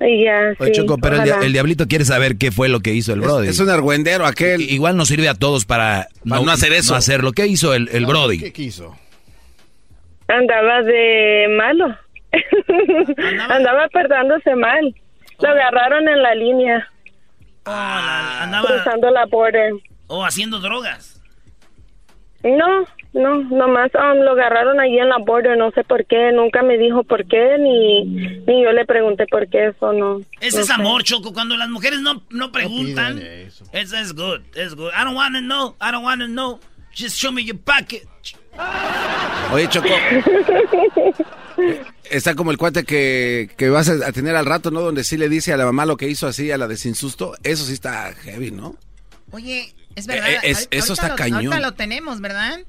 S32: Ya,
S6: Oye, Choco, pero el, dia- el diablito quiere saber qué fue lo que hizo el
S7: Es-
S6: Brody.
S7: es un argüendero aquel.
S6: Igual nos sirve a todos para,
S7: Para no hacer eso.
S6: No hacer lo que hizo el, el Brody.
S8: ¿Qué quiso?
S32: Andaba de malo. Andaba portándose mal. Lo agarraron en la línea,
S5: andaba
S32: cruzando la border.
S5: o haciendo drogas.
S32: No, no, nomás um, lo agarraron ahí en la border, no sé por qué, nunca me dijo por qué, ni, ni yo le pregunté por qué, eso no.
S5: Ese
S32: no
S5: es
S32: sé.
S5: amor, Choco. Cuando las mujeres no, no preguntan. eso es good, es good. I don't want to know, I don't want to know. Just show me your pocket.
S7: Oye, Choco. Está como el cuate que, que vas a tener al rato, ¿no? Donde sí le dice a la mamá lo que hizo así, a la de sin susto. Eso sí está heavy, ¿no?
S17: Oye, es verdad.
S7: Eh, es-
S17: ahorita-
S7: eso está
S17: lo-
S7: cañón.
S17: Ahorita lo tenemos, ¿verdad?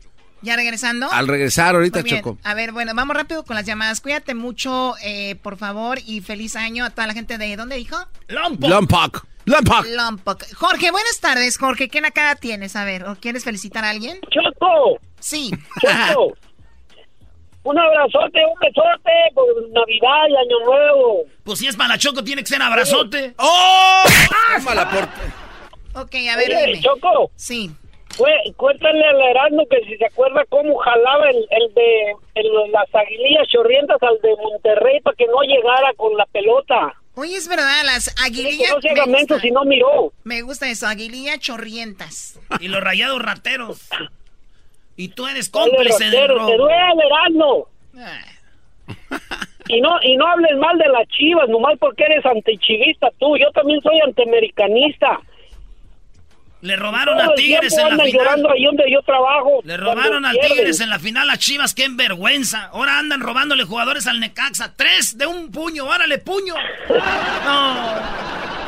S17: Ya regresando.
S7: Al regresar ahorita. Choco.
S17: A ver, bueno, vamos rápido con las llamadas. Cuídate mucho, eh, por favor, y feliz año a toda la gente de... ¿Dónde dijo?
S5: Lompoc.
S7: Lompoc. Lompoc.
S17: Lompoc. Jorge, buenas tardes, Jorge. ¿Qué cara tienes? A ver, ¿o quieres felicitar a alguien?
S33: Choco.
S17: Sí.
S33: Choco. Un abrazote, un besote por Navidad y Año Nuevo.
S5: Pues si es para Choco, tiene que ser abrazote.
S7: ¡Oh! Tómala por...
S17: Ok, a ver,
S33: Oye,
S17: dime.
S33: Choco.
S17: Sí.
S33: Cué- Cuéntale al Erasmo que si se acuerda cómo jalaba el, el de el- las aguilillas chorrientas al de Monterrey para que no llegara con la pelota.
S17: Oye, es verdad, las aguilillas...
S33: no
S17: me gusta.
S33: si no miró.
S17: Me gusta eso, aguilillas chorrientas.
S5: Y los rayados rateros. Y tú eres cómplice
S33: ratero,
S5: robo.
S33: Te duele, Erasmo. Y no, y no hables mal de las chivas, nomás porque eres antichivista tú. Yo también soy antiamericanista.
S5: Le robaron a Tigres en la final.
S33: llorando ahí donde yo trabajo.
S5: Le robaron a. Tigres en la final a Chivas, qué vergüenza. Ahora andan robándole jugadores al Necaxa. Tres de un puño, órale, puño. No.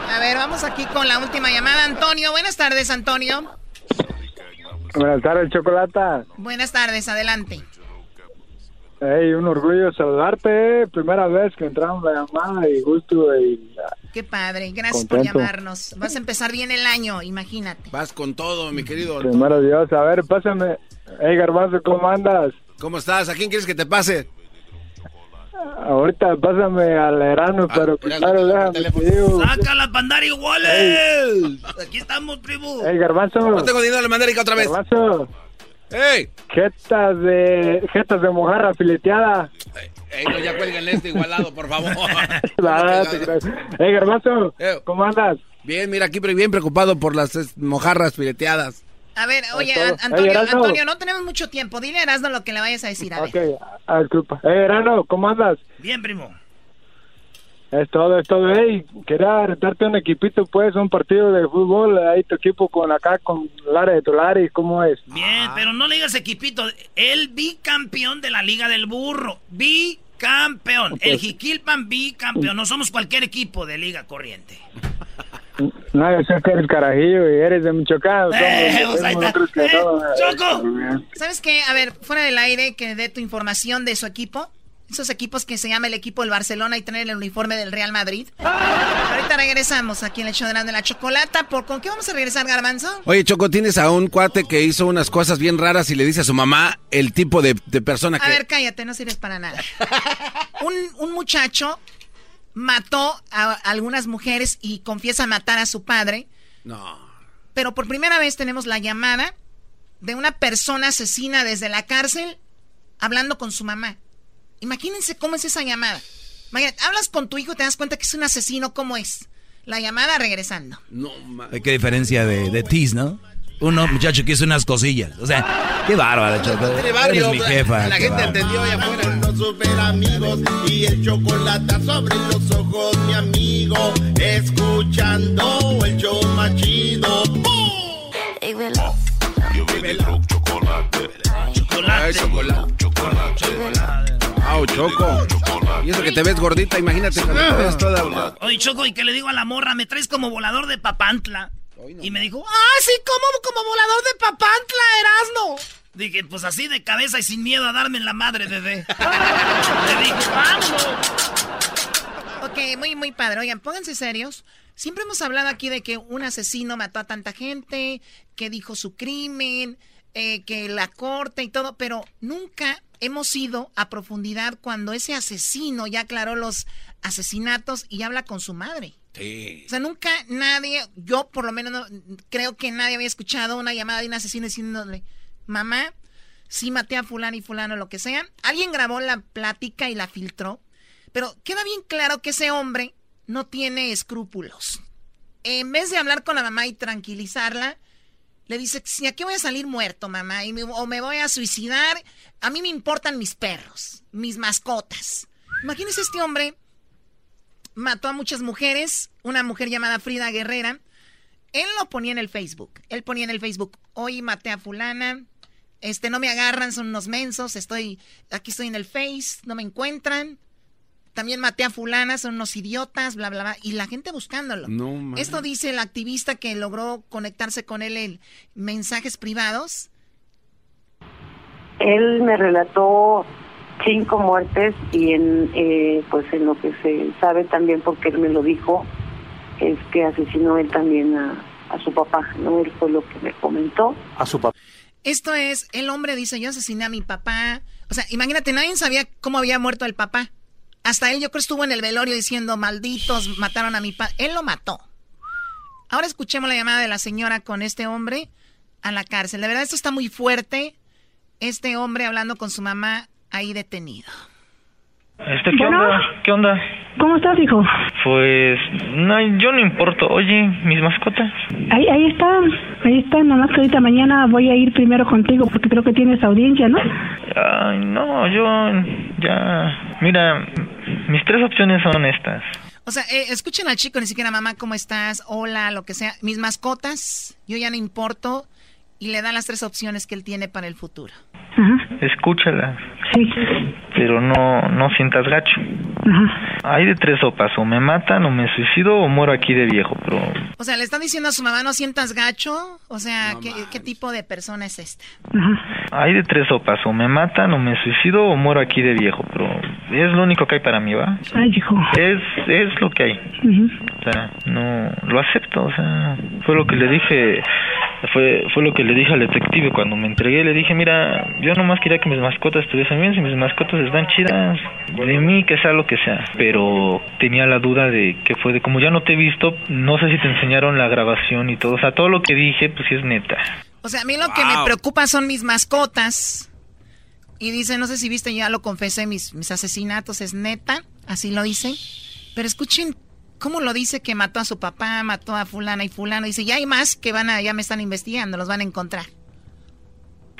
S17: A ver, vamos aquí con la última llamada. Antonio, buenas tardes, Antonio.
S34: Buenas tardes, Chocolata.
S17: Buenas tardes, adelante.
S34: Hey, un orgullo saludarte. Primera vez que entramos la llamada y gusto. Y,
S17: Qué padre, gracias por llamarnos. Vas a empezar bien el año, imagínate.
S7: Vas con todo, mi querido.
S34: primero Dios, a ver, pásame. Hey, Garbanzo, ¿cómo andas?
S7: ¿Cómo estás? ¿A quién quieres que te pase?
S34: Ahorita pásame al Erano, pero primero déjame te digo.
S5: Saca la pandari Wallet. Aquí estamos, primo.
S34: Hey, Garbanzo.
S7: No tengo dinero de mandarica otra vez.
S34: Garbanzo.
S7: ¡Ey!
S34: Jetas de, jetas de mojarra fileteada.
S7: Ey, no, ya cuelgan este igualado, por favor.
S34: Te creas. Hey, Garbanzo, ¿cómo andas?
S7: Bien, mira, aquí bien preocupado por las mojarras fileteadas.
S17: A ver, oye, Antonio,
S34: Erasmo.
S17: Antonio, no tenemos mucho tiempo. Dile a Erasmo lo que le vayas a decir. A ver.
S34: Ok, ah, disculpa. Hey, Erano, ¿cómo andas?
S5: Bien, primo.
S34: Es todo, es todo. Hey, quería retarte un equipito, pues, un partido de fútbol. Ahí tu equipo con acá, con Lara de Tolares, ¿cómo es?
S5: Bien, pero no le digas equipito. El bicampeón de la Liga del Burro. Bicampeón. El Jiquilpan bicampeón. No somos cualquier equipo de Liga Corriente.
S34: No, yo sé que eres carajillo y eres de Michoacán.
S5: Eh,
S34: somos-
S5: pues
S34: somos otros que
S5: Eh,
S34: no.
S5: Choco.
S17: ¿Sabes qué? A ver, fuera del aire, que dé tu información de su equipo. Esos equipos que se llama el equipo del Barcelona y tener el uniforme del Real Madrid. Ahorita regresamos aquí en el show de la Chocolata. ¿Por con qué vamos a regresar, Garbanzo?
S7: Oye, Choco, tienes a un cuate que hizo unas cosas bien raras y le dice a su mamá el tipo de, de persona que...
S17: A ver, cállate, no sirves para nada. Un, un muchacho mató a algunas mujeres y confiesa matar a su padre.
S7: No.
S17: Pero por primera vez tenemos la llamada de una persona asesina desde la cárcel hablando con su mamá. Imagínense cómo es esa llamada. Imagínate, hablas con tu hijo y te das cuenta que es un asesino, ¿cómo es? La llamada regresando.
S7: No,
S6: Hay qué diferencia de, de Tease, ¿no? Uno, muchacho, que hizo unas cosillas. O sea, qué bárbaro, Choco.
S27: Tiene barrio,
S6: Eres mi jefa.
S27: La gente entendió allá afuera.
S3: Los super amigos y el chocolate sobre los ojos, mi amigo. Escuchando el show más chido.
S23: Club Chocolate.
S5: Chocolate.
S7: chocolate. Au, Choco. Y eso que te ves gordita, imagínate cuando te ves toda...
S5: Oye, Choco, y que le digo a la morra, me traes como volador de Papantla. Y me dijo, ah, sí, como, como volador de Papantla, Erasno. Dije, pues así de cabeza y sin miedo a darme en la madre, bebé. Le dije, vámonos.
S17: Ok, muy, muy padre. Oigan, pónganse serios. Siempre hemos hablado aquí de que un asesino mató a tanta gente, que dijo su crimen, eh, que la corte y todo, pero nunca hemos ido a profundidad cuando ese asesino ya aclaró los asesinatos y habla con su madre.
S6: Sí.
S17: O sea, nunca nadie, yo por lo menos no, creo que nadie había escuchado una llamada de un asesino diciéndole, mamá, sí maté a fulano y fulano, lo que sea. Alguien grabó la plática y la filtró, pero queda bien claro que ese hombre no tiene escrúpulos. En vez de hablar con la mamá y tranquilizarla, le dice, si aquí voy a salir muerto, mamá, o me voy a suicidar, a mí me importan mis perros, mis mascotas. Imagínese este hombre, mató a muchas mujeres, una mujer llamada Frida Guerrera. Él lo ponía en el Facebook. Él ponía en el Facebook, hoy maté a fulana, este, no me agarran, son unos mensos, estoy, aquí estoy en el Face, no me encuentran. También maté a fulana, son unos idiotas, bla, bla, bla. Y la gente buscándolo.
S7: No, man.
S17: Esto dice el activista que logró conectarse con él en mensajes privados.
S24: Él me relató cinco muertes y en eh, pues en lo que se sabe también porque él me lo dijo es que asesinó él también a, a su papá, no él fue lo que me comentó.
S28: A su papá.
S17: Esto es, el hombre dice, yo asesiné a mi papá. O sea, imagínate, nadie sabía cómo había muerto el papá. Hasta él yo creo estuvo en el velorio diciendo, malditos, mataron a mi papá. Él lo mató. Ahora escuchemos la llamada de la señora con este hombre a la cárcel. De verdad, esto está muy fuerte. Este hombre hablando con su mamá ahí detenido.
S35: Este, ¿qué
S36: Bueno.
S35: onda? ¿Qué onda?
S36: ¿Cómo estás, hijo?
S35: Pues, no, yo no importo. Oye, mis mascotas.
S36: Ahí, ahí está, ahí está, nada más que ahorita mañana voy a ir primero contigo porque creo que tienes audiencia, ¿no?
S35: Ay, no, yo ya... Mira, mis tres opciones son estas.
S17: O sea, eh, escuchen al chico, ni siquiera mamá, ¿cómo estás? Hola, lo que sea. Mis mascotas, yo ya no importo. Y le dan las tres opciones que él tiene para el futuro.
S35: Escúchalas.
S36: Sí.
S35: Pero no, no sientas gacho. Hay de tres sopas. O me matan, o me suicido, o muero aquí de viejo. Pero
S17: O sea, le están diciendo a su mamá, no sientas gacho. O sea, ¿qué, qué tipo de persona es esta?
S35: hay de tres sopas. O me matan, o me suicido, o muero aquí de viejo. Pero es lo único que hay para mí, ¿va?
S36: Ay, hijo.
S35: Es, es lo que hay. O sea, no lo acepto, o sea, fue lo que le dije, fue fue lo que le dije al detective cuando me entregué, le dije, mira, yo nomás quería que mis mascotas estuviesen bien, si mis mascotas están chidas, de mí que sea lo que sea, pero tenía la duda de que fue de como ya no te he visto, no sé si te enseñaron la grabación y todo, o sea, todo lo que dije pues sí es neta.
S17: O sea, a mí lo que me preocupa son mis mascotas. Y dice, no sé si viste, ya lo confesé, mis, mis asesinatos es neta, así lo dice. Pero escuchen cómo lo dice que mató a su papá, mató a fulana y fulano. Dice, ya hay más que van a, ya me están investigando, los van a encontrar.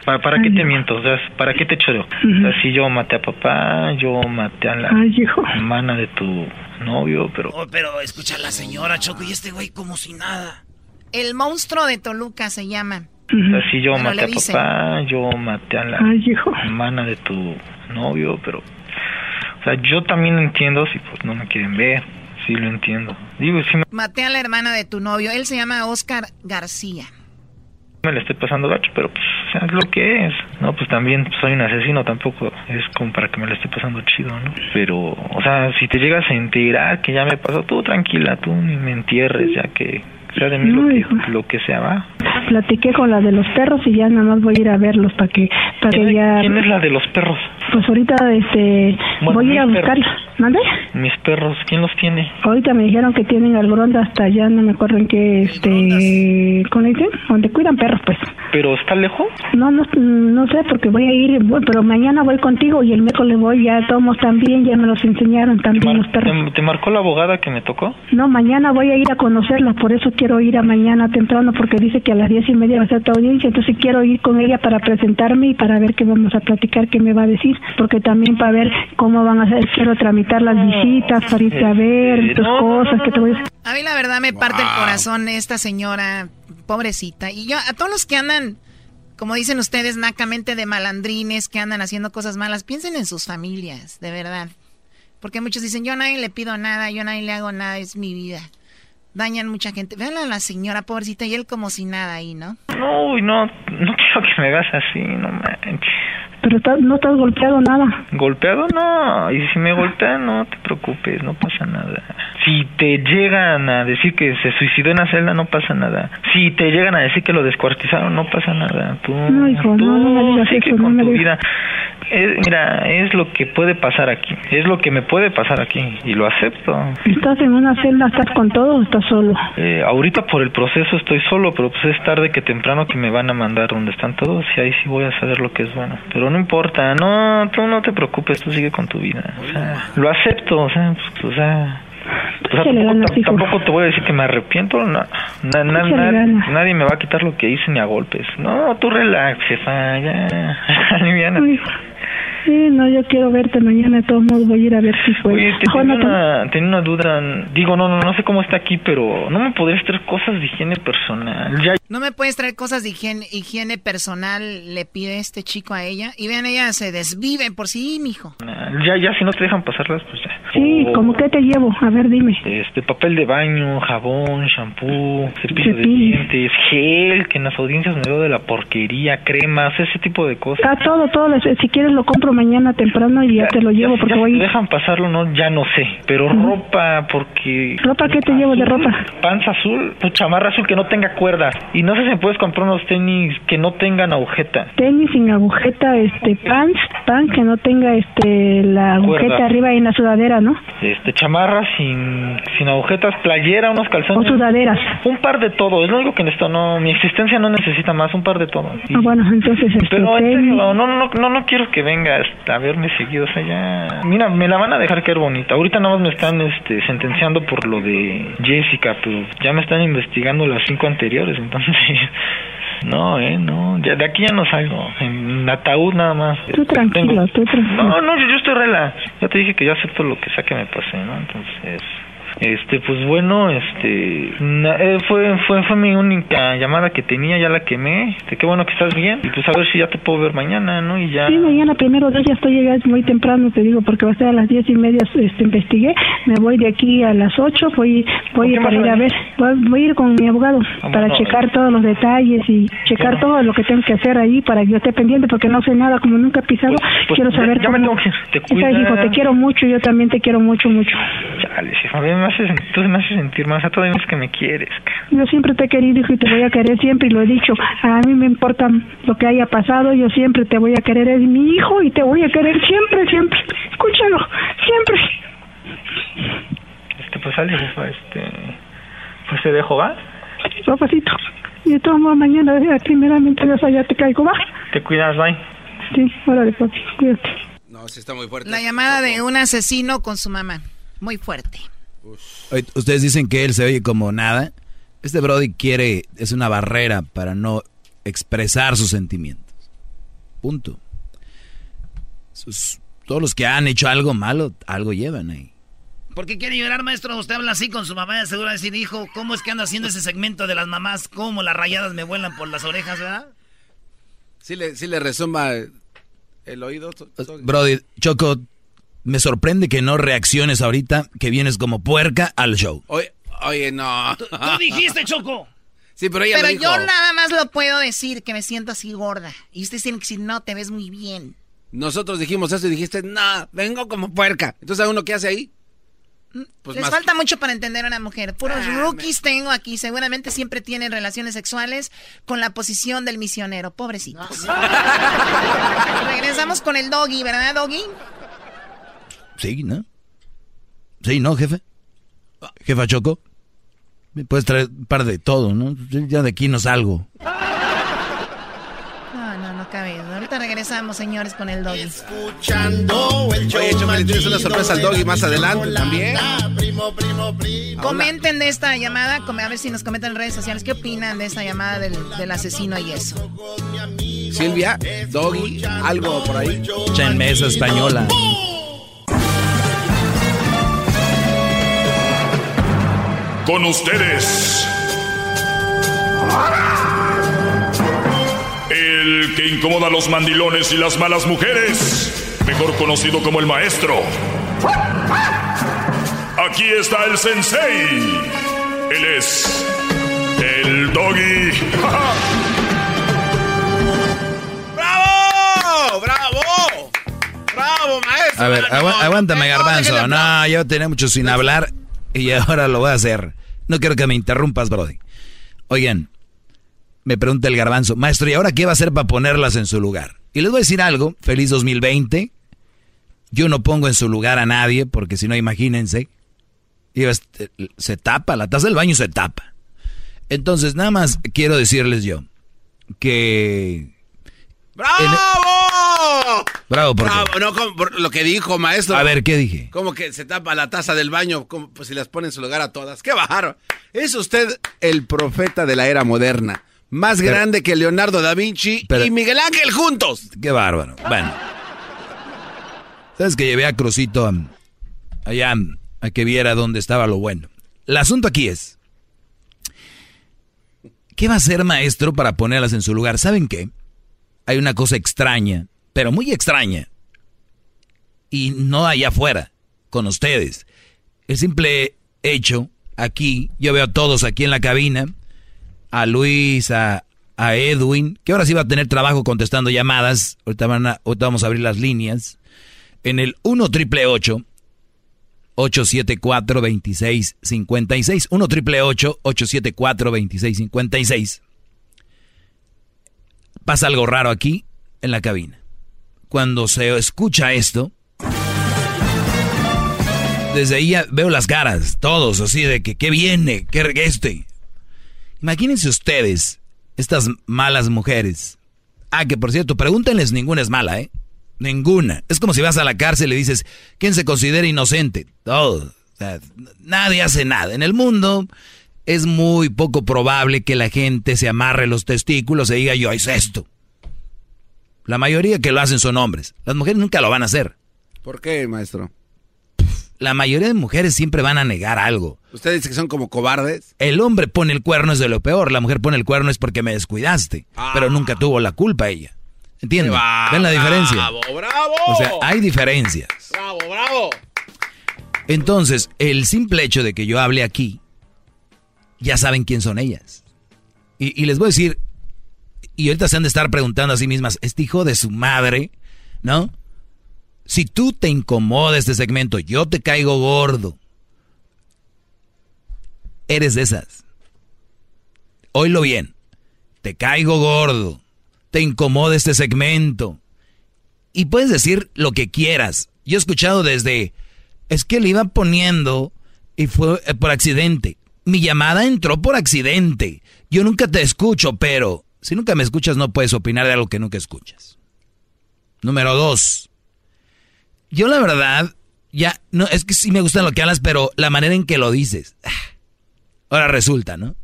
S35: ¿Para, para qué te miento? O sea, ¿para qué te choreo? O sea, si yo maté a papá, yo maté a la
S36: Ay,
S35: hermana de tu novio, pero...
S5: Oh, pero escucha a la señora, Choco, y este güey como si nada.
S17: El monstruo de Toluca se llama.
S35: O sea, si yo maté a
S17: dicen.
S35: papá, yo maté a la
S36: Ay,
S35: hermana de tu novio, pero... O sea, yo también entiendo si pues no me quieren ver, sí lo entiendo. Digo, si me,
S17: Maté a la hermana de tu novio. Él se llama Oscar García.
S35: me la estoy pasando gacho, pero pues es lo que es. No, pues también pues, soy un asesino, tampoco es como para que me la esté pasando chido, ¿no? Pero, o sea, si te llegas a enterar que ya me pasó, tú tranquila, tú ni me entierres, ya que sea de mí
S36: No,
S35: lo,
S36: hijo.
S35: que, lo que sea, va.
S36: Platiqué con la de los perros y ya nada más voy a ir a verlos para que, para que ya...
S35: ¿Quién es la de los perros?
S36: Pues ahorita, este,
S35: Bueno,
S36: voy a ir a buscarla. ¿Mande?
S35: Mis perros, ¿quién los tiene?
S36: Ahorita me dijeron que tienen al Gronda hasta allá, no me acuerdo en qué, este, ¿cómo le dicen? Donde cuidan perros, pues.
S35: ¿Pero está lejos?
S36: No, no, no sé, porque voy a ir, voy- pero mañana voy contigo y el miércoles voy, ya tomos también, ya me los enseñaron también los perros.
S35: ¿Te, te marcó la abogada que me tocó?
S36: No, mañana voy a ir a conocerlos, por eso quiero ir a mañana temprano, porque dice que a las diez y media va a ser tu audiencia, entonces quiero ir con ella para presentarme y para ver qué vamos a platicar, qué me va a decir, porque también para ver cómo van a hacer, quiero tramitar las visitas, para irte a ver, tus cosas, que te voy a decir.
S17: A mí la verdad me parte el corazón esta señora, pobrecita. Y yo, a todos los que andan, como dicen ustedes, nacamente de malandrines, que andan haciendo cosas malas, piensen en sus familias, de verdad. Porque muchos dicen, yo a nadie le pido nada, yo a nadie le hago nada, es mi vida. dañan mucha gente. Vean a la señora, pobrecita, y él como si nada ahí, ¿no?
S35: No, uy, no, no quiero que me hagas así, no manches.
S36: Pero estás- no estás golpeado nada.
S35: ¿Golpeado? No. Y si me golpean, no te preocupes, no pasa nada. Si te llegan a decir que se suicidó en la celda, no pasa nada. Si te llegan a decir que lo descuartizaron, no pasa nada. Tú,
S36: No, hijo,
S35: tú
S36: no, no me digas
S35: sigue
S36: eso, no
S35: con
S36: me
S35: tu
S36: digas.
S35: vida. Es- mira, es lo que puede pasar aquí. Es lo que me puede pasar aquí. Y lo acepto.
S36: ¿Estás en una celda, estás con todo o estás solo?
S35: Eh, ahorita por el proceso estoy solo, pero pues es tarde que temprano que me van a mandar donde están todos y ahí sí voy a saber lo que es bueno. Pero no importa, no, tú no te preocupes, tú sigue con tu vida. O sea, lo acepto, o sea, pues, o sea, o sea,
S36: Échale
S35: tampoco, te voy a decir que me arrepiento, no, na- na-
S36: Échale
S35: na-
S36: ganas.
S35: nadie me va a quitar lo que hice ni a golpes. No, tú relax, jefa, ya, aliviana.
S36: Sí, no, yo quiero verte mañana, de todos modos voy a ir a ver si puedo.
S35: Oye, te tenía una, tenía una duda, digo, no, no, no sé cómo está aquí, pero no me podrías traer cosas de higiene personal. Ya,
S17: No me puedes traer cosas de higiene, higiene personal, le pide este chico a ella. Y vean, ella se desvive por sí, mijo.
S35: Ya, ya, si no te dejan pasarlas, pues ya.
S36: Sí,
S35: O,
S36: ¿cómo que te llevo? A ver, dime.
S35: Este, papel de baño, jabón, shampoo, cepillo de
S36: Cepillo.
S35: dientes, gel, que en las audiencias me veo de la porquería, cremas, ese tipo de cosas.
S36: Está todo, todo. Si quieres lo compro mañana temprano y ya te lo llevo
S35: Ya,
S36: porque
S35: si
S36: voy...
S35: dejan pasarlo, no, ya no sé. Pero ropa, porque...
S36: ¿Ropa qué te llevo de ropa?
S35: Panza azul, tu chamarra azul que no tenga cuerda. Y no sé si me puedes comprar unos tenis que no tengan agujeta.
S36: Tenis sin agujeta, este, pants, pants que no tenga este la agujeta
S35: Cuerda.
S36: arriba en la sudadera, ¿no?
S35: Este, chamarra sin, sin agujetas, playera, unos calzones.
S36: O sudaderas.
S35: Un par de todo, es lo único que necesito, no, mi existencia no necesita más, un par de todo. Y-
S36: Ah, bueno, entonces este,
S35: pero en
S36: tenis.
S35: serio, no, no, no, no, quiero que a verme seguido, o sea, ya... Mira, me la van a dejar caer bonita. Ahorita nada más me están este, sentenciando por lo de Jessica, pero ya me están investigando las cinco anteriores, entonces... No, eh, no, ya, de aquí ya no salgo, en ataúd nada más.
S36: Tú tranquilo, tú tranquilo.
S35: No, no, yo, yo estoy rela. Ya te dije que yo acepto lo que sea que me pase, ¿no? Entonces, este, pues bueno, este, na- eh, fue, fue, fue mi única llamada que tenía, ya la quemé. Este, qué bueno que estás bien. Y pues a ver si ya te puedo ver mañana, ¿no? Y ya.
S36: Sí, mañana primero ya estoy llegando muy temprano, te digo, porque va a ser a las diez y media, este, investigué, me voy de aquí a las ocho, voy, voy para ir
S35: a
S36: ver, voy, voy a ir con mi abogado
S35: Ah,
S36: para checar todos los detalles y checar todo lo que tengo que hacer ahí para que yo esté pendiente, porque no sé nada, como nunca he pisado,
S35: pues
S36: quiero
S35: ya-
S36: saber
S35: ya me
S36: cómo...
S35: tengo que. Te
S36: Ya hijo,
S35: cuidas.
S36: te quiero mucho, yo también te quiero mucho, mucho.
S35: Chale, jefa, me haces, tú me haces sentir más. A todavía es que me quieres.
S36: Yo siempre te he querido, hijo, y te voy a querer siempre, y lo he dicho. A mí me importa lo que haya pasado, yo siempre te voy a querer, es mi hijo, y te voy a querer siempre, siempre. Escúchalo, siempre.
S35: Este, pues jefa, este. Pues te dejo, ¿va?
S36: Papacito. Y de todos modos, mañana, eh, primeramente, Dios, allá te caigo, ¿va?
S35: Te cuidas, bye.
S36: Sí, órale, papi, cuídate.
S7: No, sí está muy fuerte.
S17: La llamada de un asesino con su mamá. Muy fuerte.
S6: Ustedes dicen que él se oye como nada. Este Brody quiere, es una barrera para no expresar sus sentimientos. Punto. Sus- todos los que han hecho algo malo, algo llevan ahí.
S5: ¿Por qué quiere llorar, maestro? Usted habla así con su mamá, seguro decir, hijo, ¿cómo es que ando haciendo ese segmento de las mamás? ¿Cómo las rayadas me vuelan por las orejas, verdad?
S7: Sí le, sí le resuma el oído.
S6: Brody, Choco, me sorprende que no reacciones ahorita, que vienes como puerca al show.
S7: Oye, oye, no.
S5: Tú dijiste, Choco.
S7: Sí, pero ella
S17: Pero
S7: lo dijo.
S17: yo nada más lo puedo decir, que me siento así gorda. Y ustedes tienen que decir, no, te ves muy bien.
S7: Nosotros dijimos eso y dijiste, no, vengo como puerca. Entonces, ¿a uno qué hace ahí? Pues
S17: Les
S7: más-
S17: falta mucho para entender a una mujer. Puros
S7: Ah,
S17: rookies tengo aquí. Seguramente siempre tienen relaciones sexuales con la posición del misionero. Pobrecitos. Regresamos con el doggy, ¿verdad, doggy?
S6: Sí, ¿no? Sí, ¿no, jefe? Jefa Choco. Me puedes traer un par de todo, ¿no? Ya de aquí no salgo.
S17: No, no, no cabe. Ahorita regresamos, señores, con el doggy.
S7: Escuchando el Oye, Choco, le tienes una sorpresa al doggy más adelante también.
S17: Comenten de esta llamada, a ver si nos comentan en redes sociales qué opinan de esta llamada del, del asesino y eso.
S7: Silvia, doggy, algo por ahí.
S6: en mesa española.
S23: Con ustedes. El que incomoda a los mandilones y las malas mujeres. Mejor conocido como el maestro. Aquí está el sensei. Él es el doggy.
S7: ¡Bravo! ¡Bravo! ¡Bravo, maestro!
S6: A ver, agu- aguántame, garbanzo. No, yo tenía mucho sin hablar y ahora lo voy a hacer. No quiero que me interrumpas, Brody. Oigan, me pregunta el garbanzo, maestro, ¿y ahora qué va a hacer para ponerlas en su lugar? Y les voy a decir algo, feliz 2020. Yo no pongo en su lugar a nadie, porque si no, imagínense, se tapa, la taza del baño se tapa. Entonces, nada más quiero decirles yo que...
S7: ¡Bravo!
S6: Bravo, ¿por qué?
S7: Bravo, no, como por lo que dijo, maestro.
S6: A ver, ¿qué dije?
S7: Como que se tapa la taza del baño, como pues si las pone en su lugar a todas. ¡Qué bárbaro! Es usted el profeta de la era moderna. Más
S6: Pero-
S7: grande que Leonardo da Vinci
S6: Pero-
S7: y Miguel Ángel juntos.
S6: Qué bárbaro. Bueno. ¿Sabes que llevé a Crucito allá a que viera dónde estaba lo bueno? El asunto aquí es, ¿qué va a hacer maestro para ponerlas en su lugar? ¿Saben qué? Hay una cosa extraña, pero muy extraña, y no allá afuera, con ustedes. El simple hecho, aquí, yo veo a todos aquí en la cabina, a Luis, a, Edwin, que ahora sí va a tener trabajo contestando llamadas. Ahorita, van a- ahorita vamos a abrir las líneas. En el 1 triple 874 2656 1 triple 874 2656 Pasa algo raro aquí en la cabina. Cuando se escucha esto, desde ahí veo las caras, todos así de que qué viene, qué este. Imagínense ustedes, estas malas mujeres. Ah, que por cierto, pregúntenles, ninguna es mala, ¿eh? Ninguna. Es como si vas a la cárcel y le dices, ¿quién se considera inocente? Todos. O sea, nadie hace nada. En el mundo es muy poco probable que la gente se amarre los testículos y diga, yo hice esto. La mayoría que lo hacen son hombres. Las mujeres nunca lo van a hacer.
S7: ¿Por qué, maestro?
S6: La mayoría de mujeres siempre van a negar algo.
S7: ¿Usted dice que son como cobardes?
S6: El hombre pone el cuerno es de lo peor, la mujer pone el cuerno es porque me descuidaste, pero nunca tuvo la culpa ella. ¿Entienden? ¿Ven la diferencia?
S7: ¡Bravo, bravo!
S6: O sea, hay diferencias.
S7: ¡Bravo, bravo!
S6: Entonces, el simple hecho de que yo hable aquí, ya saben quién son ellas. Y, les voy a decir, y ahorita se han de estar preguntando a sí mismas, este hijo de su madre, ¿no? Si tú te incomoda este segmento, yo te caigo gordo. Eres de esas. Oílo bien. Te caigo gordo. Te incomoda este segmento. Y puedes decir lo que quieras. Yo he escuchado desde, es que le iba poniendo y fue eh, por accidente. Mi llamada entró por accidente. Yo nunca te escucho, pero si nunca me escuchas no puedes opinar de algo que nunca escuchas. Número dos. Yo la verdad, ya, no, es que sí me gusta lo que hablas, pero la manera en que lo dices. ah, Ahora resulta, ¿no?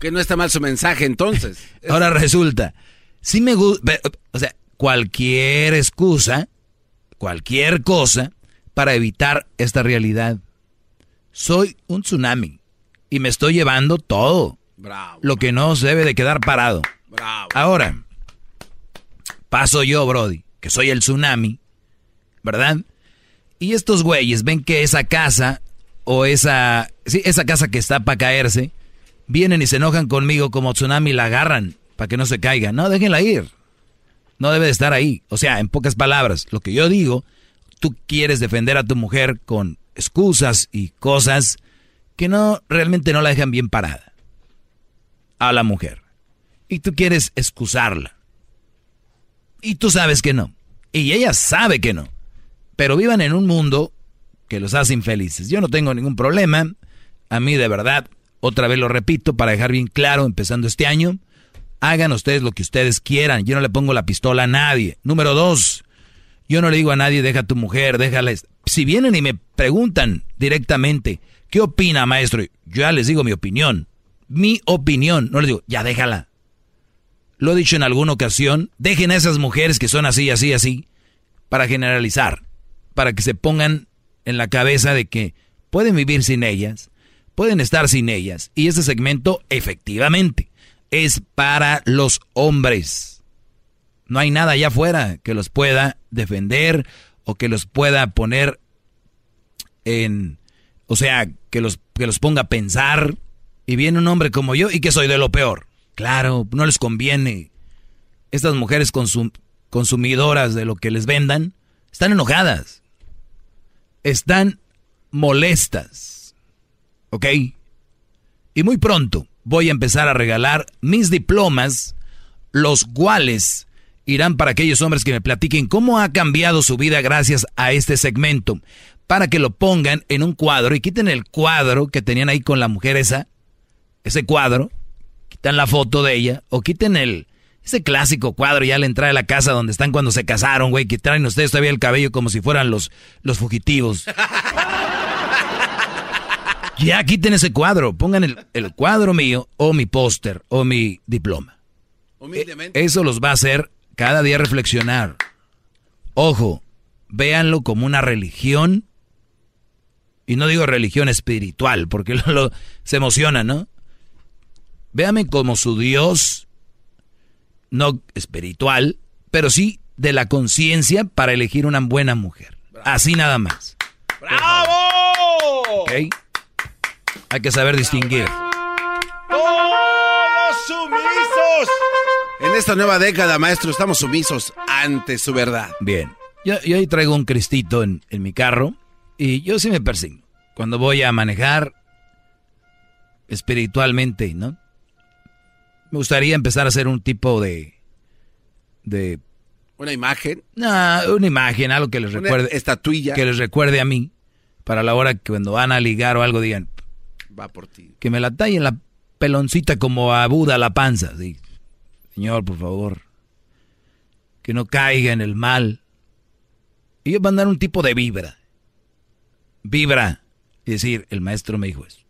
S7: Que no está mal su mensaje, entonces.
S6: Ahora resulta. Sí me gusta, o sea, cualquier excusa, cualquier cosa para evitar esta realidad. Soy un tsunami y me estoy llevando todo.
S7: Bravo.
S6: Lo que no se debe de quedar parado.
S7: Bravo.
S6: Ahora, paso yo, Brody, que soy el tsunami, ¿verdad? Y estos güeyes ven que esa casa o esa, sí, esa casa que está para caerse, vienen y se enojan conmigo como tsunami y la agarran para que no se caiga. No, déjenla ir. No debe de estar ahí. O sea, en pocas palabras, lo que yo digo, tú quieres defender a tu mujer con excusas y cosas que no realmente no la dejan bien parada a la mujer. Y tú quieres excusarla. Y tú sabes que no. Y ella sabe que no. Pero vivan en un mundo que los hace infelices. Yo no tengo ningún problema. A mí de verdad, otra vez lo repito para dejar bien claro, empezando este año, hagan ustedes lo que ustedes quieran. Yo no le pongo la pistola a nadie. Número dos, yo no le digo a nadie, deja a tu mujer, déjales. Si vienen y me preguntan directamente, ¿qué opina, maestro? Yo ya les digo mi opinión. Mi opinión. No les digo, ya déjala. Lo he dicho en alguna ocasión, dejen a esas mujeres que son así, así, así, para generalizar, para que se pongan en la cabeza de que pueden vivir sin ellas, pueden estar sin ellas. Y este segmento, efectivamente, es para los hombres. No hay nada allá afuera que los pueda defender o que los pueda poner en, o sea, que los, que los ponga a pensar. Y viene un hombre como yo y que soy de lo peor. Claro, no les conviene. Estas mujeres consum consumidoras de lo que les vendan están enojadas. Están molestas. ¿Ok? Y muy pronto voy a empezar a regalar mis diplomas, los cuales irán para aquellos hombres que me platiquen cómo ha cambiado su vida gracias a este segmento, para que lo pongan en un cuadro y quiten el cuadro que tenían ahí con la mujer esa, ese cuadro, quitan la foto de ella, o quiten el, ese clásico cuadro ya le entrada de la casa donde están cuando se casaron, güey, que traen ustedes todavía el cabello como si fueran los, los fugitivos. ya quiten ese cuadro, pongan el, el cuadro mío, o mi póster, o mi diploma.
S7: Humildemente.
S6: Eso los va a hacer cada día reflexionar. Ojo, véanlo como una religión. Y no digo religión espiritual, porque lo, lo- se emociona, ¿no? Véame como su Dios, no espiritual, pero sí de la conciencia para elegir una buena mujer. Así nada más.
S3: ¡Bravo!
S6: ¿Ok? Hay que saber distinguir.
S3: ¡Todos
S7: esta nueva década, maestro, estamos sumisos ante su verdad.
S6: Bien. Yo, yo ahí traigo un cristito en, en mi carro y yo sí me persigno. Cuando voy a manejar espiritualmente, ¿no? Me gustaría empezar a hacer un tipo de... de
S7: Una imagen.
S6: no, una imagen, algo que les
S7: Una
S6: recuerde...
S7: estatuilla.
S6: Que les recuerde a mí, para la hora que cuando van a ligar o algo digan,
S7: Va por ti.
S6: que me la tallen la peloncita como a Buda la panza. sí. Señor, por favor, que no caiga en el mal. Y yo mandar un tipo de vibra. Vibra. Y decir, el maestro me dijo eso.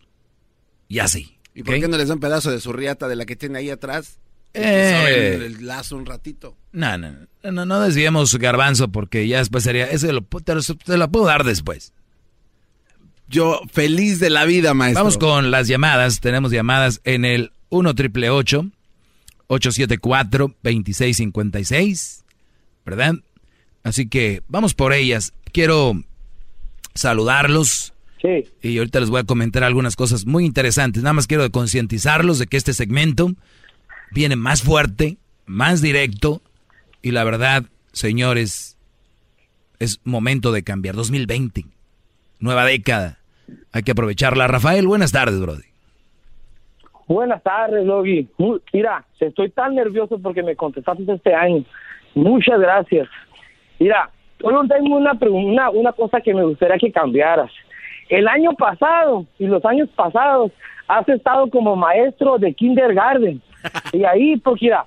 S6: Y así.
S7: ¿Y por qué no les da un pedazo de su riata de la que tiene ahí atrás?
S6: Eh.
S7: sobren el lazo un ratito.
S6: No, no, no, no, no desviemos garbanzo porque ya después sería, lo, pu- te, lo, te lo puedo dar después.
S7: Yo feliz de la vida, maestro.
S6: Vamos con las llamadas. Tenemos llamadas en el 1 triple 874 2656, ¿verdad? Así que vamos por ellas. Quiero saludarlos.
S37: Sí.
S6: Y ahorita les voy a comentar algunas cosas muy interesantes. Nada más quiero concientizarlos de que este segmento viene más fuerte, más directo. Y la verdad, señores, es momento de cambiar. 2020, nueva década. Hay que aprovecharla. Rafael, buenas tardes, Brody.
S37: Buenas tardes, Logi. Mira, estoy tan nervioso porque me contestaste este año. Muchas gracias. Mira, hoy tengo una, una, una cosa que me gustaría que cambiaras. El año pasado y los años pasados has estado como maestro de kindergarten. Y ahí, porque mira,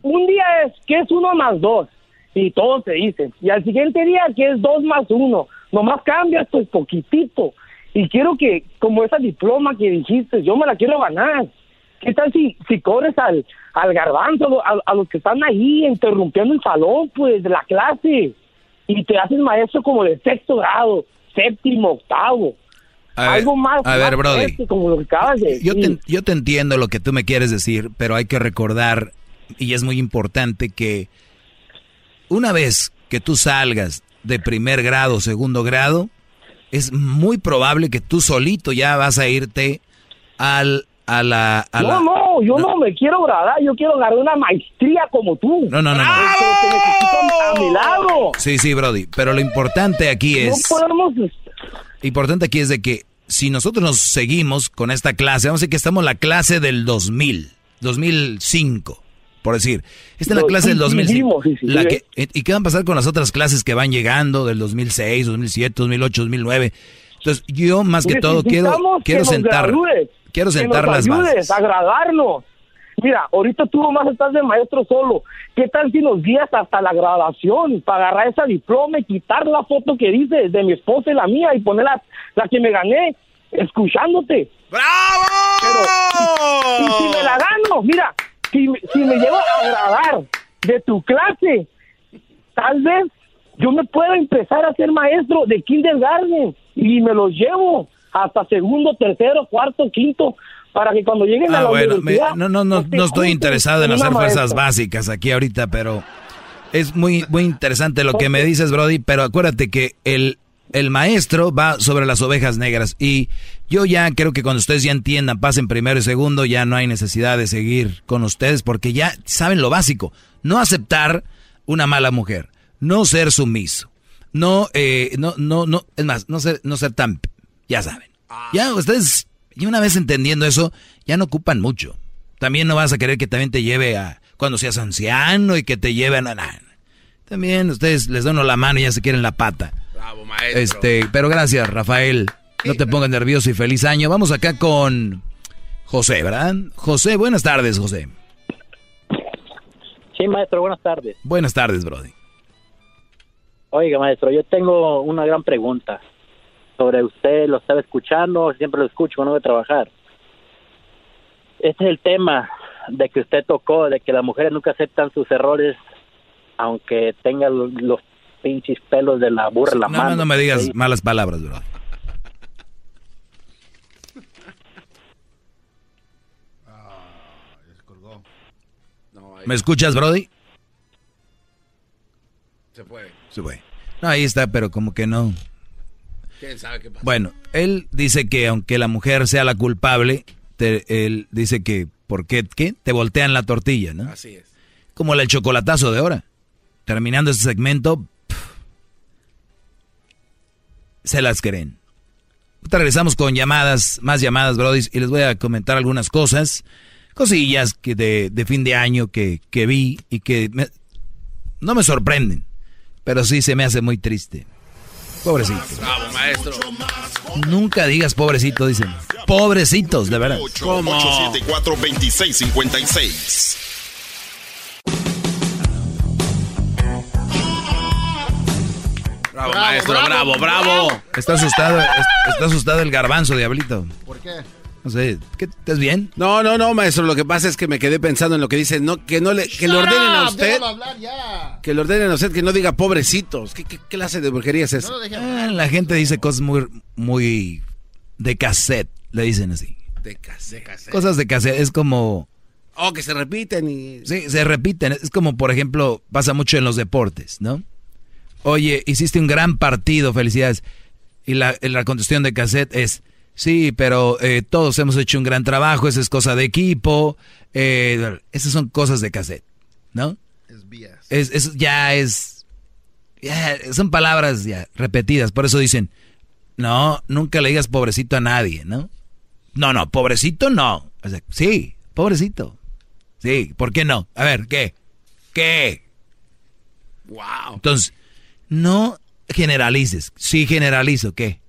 S37: un día es que es uno más dos y todos te dicen. Y al siguiente día que es dos más uno. Nomás cambias pues poquitito. Y quiero que, como esa diploma que dijiste, yo me la quiero ganar. ¿Qué tal si, si corres al, al garbanzo, a, a los que están ahí interrumpiendo el salón, pues, de la clase? Y te haces maestro como de sexto grado, séptimo, octavo.
S6: A ver,
S37: Algo más,
S6: a ver, Brody.
S37: como lo que acabas de
S6: Yo
S37: decir.
S6: te, yo te entiendo lo que tú me quieres decir, pero hay que recordar, y es muy importante, que una vez que tú salgas de primer grado, segundo grado, es muy probable que tú solito ya vas a irte al, a la... a
S37: no,
S6: la-
S37: no, yo no. me quiero gradar, yo quiero ganar una maestría como tú.
S6: No, no, no, no.
S37: Te a mi lado.
S6: Sí, sí, Brody, pero lo importante aquí
S37: No
S6: es...
S37: podemos...
S6: importante aquí es de que si nosotros nos seguimos con esta clase, vamos a decir que estamos en la clase del 2000, 2005, por decir. Esta es la clase del
S37: sí, sí,
S6: 2005.
S37: vimos, sí, sí,
S6: la que- ¿Y qué van a pasar con las otras clases que van llegando del 2006, 2007, 2008, 2009? Entonces, yo más que todo quiero, quiero
S37: que
S6: sentar,
S37: gradúes,
S6: quiero
S37: que
S6: sentar
S37: nos
S6: las
S37: ayudes
S6: bases.
S37: a gradarnos. Mira, ahorita tú nomás estás de maestro solo. ¿Qué tal si nos guías hasta la graduación para agarrar esa diploma y quitar la foto que dice de mi esposa y la mía y poner la, la que me gané escuchándote? ¡Bravo! y si me la gano, mira, si, si me llevo a agradar de tu clase, tal vez yo me pueda empezar a ser maestro de kindergarten y me los llevo hasta segundo, tercero, cuarto, quinto, para que cuando lleguen a
S6: Ah,
S37: la
S6: bueno, me-
S37: universidad...
S6: no, no, no,
S37: te
S6: no estoy interesado en hacer fuerzas
S37: maestra.
S6: básicas aquí ahorita, pero es muy, muy interesante lo que me dices, Brody, pero acuérdate que el, el maestro va sobre las ovejas negras y yo ya creo que cuando ustedes ya entiendan, pasen primero y segundo, ya no hay necesidad de seguir con ustedes porque ya saben lo básico. No aceptar una mala mujer, no ser sumiso, no, eh, no, no, no, es más, no ser, no ser tan, ya saben. Ya ustedes, y una vez entendiendo eso, ya no ocupan mucho. También no vas a querer que también te lleve a, cuando seas anciano y que te lleven a nada. También ustedes les dan la mano y ya se quieren la pata.
S7: Bravo, maestro.
S6: Este, pero gracias, Rafael. No te pongas nervioso y feliz año. Vamos acá con José, ¿verdad? José, buenas tardes, José.
S38: Sí, maestro, buenas tardes.
S6: Buenas tardes, Brody.
S38: Oiga, maestro, yo tengo una gran pregunta sobre usted. Lo estaba escuchando, siempre lo escucho cuando voy a trabajar. Este es el tema de que usted tocó, de que las mujeres nunca aceptan sus errores, aunque tengan los, los pinches pelos de la burra en la
S6: No,
S38: mano.
S6: no me digas malas palabras, bro. ¿Me escuchas, Brody?
S7: Se fue.
S6: Se fue. No, ahí está, pero como que no.
S7: ¿Quién sabe qué pasa?
S6: Bueno, él dice que aunque la mujer sea la culpable, te- él dice que, ¿por qué? ¿Qué? Te voltean la tortilla, ¿no?
S7: Así es.
S6: Como el chocolatazo de ahora. Terminando este segmento, se las creen. Ahorita regresamos con llamadas, más llamadas, Brody, y les voy a comentar algunas cosas, cosillas que de, de fin de año que, que vi y que me- no me sorprenden, pero sí se me hace muy triste. Pobrecito.
S7: Bravo, maestro.
S6: Nunca digas pobrecito, dicen. Pobrecitos, de verdad.
S3: 874-2656.
S7: Bravo, maestro, bravo, bravo.
S6: Está asustado, es- está asustado el garbanzo, diablito.
S8: ¿Por qué?
S6: No sé, ¿qué, ¿estás bien?
S7: No, no, no, maestro. Lo que pasa es que me quedé pensando en lo que dice. No, que no le, que le ordenen a usted. Que le ordenen a usted que no diga pobrecitos. ¿Qué, qué clase de brujería es esa?
S8: No
S6: Ah, la gente dice cosas muy, muy de cassette, le dicen así.
S7: De cassette.
S6: Cosas de cassette, es como...
S7: Oh, que se repiten y...
S6: Sí, se repiten. Es como, por ejemplo, pasa mucho en los deportes, ¿no? Oye, hiciste un gran partido, felicidades. Y la, la contestación de cassette es, sí, pero eh, todos hemos hecho un gran trabajo, esa es cosa de equipo. eh, esas son cosas de cassette, ¿no? Es, es- ya es... ya, son palabras ya repetidas, por eso dicen, no, nunca le digas pobrecito a nadie, ¿no? No, no, pobrecito no. O sea, sí, pobrecito. Sí, ¿por qué no? A ver, ¿qué? ¿Qué?
S7: Wow.
S6: Entonces, no generalices. Sí generalizo, ¿qué?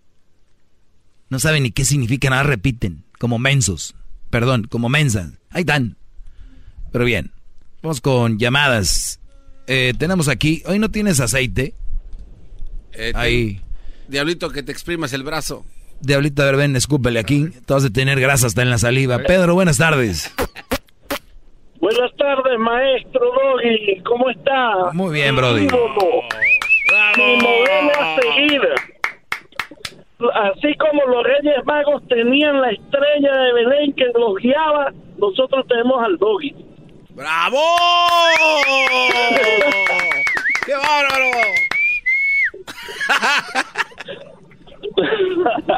S6: No saben ni qué significa, nada repiten. Como mensos. Perdón, como mensas. Ahí están. Pero bien, vamos con llamadas. Eh, tenemos aquí, hoy no tienes aceite.
S7: Eh,
S6: Ahí.
S7: Diablito, que te exprimas el brazo.
S6: Diablito, a ver, ven, escúpele aquí. Te vas a tener grasa hasta en la saliva. Pedro, buenas tardes.
S33: Buenas tardes, maestro Doggy. ¿Cómo está?
S6: Muy bien, Brody.
S33: Mi modelo a seguir. Así como los Reyes Magos tenían la estrella de Belén que los guiaba, nosotros tenemos al Doggy.
S7: ¡Bravo! ¡Qué bárbaro!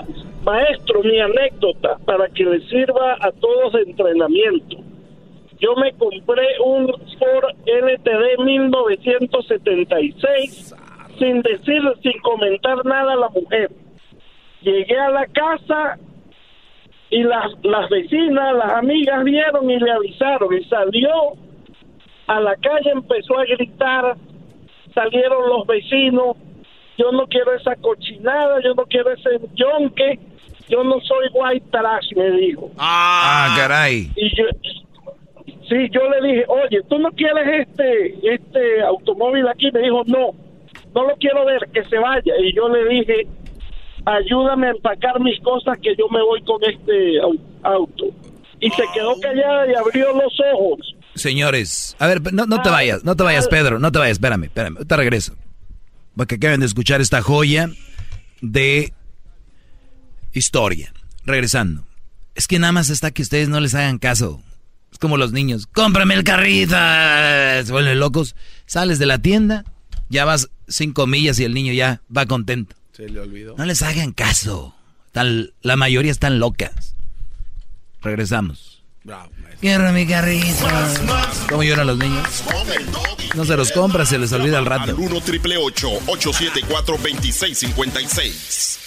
S33: Maestro, mi anécdota para que le sirva a todos de entrenamiento. Yo me compré un Ford LTD 1976 sin decir, sin comentar nada a la mujer. Llegué a la casa y las, las vecinas, las amigas vieron y le avisaron y salió a la calle, empezó a gritar, salieron los vecinos, yo no quiero esa cochinada, yo no quiero ese yonque, yo no soy white trash, me dijo.
S6: Ah, caray.
S33: Y yo, sí, yo le dije, oye, ¿tú no quieres este, este automóvil aquí? Me dijo, no, no lo quiero ver, que se vaya. Y yo le dije, ayúdame a empacar mis cosas que yo me voy con este au- auto. Y se quedó callada y abrió los ojos.
S6: Señores, a ver, no, no te vayas, no te vayas, Pedro, no te vayas, espérame, espérame, te regreso. Porque acaban de escuchar esta joya de historia. Regresando. Es que nada más está que ustedes no les hagan caso. Es como los niños, cómprame el carrito, se vuelven locos. Sales de la tienda, ya vas cinco millas y el niño ya va contento.
S7: Se le olvidó.
S6: No les hagan caso. Tal, la mayoría están locas. Regresamos.
S7: Bravo,
S6: Quiero mi carrito. ¿Cómo lloran los niños? No se los compra, se les olvida al rato.
S3: Al 1 triple 874 2656.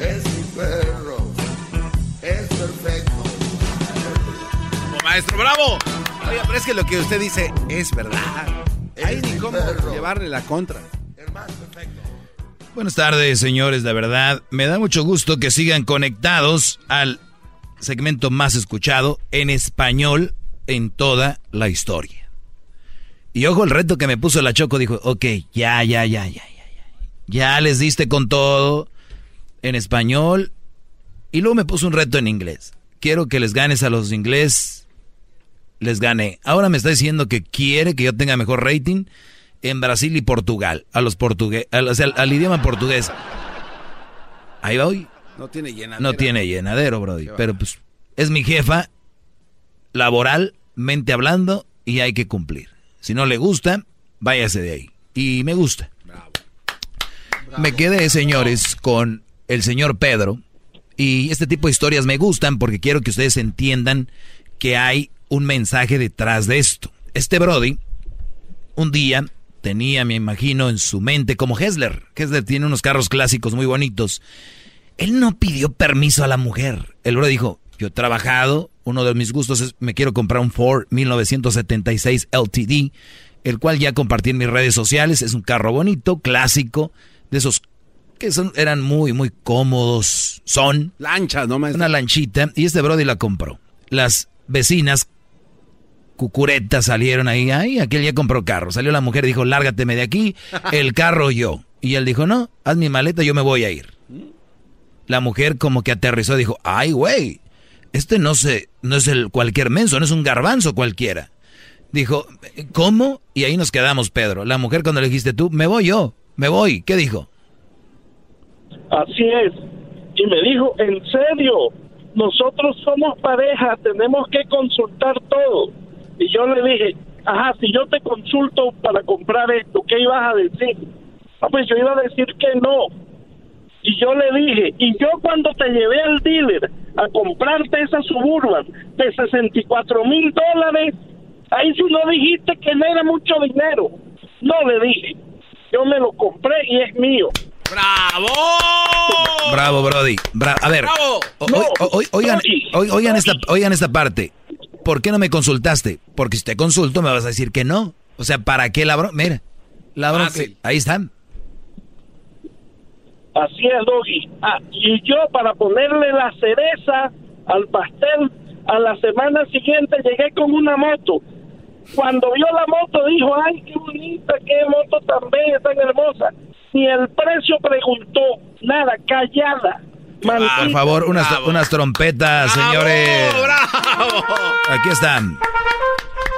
S27: Es mi perro. Es perfecto.
S7: Maestro, bravo. Oiga, pero es que lo que usted dice es verdad. Hay ni cómo llevarle la contra.
S6: Buenas tardes, señores, de verdad. Me da mucho gusto que sigan conectados al segmento más escuchado en español en toda la historia. Y ojo, el reto que me puso la Choco dijo, ok, ya, ya, ya, ya, ya, ya. Ya les diste con todo en español. Y luego me puso un reto en inglés. Quiero que les ganes a los inglés. Les gané. Ahora me está diciendo que quiere que yo tenga mejor rating en Brasil y Portugal. A los al, al idioma portugués. Ahí va hoy.
S7: No tiene llenadera.
S6: No tiene llenadero, Brody. Pero pues es mi jefa, laboralmente hablando, y hay que cumplir. Si no le gusta, váyase de ahí. Y me gusta. Me quedé, señores, con el señor Pedro. Y este tipo de historias me gustan porque quiero que ustedes entiendan que hay un mensaje detrás de esto. Este Brody, un día tenía, me imagino, en su mente, como Hessler. Hessler tiene unos carros clásicos muy bonitos. Él no pidió permiso a la mujer. El Brody dijo, yo he trabajado, uno de mis gustos es, me quiero comprar un Ford 1976 LTD, el cual ya compartí en mis redes sociales. Es un carro bonito, clásico, de esos que son, eran muy, muy cómodos. Son.
S7: Lanchas, ¿no, maestro?
S6: Una lanchita. Y este Brody la compró. Las vecinas cucuretas salieron ahí. Ay, aquel ya compró carro. Salió la mujer y dijo, lárgateme de aquí, el carro yo. Y él dijo, no, haz mi maleta, yo me voy a ir. La mujer como que aterrizó y dijo, ay, güey, este no, se, no es el cualquier menso, no es un garbanzo cualquiera. Dijo, ¿cómo? Y ahí nos quedamos, Pedro. La mujer cuando le dijiste tú, me voy yo, me voy. ¿Qué dijo?
S33: Así es. Y me dijo, en serio, nosotros somos pareja, tenemos que consultar todo. Y yo le dije, ajá, si yo te consulto para comprar esto, ¿qué ibas a decir? Ah, pues yo iba a decir que no. Y yo le dije, y yo cuando te llevé al dealer a comprarte esa suburban de 64 mil dólares, ahí sí no dijiste que no era mucho dinero. No le dije, yo me lo compré y es mío.
S7: ¡Bravo!
S6: Bravo, Brody. Bra- a ver,
S7: ¡Bravo!
S6: o- o- o- oigan, oigan, esta, oigan esta parte. ¿Por qué no me consultaste? Porque si te consulto me vas a decir que no. O sea, ¿para qué la bronca? Mira, la
S7: Fácil.
S6: ahí están.
S33: Así es, Doggy. Ah, y yo, para ponerle la cereza al pastel, a la semana siguiente llegué con una moto. Cuando vio la moto dijo, ay, qué bonita, qué moto tan bella, tan hermosa. Ni el precio preguntó, nada, callada.
S6: Por favor, unas, unas trompetas, señores. Aquí están.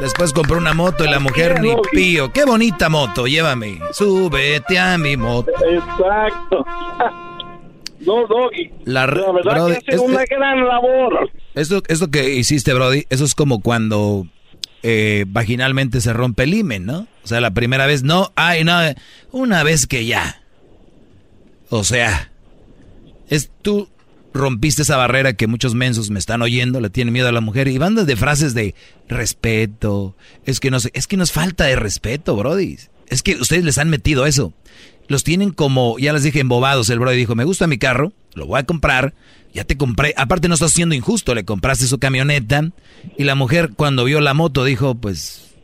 S6: Después compró una moto y la mujer ni pío. Qué bonita moto, llévame. Súbete a mi moto.
S33: Exacto. No, Doggy.
S6: La,
S33: La verdad
S6: Brody,
S33: que hace
S6: es-
S33: una gran labor.
S6: Esto, esto que hiciste, Brody, eso es como cuando eh, vaginalmente se rompe el himen, ¿no? O sea, la primera vez no, ay, no, una vez que ya. O sea, es tú rompiste esa barrera que muchos mensos me están oyendo, le tienen miedo a la mujer y van de frases de respeto, es que no es que nos falta de respeto, Brody. Es que ustedes les han metido eso. Los tienen como, ya les dije, embobados. El Brody dijo, me gusta mi carro, lo voy a comprar, ya te compré. Aparte no estás siendo injusto, le compraste su camioneta y la mujer cuando vio la moto dijo, pues,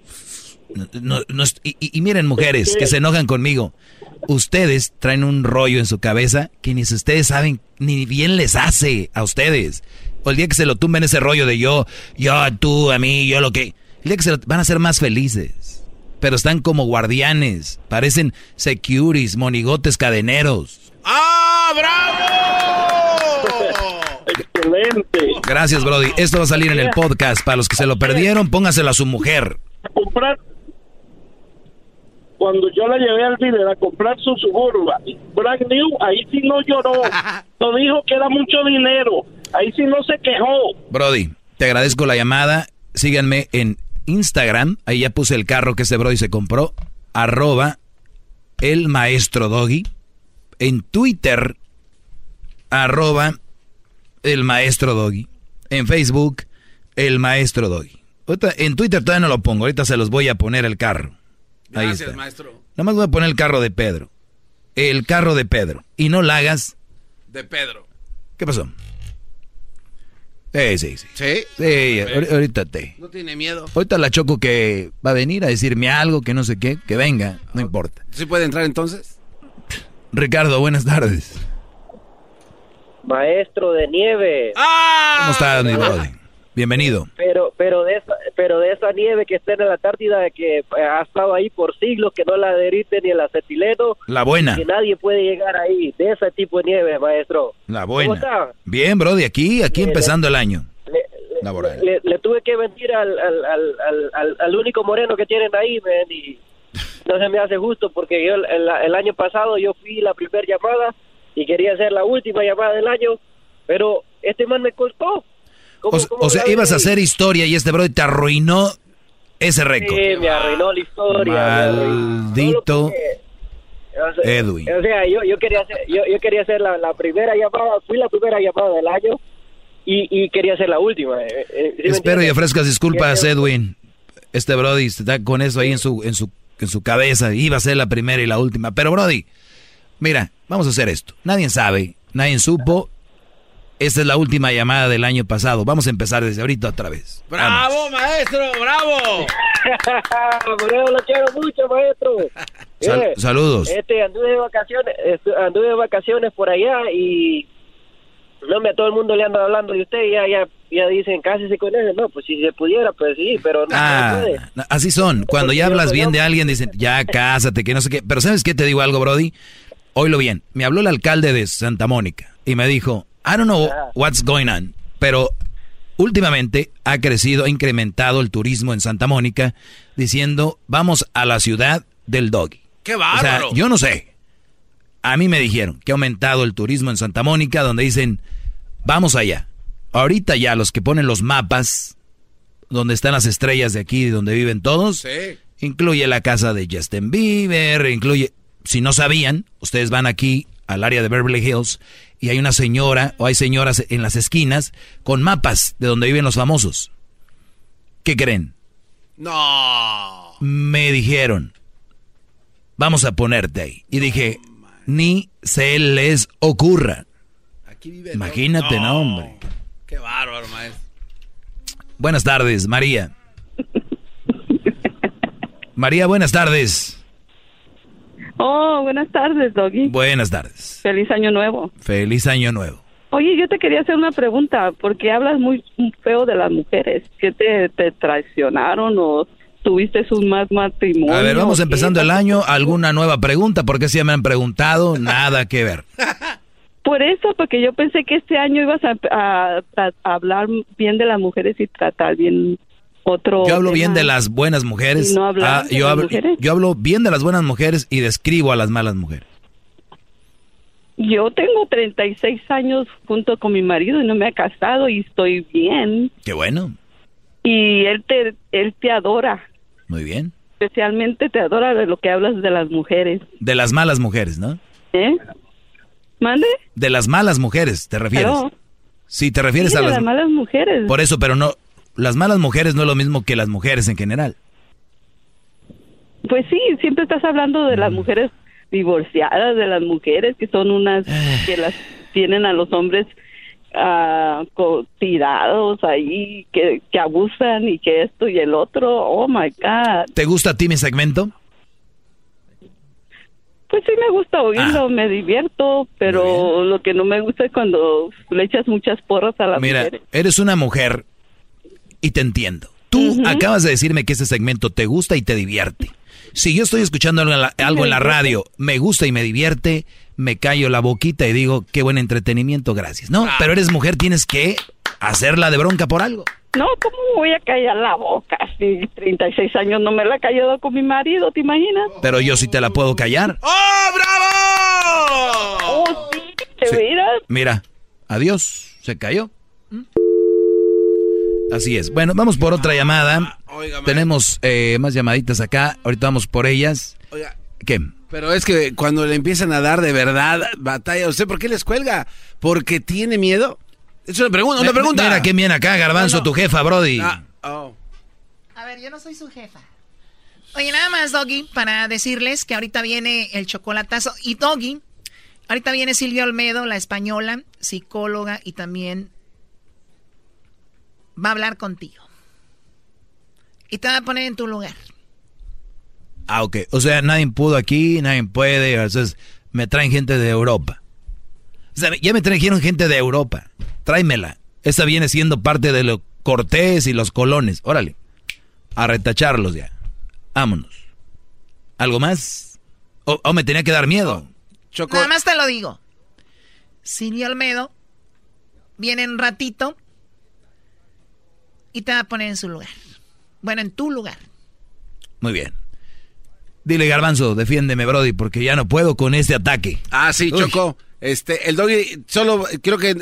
S6: no, y miren mujeres que se enojan conmigo. Ustedes traen un rollo en su cabeza que ni si ustedes saben, ni bien les hace a ustedes. O el día que se lo tumben ese rollo de yo, yo, tú, a mí, yo lo que... El día que se lo, van a ser más felices. Pero están como guardianes. Parecen securities, monigotes, cadeneros.
S7: ¡Ah, bravo!
S33: Excelente.
S6: Gracias, Brody. Esto va a salir en el podcast. Para los que se lo perdieron, póngaselo a su mujer.
S33: comprar cuando yo la llevé al dealer a comprar su suburba brand new ahí sí no lloró no dijo que era mucho dinero ahí sí no se quejó
S6: Brody, te agradezco la llamada. Síganme en Instagram, ahí ya puse el carro que ese Brody se compró, arroba el maestro Doggy. En Twitter, arroba el maestro Doggy. En Facebook, el maestro Doggy. en Twitter todavía no lo pongo, ahorita se los voy a poner el carro. Ahí
S7: Gracias,
S6: está.
S7: maestro.
S6: Nada más voy a poner el carro de Pedro. El carro de Pedro. Y no la hagas.
S7: De Pedro.
S6: ¿Qué pasó? Sí, sí, sí.
S7: ¿Sí?
S6: Sí, ahor- ahorita te.
S7: No tiene miedo.
S6: Ahorita la choco que va a venir a decirme algo, que no sé qué, que venga, no importa.
S7: ¿Sí puede entrar entonces?
S6: Ricardo, buenas tardes.
S31: Maestro de nieve.
S6: ¿Cómo estás, mi brody? Bienvenido.
S31: Pero, pero de esa, pero de esa nieve que está en la Antártida que eh, ha estado ahí por siglos, que no la derrite ni el acetileno.
S6: La buena.
S31: Que nadie puede llegar ahí. De ese tipo de nieve, maestro.
S6: La
S31: ¿Cómo
S6: buena.
S31: está?
S6: Bien, brody, aquí, aquí
S31: Bien,
S6: empezando el año. Laboral.
S31: Le, le tuve que mentir al, al, al, al, al- único moreno que tienen ahí, man, y no se me hace justo porque yo el, el año pasado yo fui la primera llamada y quería hacer la última llamada del año, pero este man me
S6: O, o sea, ibas a hacer historia y este brody te arruinó ese récord.
S31: Sí, me arruinó la historia.
S6: Maldito Edwin.
S31: O sea, yo, yo quería hacer, yo, yo quería hacer la, la primera llamada, fui la primera llamada del año y, y quería hacer la última. eh, eh, ¿sí me
S6: Espero y ofrezcas disculpas, Edwin. Este Brody está con eso ahí en su, en su, en su cabeza. Iba a ser la primera y la última. Pero Brody, mira, vamos a hacer esto. Nadie sabe, nadie supo. Esta es la última llamada del año pasado. Vamos a empezar desde ahorita otra vez.
S7: ¡Bravo, maestro! ¡Bravo!
S31: Eso lo quiero mucho, maestro.
S6: Sal- saludos.
S31: Este, anduve de vacaciones, estu- anduve de vacaciones por allá y no me a todo el mundo le anda hablando de usted y ya, ya, ya dicen, cásese con él. No, pues si se pudiera, pues sí, pero no, no
S6: Ah,
S31: puede.
S6: así son. Cuando ya hablas bien de alguien, dicen, ya cásate, que no sé qué. Pero ¿sabes qué? Te digo algo, Brody. Oílo bien. Me habló el alcalde de Santa Mónica y me dijo, I don't know what's going on, pero últimamente ha crecido, ha incrementado el turismo en Santa Mónica, diciendo, vamos a la ciudad del doggy.
S7: ¡Qué
S6: O sea,
S7: bárbaro!
S6: yo no sé. A mí me dijeron que ha aumentado el turismo en Santa Mónica, donde dicen, vamos allá. Ahorita ya los que ponen los mapas, donde están las estrellas de aquí, donde viven todos,
S7: Sí.
S6: incluye la casa de Justin Bieber, incluye, si no sabían, ustedes van aquí al área de Beverly Hills y hay una señora o hay señoras en las esquinas con mapas de donde viven los famosos. ¿Qué creen?
S7: No.
S6: Me dijeron, vamos a ponerte ahí. Y dije, ni se les ocurra. Imagínate, no, hombre.
S7: ¡Qué bárbaro, maestro!
S6: Buenas tardes, María. María, buenas tardes.
S39: Oh, buenas tardes, Doggy.
S6: Buenas tardes.
S39: Feliz año nuevo.
S6: Feliz año nuevo.
S39: Oye, yo te quería hacer una pregunta, porque hablas muy feo de las mujeres. ¿Qué te, te traicionaron o tuviste un mal matrimonio?
S6: A ver, vamos empezando el año. ¿Alguna nueva pregunta? Porque si ya me han preguntado, nada que ver.
S39: Por eso, porque yo pensé que este año ibas a, a- a hablar bien de las mujeres y tratar bien otro.
S6: Yo hablo bien de las buenas mujeres.
S39: ¿Y no de
S6: yo, hablo,
S39: mujeres?
S6: yo hablo bien de las buenas mujeres y describo a las malas mujeres.
S39: Yo tengo 36 años junto con mi marido y no me ha casado y estoy bien.
S6: Qué bueno.
S39: Y él te, él te adora.
S6: Muy bien.
S39: Especialmente te adora de lo que hablas de las mujeres.
S6: De las malas mujeres, ¿no?
S39: ¿Eh? ¿Mande?
S6: De las malas mujeres, ¿te refieres? Sí, te refieres
S39: Sí,
S6: a
S39: de
S6: las...
S39: las malas mujeres.
S6: Por eso, pero no... Las malas mujeres no es lo mismo que las mujeres en general.
S39: Pues sí, siempre estás hablando de las
S6: Mm.
S39: mujeres divorciadas, de las mujeres que son unas que las tienen a los hombres ah, co- tirados ahí, que, que abusan y que esto y el otro. Oh my God.
S6: ¿Te gusta a ti mi segmento?
S39: Pues sí me gusta
S6: Ah.
S39: oírlo, me divierto, pero lo que no me gusta es cuando le echas muchas porras a las
S6: Mira,
S39: mujeres.
S6: eres una mujer y te entiendo. Tú acabas de decirme que este segmento te gusta y te divierte. Si yo estoy escuchando algo en la, algo en la radio, me gusta y me divierte, me callo la boquita y digo, qué buen entretenimiento, gracias. No, pero eres mujer, tienes que hacerla de bronca por algo.
S39: No, ¿cómo voy a callar la boca? Si 36 años no me la he callado con mi marido, ¿te imaginas?
S6: Pero yo sí te la puedo callar.
S7: ¡Oh, bravo!
S39: Oh, sí, te
S6: Sí.
S39: miras.
S6: Mira, adiós, se cayó. Así es. Bueno, vamos por otra llamada. Tenemos eh, más llamaditas acá. Ahorita vamos por ellas.
S7: Oiga.
S6: ¿Qué?
S7: Pero es que cuando le empiezan a dar de verdad batalla, ¿usted por qué les cuelga? ¿Porque tiene miedo? Es una pregunta, una pregunta.
S6: Mira quién viene acá, Garbanzo,
S7: No, no.
S6: tu jefa, Brody.
S7: Ah, oh.
S17: A ver, yo no soy su jefa. Oye, nada más, Doggy, para decirles que ahorita viene el chocolatazo. Y Doggy, ahorita viene Silvia Olmedo, la española, psicóloga, y también va a hablar contigo. Y te va a poner en tu lugar.
S6: Ah, ok. O sea, nadie pudo aquí, nadie puede. Entonces, me traen gente de Europa. O sea, ya me trajeron gente de Europa. Tráemela. Esta viene siendo parte de los Cortés y los colones. Órale. A retacharlos ya. Vámonos. ¿Algo más? ¿O, o me tenía que dar miedo?
S17: Nada más te lo digo. Silvia Olmedo viene en ratito y te va a poner en su lugar. Bueno, en tu lugar.
S6: Muy bien. Dile, Garbanzo, defiéndeme, Brody, porque ya no puedo con este ataque.
S7: Ah, sí,
S6: Uy.
S7: Choco. Este, el doggy solo creo que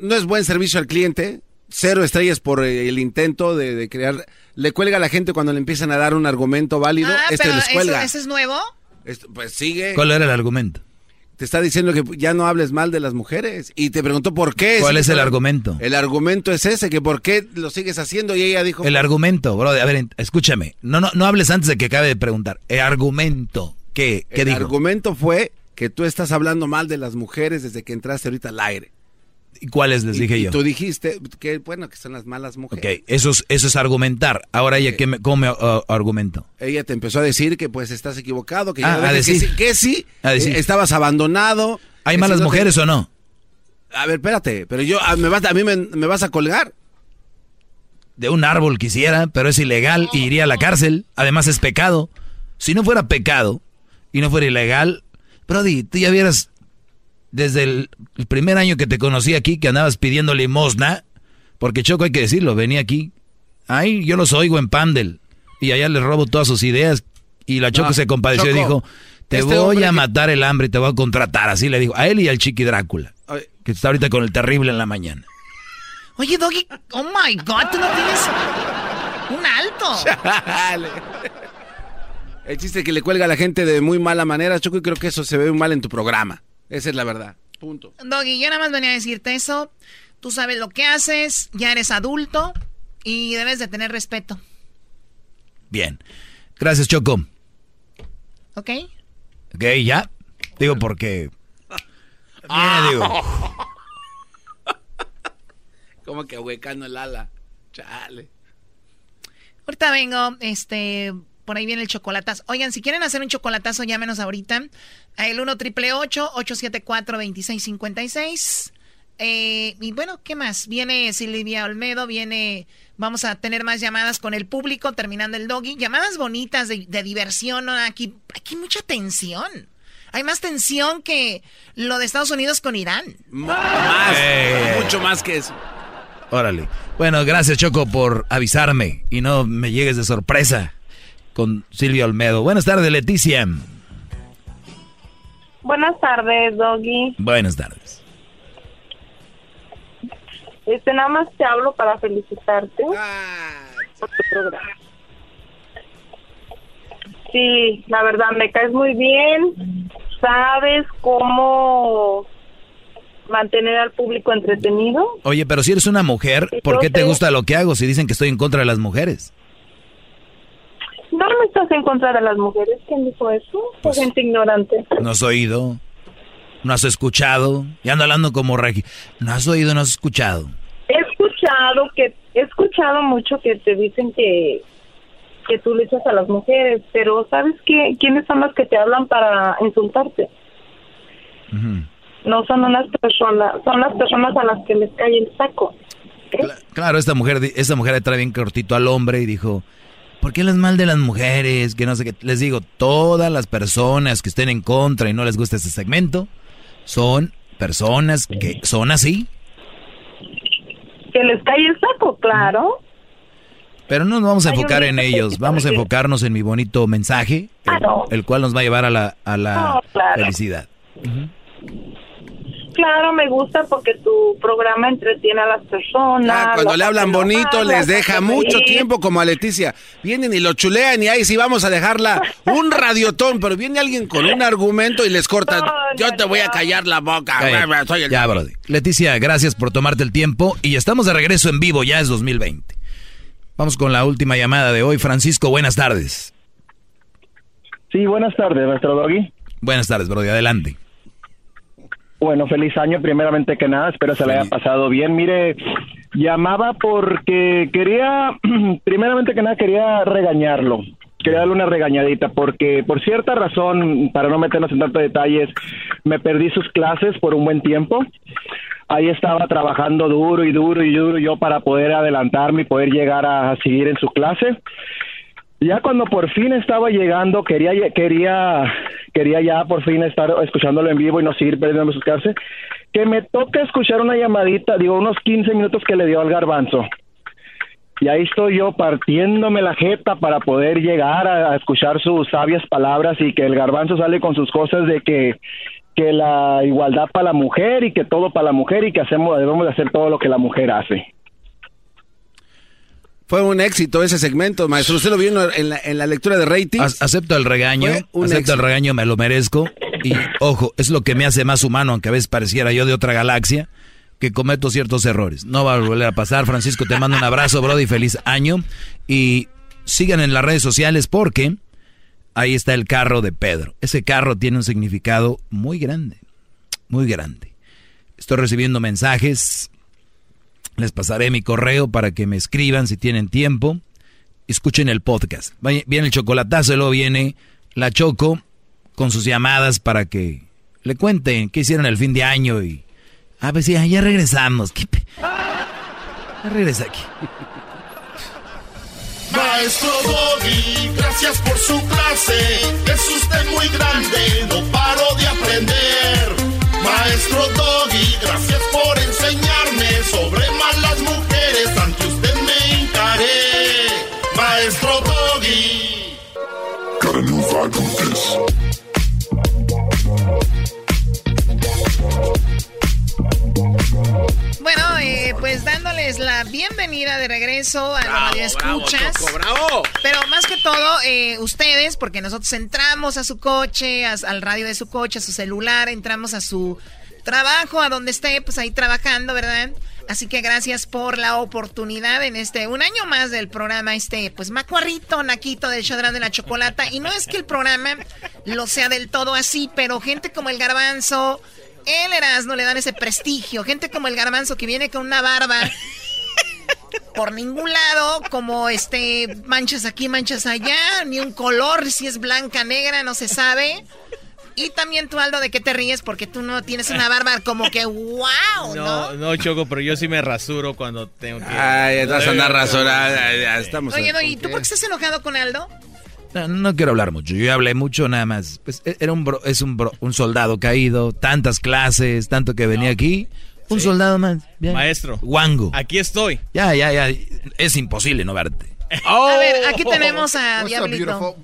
S7: no es buen servicio al cliente. Cero estrellas por el intento de, de crear. Le cuelga a la gente cuando le empiezan a dar un argumento válido.
S17: ah,
S7: este
S17: pero
S7: les cuelga.
S17: ¿eso es nuevo?
S7: Esto, pues sigue.
S6: ¿Cuál era el argumento?
S7: Te está diciendo que ya no hables mal de las mujeres. Y te preguntó por qué.
S6: ¿Cuál es el argumento?
S7: El argumento es ese, que por qué lo sigues haciendo. Y ella dijo.
S6: El argumento, Brody. A ver, escúchame. No, no, no hables antes de que acabe de preguntar. El argumento. ¿Qué, qué
S7: el
S6: dijo?
S7: argumento fue que tú estás hablando mal de las mujeres desde que entraste ahorita al aire.
S6: ¿Y cuáles les dije
S7: y
S6: yo?
S7: tú dijiste que, bueno, que son las malas mujeres.
S6: Ok, eso es, eso es argumentar. Ahora ella, ¿qué me, ¿cómo me uh, argumento?
S7: Ella te empezó a decir que pues estás equivocado, que,
S6: Ah,
S7: ves
S6: a
S7: que
S6: decir.
S7: sí, que sí,
S6: A decir.
S7: eh, estabas abandonado.
S6: ¿Hay
S7: que
S6: malas mujeres o no?
S7: A ver, espérate, pero yo, a, me vas, a mí me, me vas a colgar.
S6: De un árbol quisiera, pero es ilegal y iría a la cárcel. Además es pecado. Si no fuera pecado y no fuera ilegal, Brody, tú ya vieras desde el, el primer año que te conocí aquí que andabas pidiendo limosna, porque Choco hay que decirlo, venía aquí. Ay, yo los oigo en Pandel y allá les robo todas sus ideas y la Choco
S7: No,
S6: se compadeció y dijo, te
S7: este
S6: voy a
S7: que-
S6: matar el hambre y te voy a contratar, así le dijo, a él y al Chiqui Drácula, que está ahorita con el terrible en la mañana.
S17: Oye, Doggy, oh my God, tú no tienes un alto.
S7: Chale. El chiste que le cuelga a la gente de muy mala manera, Choco, y creo que eso se ve muy mal en tu programa. Esa es la verdad. Punto.
S17: Doggy, yo nada más venía a decirte eso. Tú sabes lo que haces, ya eres adulto y debes de tener respeto,
S6: Bien. Gracias, Choco.
S17: ¿ok?
S6: Ok, ya. Digo porque. Viene, digo.
S7: Como que huecando el ala. Chale.
S17: Ahorita vengo, este, por ahí viene el chocolatazo. Oigan, si quieren hacer un chocolatazo, llámenos ahorita. El 1 triple 874 2656 eh, y bueno, ¿qué más? Viene Silvia Olmedo, viene, vamos a tener más llamadas con el público terminando el doggy. Llamadas bonitas de, de diversión, ¿no? aquí, aquí hay mucha tensión. Hay más tensión que lo de Estados Unidos con Irán.
S7: Más.
S6: Eh.
S7: Mucho más que eso.
S6: Órale. Bueno, gracias, Choco, por avisarme y no me llegues de sorpresa con Silvia Olmedo. Buenas tardes, Leticia.
S32: Buenas tardes, Doggy.
S6: Buenas tardes.
S32: Este, nada más te hablo para felicitarte
S7: Ah,
S32: por tu programa. Sí, la verdad, me caes muy bien. Sabes cómo mantener al público entretenido.
S6: Oye, pero si eres una mujer, ¿por qué te gusta lo que hago si dicen que estoy en contra de las mujeres?
S32: No, no estás en contra de las mujeres. ¿Quién dijo eso?
S6: Pues-
S32: gente ignorante.
S6: ¿No has oído? ¿No has escuchado? Y ando hablando como Regi. ¿No has oído? ¿No has escuchado?
S32: He escuchado que he escuchado mucho que te dicen que que tú le echas a las mujeres, pero ¿sabes qué? ¿Quiénes son los que te hablan para insultarte? No son unas personas, son las personas a las que les cae el saco.
S6: Claro, esta mujer, esta mujer le trae bien cortito al hombre y dijo, ¿por qué las mal de las mujeres? Que no sé qué. Les digo, todas las personas que estén en contra y no les gusta este segmento son personas que son así.
S32: Que les cae el saco, claro.
S6: Pero no nos vamos a enfocar en ellos, vamos a enfocarnos en mi bonito mensaje, el,
S32: Ah, no.
S6: el cual nos va a llevar a la, a la
S32: No, claro.
S6: felicidad.
S40: Claro, me gusta porque tu programa entretiene a las personas.
S7: Ah, cuando le hablan bonito, les deja mucho tiempo, como a Leticia. Vienen y lo chulean y ahí sí vamos a dejarla un radiotón, pero viene alguien con un argumento y les corta. Yo te voy a callar la boca.
S6: Cállate.
S7: Soy el-
S6: Ya, Brody. Leticia, gracias por tomarte el tiempo y estamos de regreso en vivo, ya es 2020. Vamos con la última llamada de hoy. Francisco, buenas tardes.
S41: Sí, buenas tardes, nuestro doggy.
S6: Buenas tardes, Brody, adelante.
S41: Bueno, feliz año primeramente que nada, espero se le haya pasado bien. Mire, llamaba porque quería, primeramente que nada quería regañarlo, quería darle una regañadita porque por cierta razón, para no meternos en tantos detalles, me perdí sus clases por un buen tiempo. Ahí estaba trabajando duro y duro y duro yo para poder adelantarme y poder llegar a, a seguir en su clase. Ya cuando por fin estaba llegando, quería quería quería ya por fin estar escuchándolo en vivo y no seguir perdiendo sus clases, que me toca escuchar una llamadita, digo, unos 15 minutos que le dio al garbanzo. Y ahí estoy yo partiéndome la jeta para poder llegar a, a escuchar sus sabias palabras y que el garbanzo sale con sus cosas de que que la igualdad para la mujer y que todo para la mujer y que hacemos debemos de hacer todo lo que la mujer hace.
S7: Fue un éxito ese segmento, maestro. ¿Usted lo vio en la, en la lectura de ratings?
S6: Ac- Acepto el regaño, acepto
S7: éxito.
S6: el regaño, me lo merezco. Y ojo, es lo que me hace más humano, aunque a veces pareciera yo de otra galaxia, que cometo ciertos errores. No va a volver a pasar. Francisco, te mando un abrazo, Brody, feliz año. Y sigan en las redes sociales porque ahí está el carro de Pedro. Ese carro tiene un significado muy grande, muy grande. Estoy recibiendo mensajes. Les pasaré mi correo para que me escriban si tienen tiempo. Escuchen el podcast. Viene el chocolatazo y luego viene la Choco con sus llamadas para que le cuenten qué hicieron el fin de año y... Ah, pues sí, ya regresamos. ¿Qué Ya regresa aquí.
S3: Maestro Doggy, gracias por su clase. Es usted muy grande, no paro de aprender. Maestro Doggy, gracias por enseñarme sobre malas mujeres. Ante usted me hincaré. Maestro Doggy.
S17: Bueno, eh, pues dándoles la bienvenida de regreso a la radio escuchas.
S7: bravo.
S17: Pero más que todo, eh, ustedes, porque nosotros entramos a su coche, a- al radio de su coche, a su celular, entramos a su trabajo, a donde esté, pues ahí trabajando, ¿verdad? Así que gracias por la oportunidad en este, un año más del programa, este, pues macuarrito, naquito del Chodrán de la Chocolata. Y no es que el programa lo sea del todo así, pero gente como el Garbanzo, el Erasmo le dan ese prestigio. Gente como el Garbanzo que viene con una barba por ningún lado, como este, manchas aquí, manchas allá, ni un color, si es blanca, negra, no se sabe. Y también tú, Aldo, ¿de qué te ríes? Porque tú no tienes una barba como que wow, ¿no?
S42: No, no, Choco, pero yo sí me rasuro cuando tengo que...
S7: Ay, estás a andar rasurada, ya estamos.
S17: Oye, no, ¿y tú por qué estás enojado con Aldo?
S6: No, no quiero hablar mucho. Yo ya hablé mucho nada más. Pues e- era un bro- es un, bro- un soldado caído, tantas clases, tanto que venía aquí. Un soldado más. Bien.
S42: Maestro.
S6: Wango.
S42: Aquí estoy.
S6: Ya, ya, ya. Es imposible no verte.
S17: A ver, aquí tenemos a Diablito.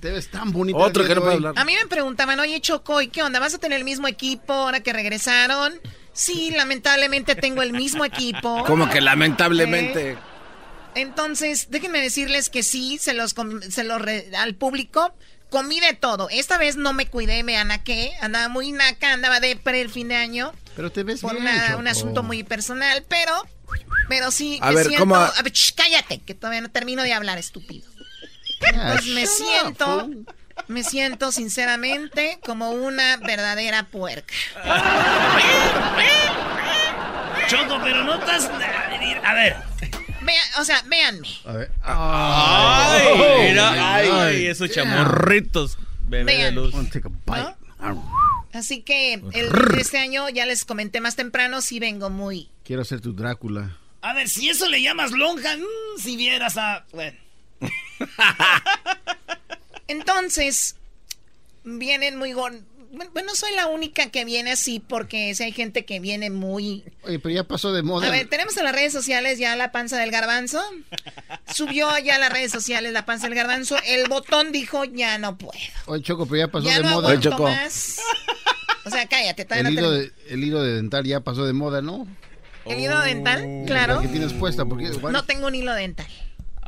S8: te ves tan bonito.
S7: Otro que no
S8: de
S7: puede hablar.
S17: A mí me preguntaban, oye, Choco, ¿y qué onda? ¿Vas a tener el mismo equipo ahora que regresaron? Sí, lamentablemente tengo el mismo equipo.
S7: Como que lamentablemente.
S17: Entonces, déjenme decirles que sí, se los, com- se los re- al público. Comí de todo. Esta vez no me cuidé, me anaqué. Andaba muy naca, andaba de pre el fin de año.
S8: Pero te ves
S17: Por
S8: bien,
S17: una- un asunto muy personal, pero... Pero sí,
S7: A
S17: me
S7: ver,
S17: siento...
S7: ¿cómo a-
S17: a ver, cállate, que todavía no termino de hablar, estúpido. Pues me siento... Me siento sinceramente como una verdadera puerca.
S5: Choco, pero no estás. A ver.
S17: Vean, o sea, véanme.
S8: A ver.
S42: Ay,
S8: Oh,
S42: mira, ay,
S8: ay,
S42: esos chamorritos. Bebé de luz.
S8: Wanna take a bite.
S17: Así que el, este año ya les comenté más temprano, sí vengo muy...
S8: Quiero ser tu Drácula.
S5: A ver, si eso le llamas lonja, mm, si vieras a. Bueno.
S17: Entonces, vienen muy... Bueno, soy la única que viene así porque si hay gente que viene muy...
S8: Oye, pero ya pasó de moda.
S17: A ver, tenemos en las redes sociales ya la panza del garbanzo. Subió ya a las redes sociales la panza del garbanzo. El botón dijo, ya no puedo.
S8: Oye, Choco, pero ya pasó
S17: Ya
S8: de
S17: no
S8: moda.
S17: aguanto más. O sea, cállate,
S8: El
S17: todavía no
S8: hilo, de, el hilo de dental ya pasó de moda, ¿no?
S17: ¿El hilo dental? Claro.
S8: La que tienes puesta, porque... bueno,
S17: No tengo un hilo dental.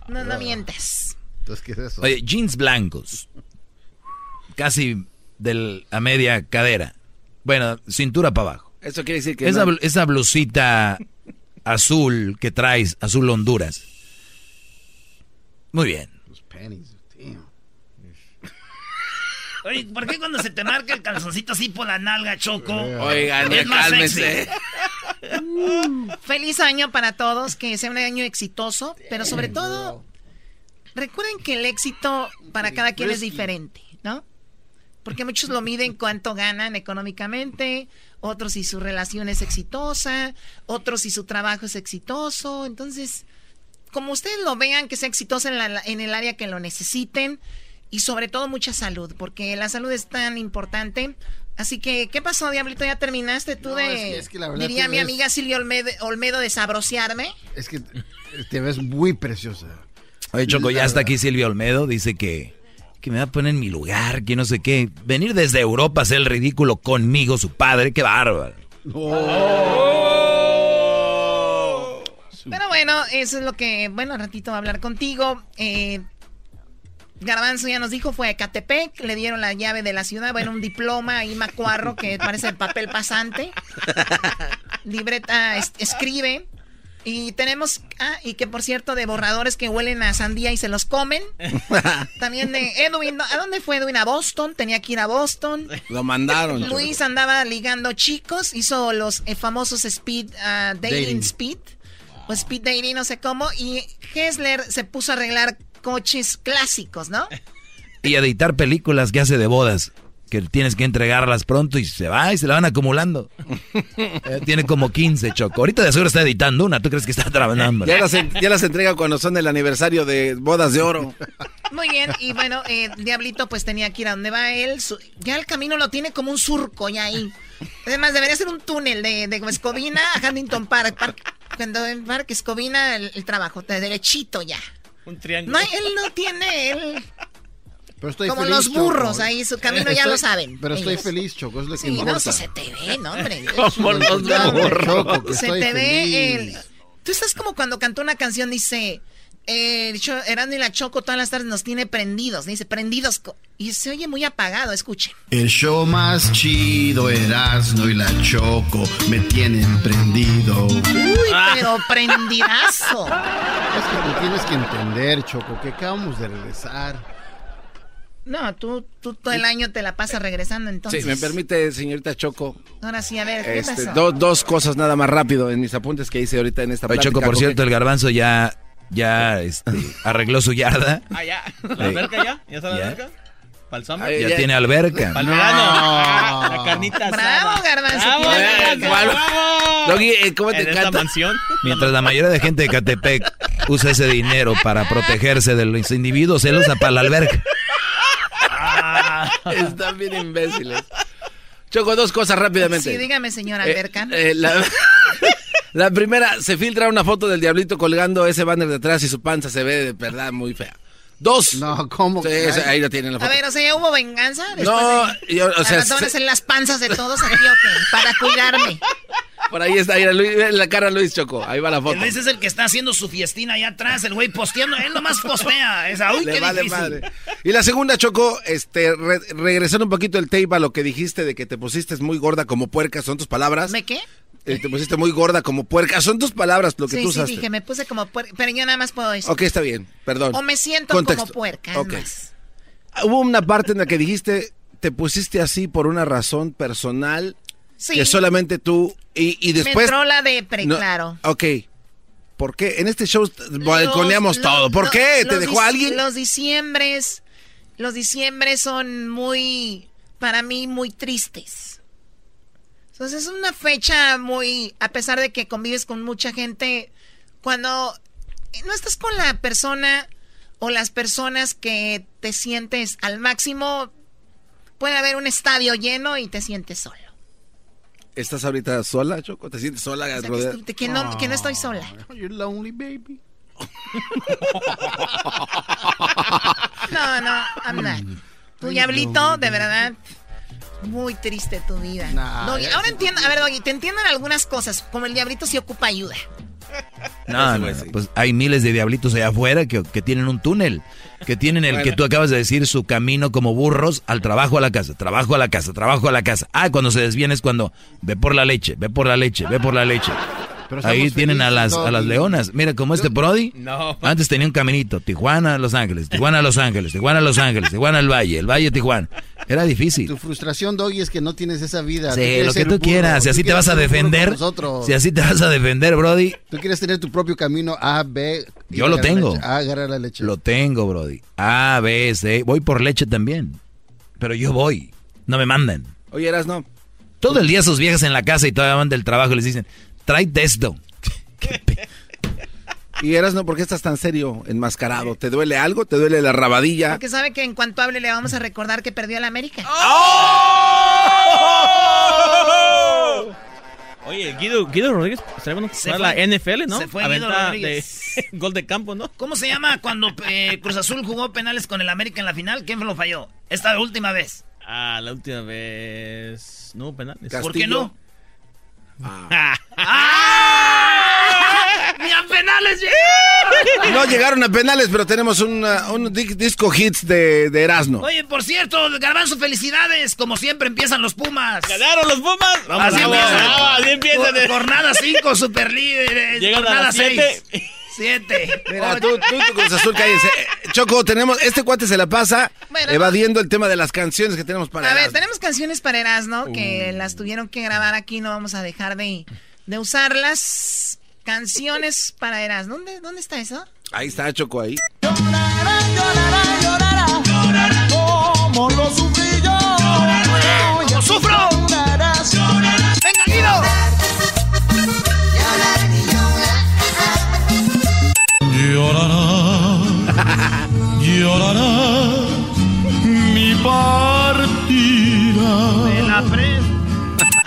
S17: No,
S8: Ah.
S17: no mientas.
S8: Entonces, ¿qué es eso?
S6: Oye, jeans blancos. Casi del, a media cadera. Bueno, cintura para abajo.
S7: Eso quiere decir que
S6: Esa,
S7: no-
S6: bl- esa blusita azul que traes, azul Honduras. Muy bien.
S8: Los pennies, damn.
S5: Oye, ¿por qué cuando se te marca el calzoncito así por la nalga, Choco?
S7: Oigan,
S5: es más
S7: cálmense.
S5: sexy?
S17: Feliz año para todos, que sea un año exitoso, pero sobre todo, recuerden que el éxito para cada quien es diferente, ¿no? Porque muchos lo miden cuánto ganan económicamente, otros si su relación es exitosa, otros si su trabajo es exitoso. Entonces, como ustedes lo vean, que sea exitoso en, la- en el área que lo necesiten y sobre todo mucha salud, porque la salud es tan importante. Así que, ¿qué pasó, Diablito? ¿Ya terminaste tú
S8: No,
S17: de,
S8: es que- es que la verdad
S17: diría mi
S8: ves-
S17: amiga Silvia Olmedo, Olmedo, de sabrosearme?
S8: Es que te ves muy preciosa.
S6: Oye, Choco, ya está aquí Silvia Olmedo. Dice que, que me va a poner en mi lugar, que no sé qué. Venir desde Europa a hacer el ridículo conmigo, su padre, qué bárbaro.
S17: Pero bueno, eso es lo que, bueno, al ratito va a hablar contigo. Eh, Garbanzo ya nos dijo, fue a Ecatepec, le dieron la llave de la ciudad, bueno, un diploma ahí macuarro que parece el papel pasante. Libreta es- escribe. Y tenemos, ah, y que por cierto, de borradores que huelen a sandía y se los comen. También de Edwin, ¿a dónde fue Edwin? A Boston, tenía que ir a Boston.
S7: Lo mandaron.
S17: Luis andaba ligando chicos, hizo los eh, famosos speed ah, dating,
S7: Dating.
S17: speed o speed dating, no sé cómo, y Hessler se puso a arreglar coches clásicos, ¿no?
S6: Y a editar películas que hace de bodas, que tienes que entregarlas pronto y se va y se la van acumulando. Eh, tiene como 15, Choco. Ahorita de seguro está editando una, ¿tú crees que está trabajando?
S7: Ya las, en- ya las entrega cuando son el aniversario de bodas de oro.
S17: Muy bien, y bueno, eh, Diablito pues tenía que ir a donde va él, su- ya el camino lo tiene como un surco ya ahí. Además, debería ser un túnel de, de Escobina a Huntington Park, Park- cuando en Parque Escobina el, el trabajo, de derechito ya.
S42: Un triángulo.
S17: No, él no tiene, él...
S8: Pero estoy
S17: Como
S8: feliz,
S17: los
S8: Choco.
S17: burros ahí, su camino ya
S8: Estoy-
S17: lo saben.
S8: Pero estoy
S17: ellos.
S8: feliz, Choco, es lo que
S17: Sí,
S8: importa.
S17: no, eso se te ve, no, hombre.
S8: Como los burros.
S17: Se te ve el... Tú estás como cuando cantó una canción, dice... Eh, Erasmo y la Choco todas las tardes nos tiene prendidos. Dice, prendidos. Y se oye muy apagado, escuche.
S43: El show más chido, Erasmo y la Choco me tienen prendido.
S17: Uy, pero prendidazo.
S8: Es que tú tienes que entender, Choco, que acabamos de regresar.
S17: No, tú, tú todo el año te la pasas regresando entonces.
S7: Sí, me permite, señorita Choco.
S17: Ahora sí, a ver, ¿qué
S7: Este,
S17: pasó?
S7: do- dos cosas nada más rápido en mis apuntes que hice ahorita en esta
S6: Oye. Choco, por cierto, el garbanzo ya, ya este, arregló su yarda.
S42: Ah, ya. ¿La alberca ya? ¿Ya está la
S6: Ya.
S42: alberca? ¿Para el summer?
S6: Ya, tiene alberca.
S42: Ah, la carnita
S17: Bravo,
S42: asada.
S17: Garbanzo,
S42: Bravo, bravo.
S7: Doggy, eh, ¿cómo te
S42: esta
S7: encanta?
S42: mansión.
S6: Mientras la mayoría de gente de Catepec usa ese dinero para protegerse de los individuos, él usa para la alberca.
S7: Están bien imbéciles. Choco, dos cosas rápidamente.
S17: Sí, dígame, señor
S7: Eh,
S17: Alberca.
S7: eh, la, la primera, se filtra una foto del diablito colgando ese banner de atrás y su panza se ve de verdad muy fea. Dos.
S8: No, ¿cómo?
S7: Sí, ahí lo tienen la
S17: A
S7: foto.
S17: ver, o sea, ¿ya hubo venganza? Después
S7: No,
S17: de...
S7: yo- o sea,
S17: a
S7: se-
S17: hacer las panzas de todos aquí. Para cuidarme.
S7: Por ahí está, Luis, ve la cara de Luis Choco. Ahí va la foto.
S5: El Luis es el que está haciendo su fiestina allá atrás, el güey posteando, él nomás postea. Esa, uy,
S7: Le
S5: qué
S7: vale
S5: difícil.
S7: madre. Y la segunda, Choco, este, re- regresando un poquito el tape a lo que dijiste de que te pusiste muy gorda como puerca, son tus palabras.
S17: ¿Me qué?
S7: Eh, te pusiste muy gorda como puerca, son tus palabras lo que
S17: sí,
S7: tú
S17: sí,
S7: usaste.
S17: dije, me puse como puerca, pero yo nada más puedo decir.
S7: Ok, está bien, perdón.
S17: O me siento
S7: Contexto.
S17: como puerca, es
S7: Ok.
S17: más.
S7: Hubo una parte en la que dijiste, te pusiste así por una razón personal
S17: Sí.
S7: que solamente tú y, y después...
S17: Me entró la depre,
S7: No,
S17: claro.
S7: Ok. ¿Por qué? En este show balconeamos todo. ¿Por qué? ¿Te dejó alguien?
S17: Los diciembres, los diciembres son muy, para mí, muy tristes. Entonces es una fecha muy, a pesar de que convives con mucha gente, cuando no estás con la persona o las personas que te sientes al máximo, puede haber un estadio lleno y te sientes solo.
S7: ¿Estás ahorita sola, Choco? ¿Te sientes sola?
S17: O sea, que,
S7: rodea-
S17: estoy- que no, que no estoy sola.
S8: You're lonely, baby.
S17: No, no, I'm not. Tu diablito, de verdad. Muy triste tu vida.
S8: Nah,
S17: Doggy, ahora entiendo, a ver, Doggy, te entiendo en algunas cosas. Como el diablito sí ocupa ayuda.
S6: No, no, no, pues hay miles de diablitos allá afuera que, que tienen un túnel, que tienen el que tú acabas de decir, su camino como burros al trabajo a la casa, trabajo a la casa, trabajo a la casa. Ah, cuando se desvían es cuando ve por la leche, ve por la leche, ve por la leche.
S8: Pero
S6: Ahí tienen a las, a las leonas. Mira, como este Brody,
S42: No.
S6: antes tenía un caminito, Tijuana, Los Ángeles, Tijuana, Los Ángeles, Tijuana, Los Ángeles, Tijuana, el Valle, el Valle, Tijuana. Era difícil.
S8: Tu frustración, Doggy, es que no tienes esa vida.
S6: Sí, lo que tú quieras, si
S8: tú
S6: así te vas a defender,
S8: nosotros.
S6: si así te vas a defender, Brody,
S8: Tú quieres tener tu propio camino A, B.
S6: Yo lo tengo.
S8: A, agarrar la leche.
S6: Lo tengo, Brody. A, B, C. Voy por leche también. Pero yo voy. No me mandan.
S7: Oye, eras no.
S6: Todo el día sus viejas en la casa y todavía van del trabajo y les dicen, trae esto.
S7: Y eras no, ¿por qué estás tan serio, enmascarado? ¿Te duele algo? ¿Te duele la rabadilla?
S17: Porque sabe que en cuanto hable le vamos a recordar que perdió el América.
S42: Oye, Guido, Guido Rodríguez bueno
S5: Se fue.
S42: la NFL, ¿no?
S5: Se fue Guido Rodríguez.
S42: de gol de campo, ¿no?
S5: ¿Cómo se llama cuando eh, Cruz Azul jugó penales con el América en la final? ¿Quién lo falló? Esta última vez.
S42: Ah, la última vez. No, penales.
S5: ¿Por qué no?
S42: Ah.
S5: ¡Ni a penales
S7: No llegaron a penales, pero tenemos una- un di- disco hits de, de Erasmo.
S5: Oye, por cierto, Garbanzo, felicidades. Como siempre empiezan los Pumas.
S42: ¡Ganaron los Pumas!
S5: Así
S42: Vamos,
S5: empiezan.
S42: vamos, así empiezan.
S5: Jor- Jornada 5, super líderes.
S42: Llegan
S5: jornada
S42: las siete.
S5: 7.
S7: Mira, tú, tú, tu Cruz Azul, cállense. Eh, Choco, tenemos, este cuate se la pasa
S17: Bueno,
S7: evadiendo el tema de las canciones que tenemos para
S17: A ver, tenemos canciones para Erasmo que
S6: Uh.
S17: las tuvieron que grabar aquí, no vamos a dejar de, de usarlas. Canciones para Erasmo. ¿Dónde, ¿Dónde está eso?
S7: Ahí está Choco, ahí.
S3: Como lo sufrí Llorará, mi partida.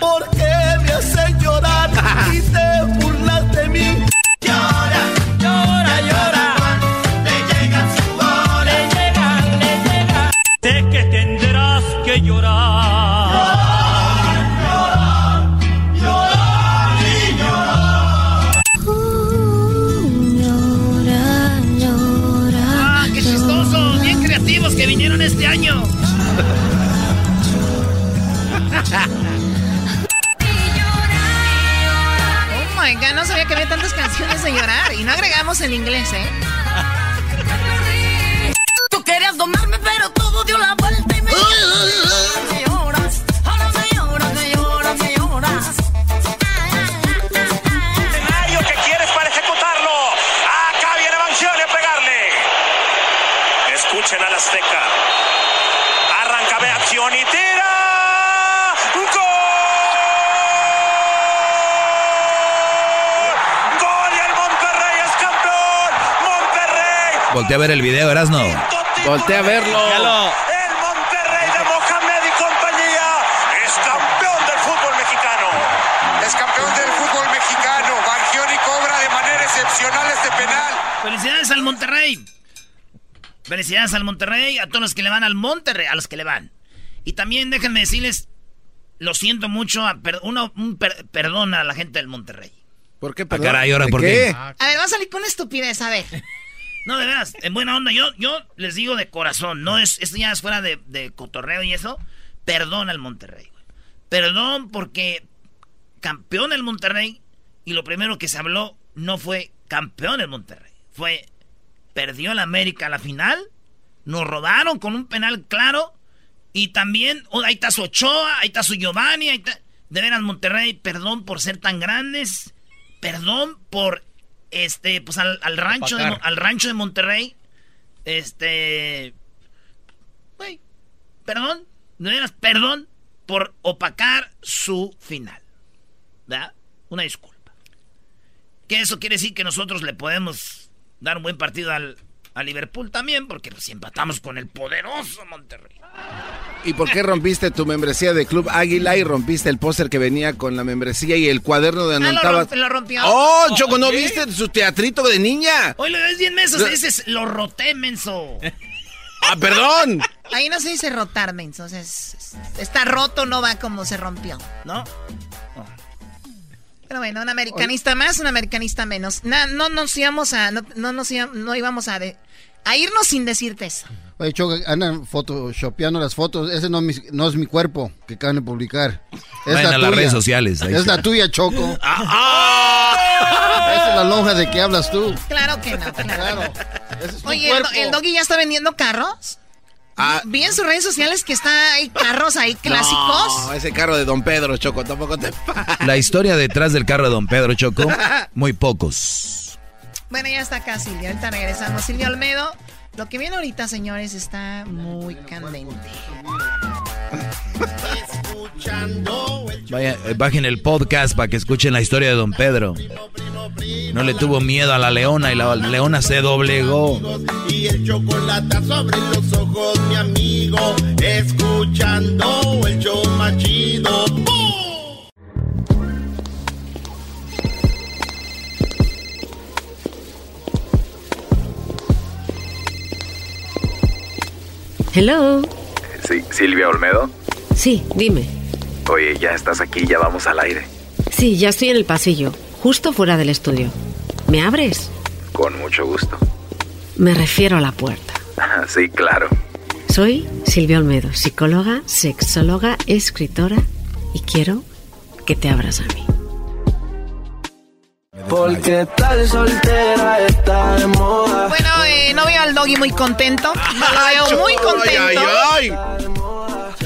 S3: ¿Por qué
S17: canciones de llorar. Y no agregamos en inglés, ¿eh?
S3: Tú querías domarme, pero todo dio la vuelta y me
S6: Voltea a ver el video, Erasno.
S7: Voltea a verlo.
S44: El Monterrey de Mohamed y compañía es campeón del fútbol mexicano.
S45: Es campeón del fútbol mexicano. Bangioni cobra de manera excepcional este penal.
S5: Felicidades al Monterrey. Felicidades al Monterrey, a todos los que le van al Monterrey, a los que le van. Y también déjenme decirles, lo siento mucho, a per- uno- un per- perdón a la gente del Monterrey.
S7: ¿Por qué,
S6: perdón? caray, ¿ahora ¿De por qué? qué?
S17: A ver, va a salir con estupidez, a ver.
S5: No, de veras, en buena onda, yo, yo les digo de corazón, no es, esto ya es fuera de, de cotorreo y eso, perdón al Monterrey. güey. Perdón porque campeón el Monterrey y lo primero que se habló no fue campeón el Monterrey, fue perdió el América la final, nos robaron con un penal claro y también, oh, ahí está su Ochoa, ahí está su Giovanni, ahí está, de veras Monterrey, perdón por ser tan grandes, perdón por este, pues al, al rancho de, al rancho de Monterrey, este, güey, perdón, de veras, perdón por opacar su final, ¿verdad? Una disculpa. Que eso quiere decir que nosotros le podemos dar un buen partido al, a Liverpool también, porque pues, si empatamos con el poderoso Monterrey.
S7: ¿Y por qué rompiste tu membresía de Club Águila y rompiste el póster que venía con la membresía y el cuaderno de
S17: Ah, lo,
S7: anotabas?
S17: romp- lo rompió.
S7: ¡Oh, Choco, ¿no viste su teatrito de niña?
S5: Hoy lo ves bien menso, se dices, lo roté menso.
S7: ¡Ah, perdón!
S17: Ahí no se dice rotar, menso. o sea, es- es- está roto, no va como se rompió, ¿no? Pero bueno, un americanista más, un americanista menos. Na- no nos íbamos a, no, no nos íbamos, no íbamos a, de- a irnos sin decirte eso.
S8: Oye, Choco, andan photoshopeando las fotos. Ese no, es mi- no es mi cuerpo que acaban de publicar. Es
S6: Vayan
S8: la
S6: a las
S8: tuya.
S6: redes sociales, ahí
S8: Es
S6: está.
S8: la tuya, Choco.
S42: Ah,
S8: Esa es la lonja de que hablas tú.
S17: Claro que no, claro. Oye, ¿el,
S8: cuerpo.
S17: el doggy ya está vendiendo carros?
S7: Ah.
S17: Vi en sus redes sociales que está hay carros ahí clásicos.
S7: No, ese carro de Don Pedro, Choco, tampoco te...
S6: La historia detrás del carro de Don Pedro Choco, muy pocos.
S17: Bueno, ya está acá Silvia. Ahorita regresamos. Silvia Olmedo. Lo que viene ahorita, señores, está muy candente.
S6: Vaya, eh, bajen el podcast para que escuchen la historia de Don Pedro. No le tuvo miedo a la leona y la leona se doblegó.
S3: Y el chocolate sobre los ojos, mi amigo. Escuchando
S46: Hello.
S47: Sí, Silvia Olmedo.
S46: Sí, dime.
S47: Oye, ya estás aquí, ya vamos al aire.
S46: Sí, ya estoy en el pasillo, justo fuera del estudio. ¿Me abres?
S47: Con mucho gusto.
S46: Me refiero a la puerta.
S47: Sí, claro.
S46: Soy Silvia Olmedo, psicóloga, sexóloga, escritora y quiero que te abras a mí.
S48: Porque tal soltera está de moda.
S17: Bueno, eh, no veo al doggy muy contento. No lo veo muy contento.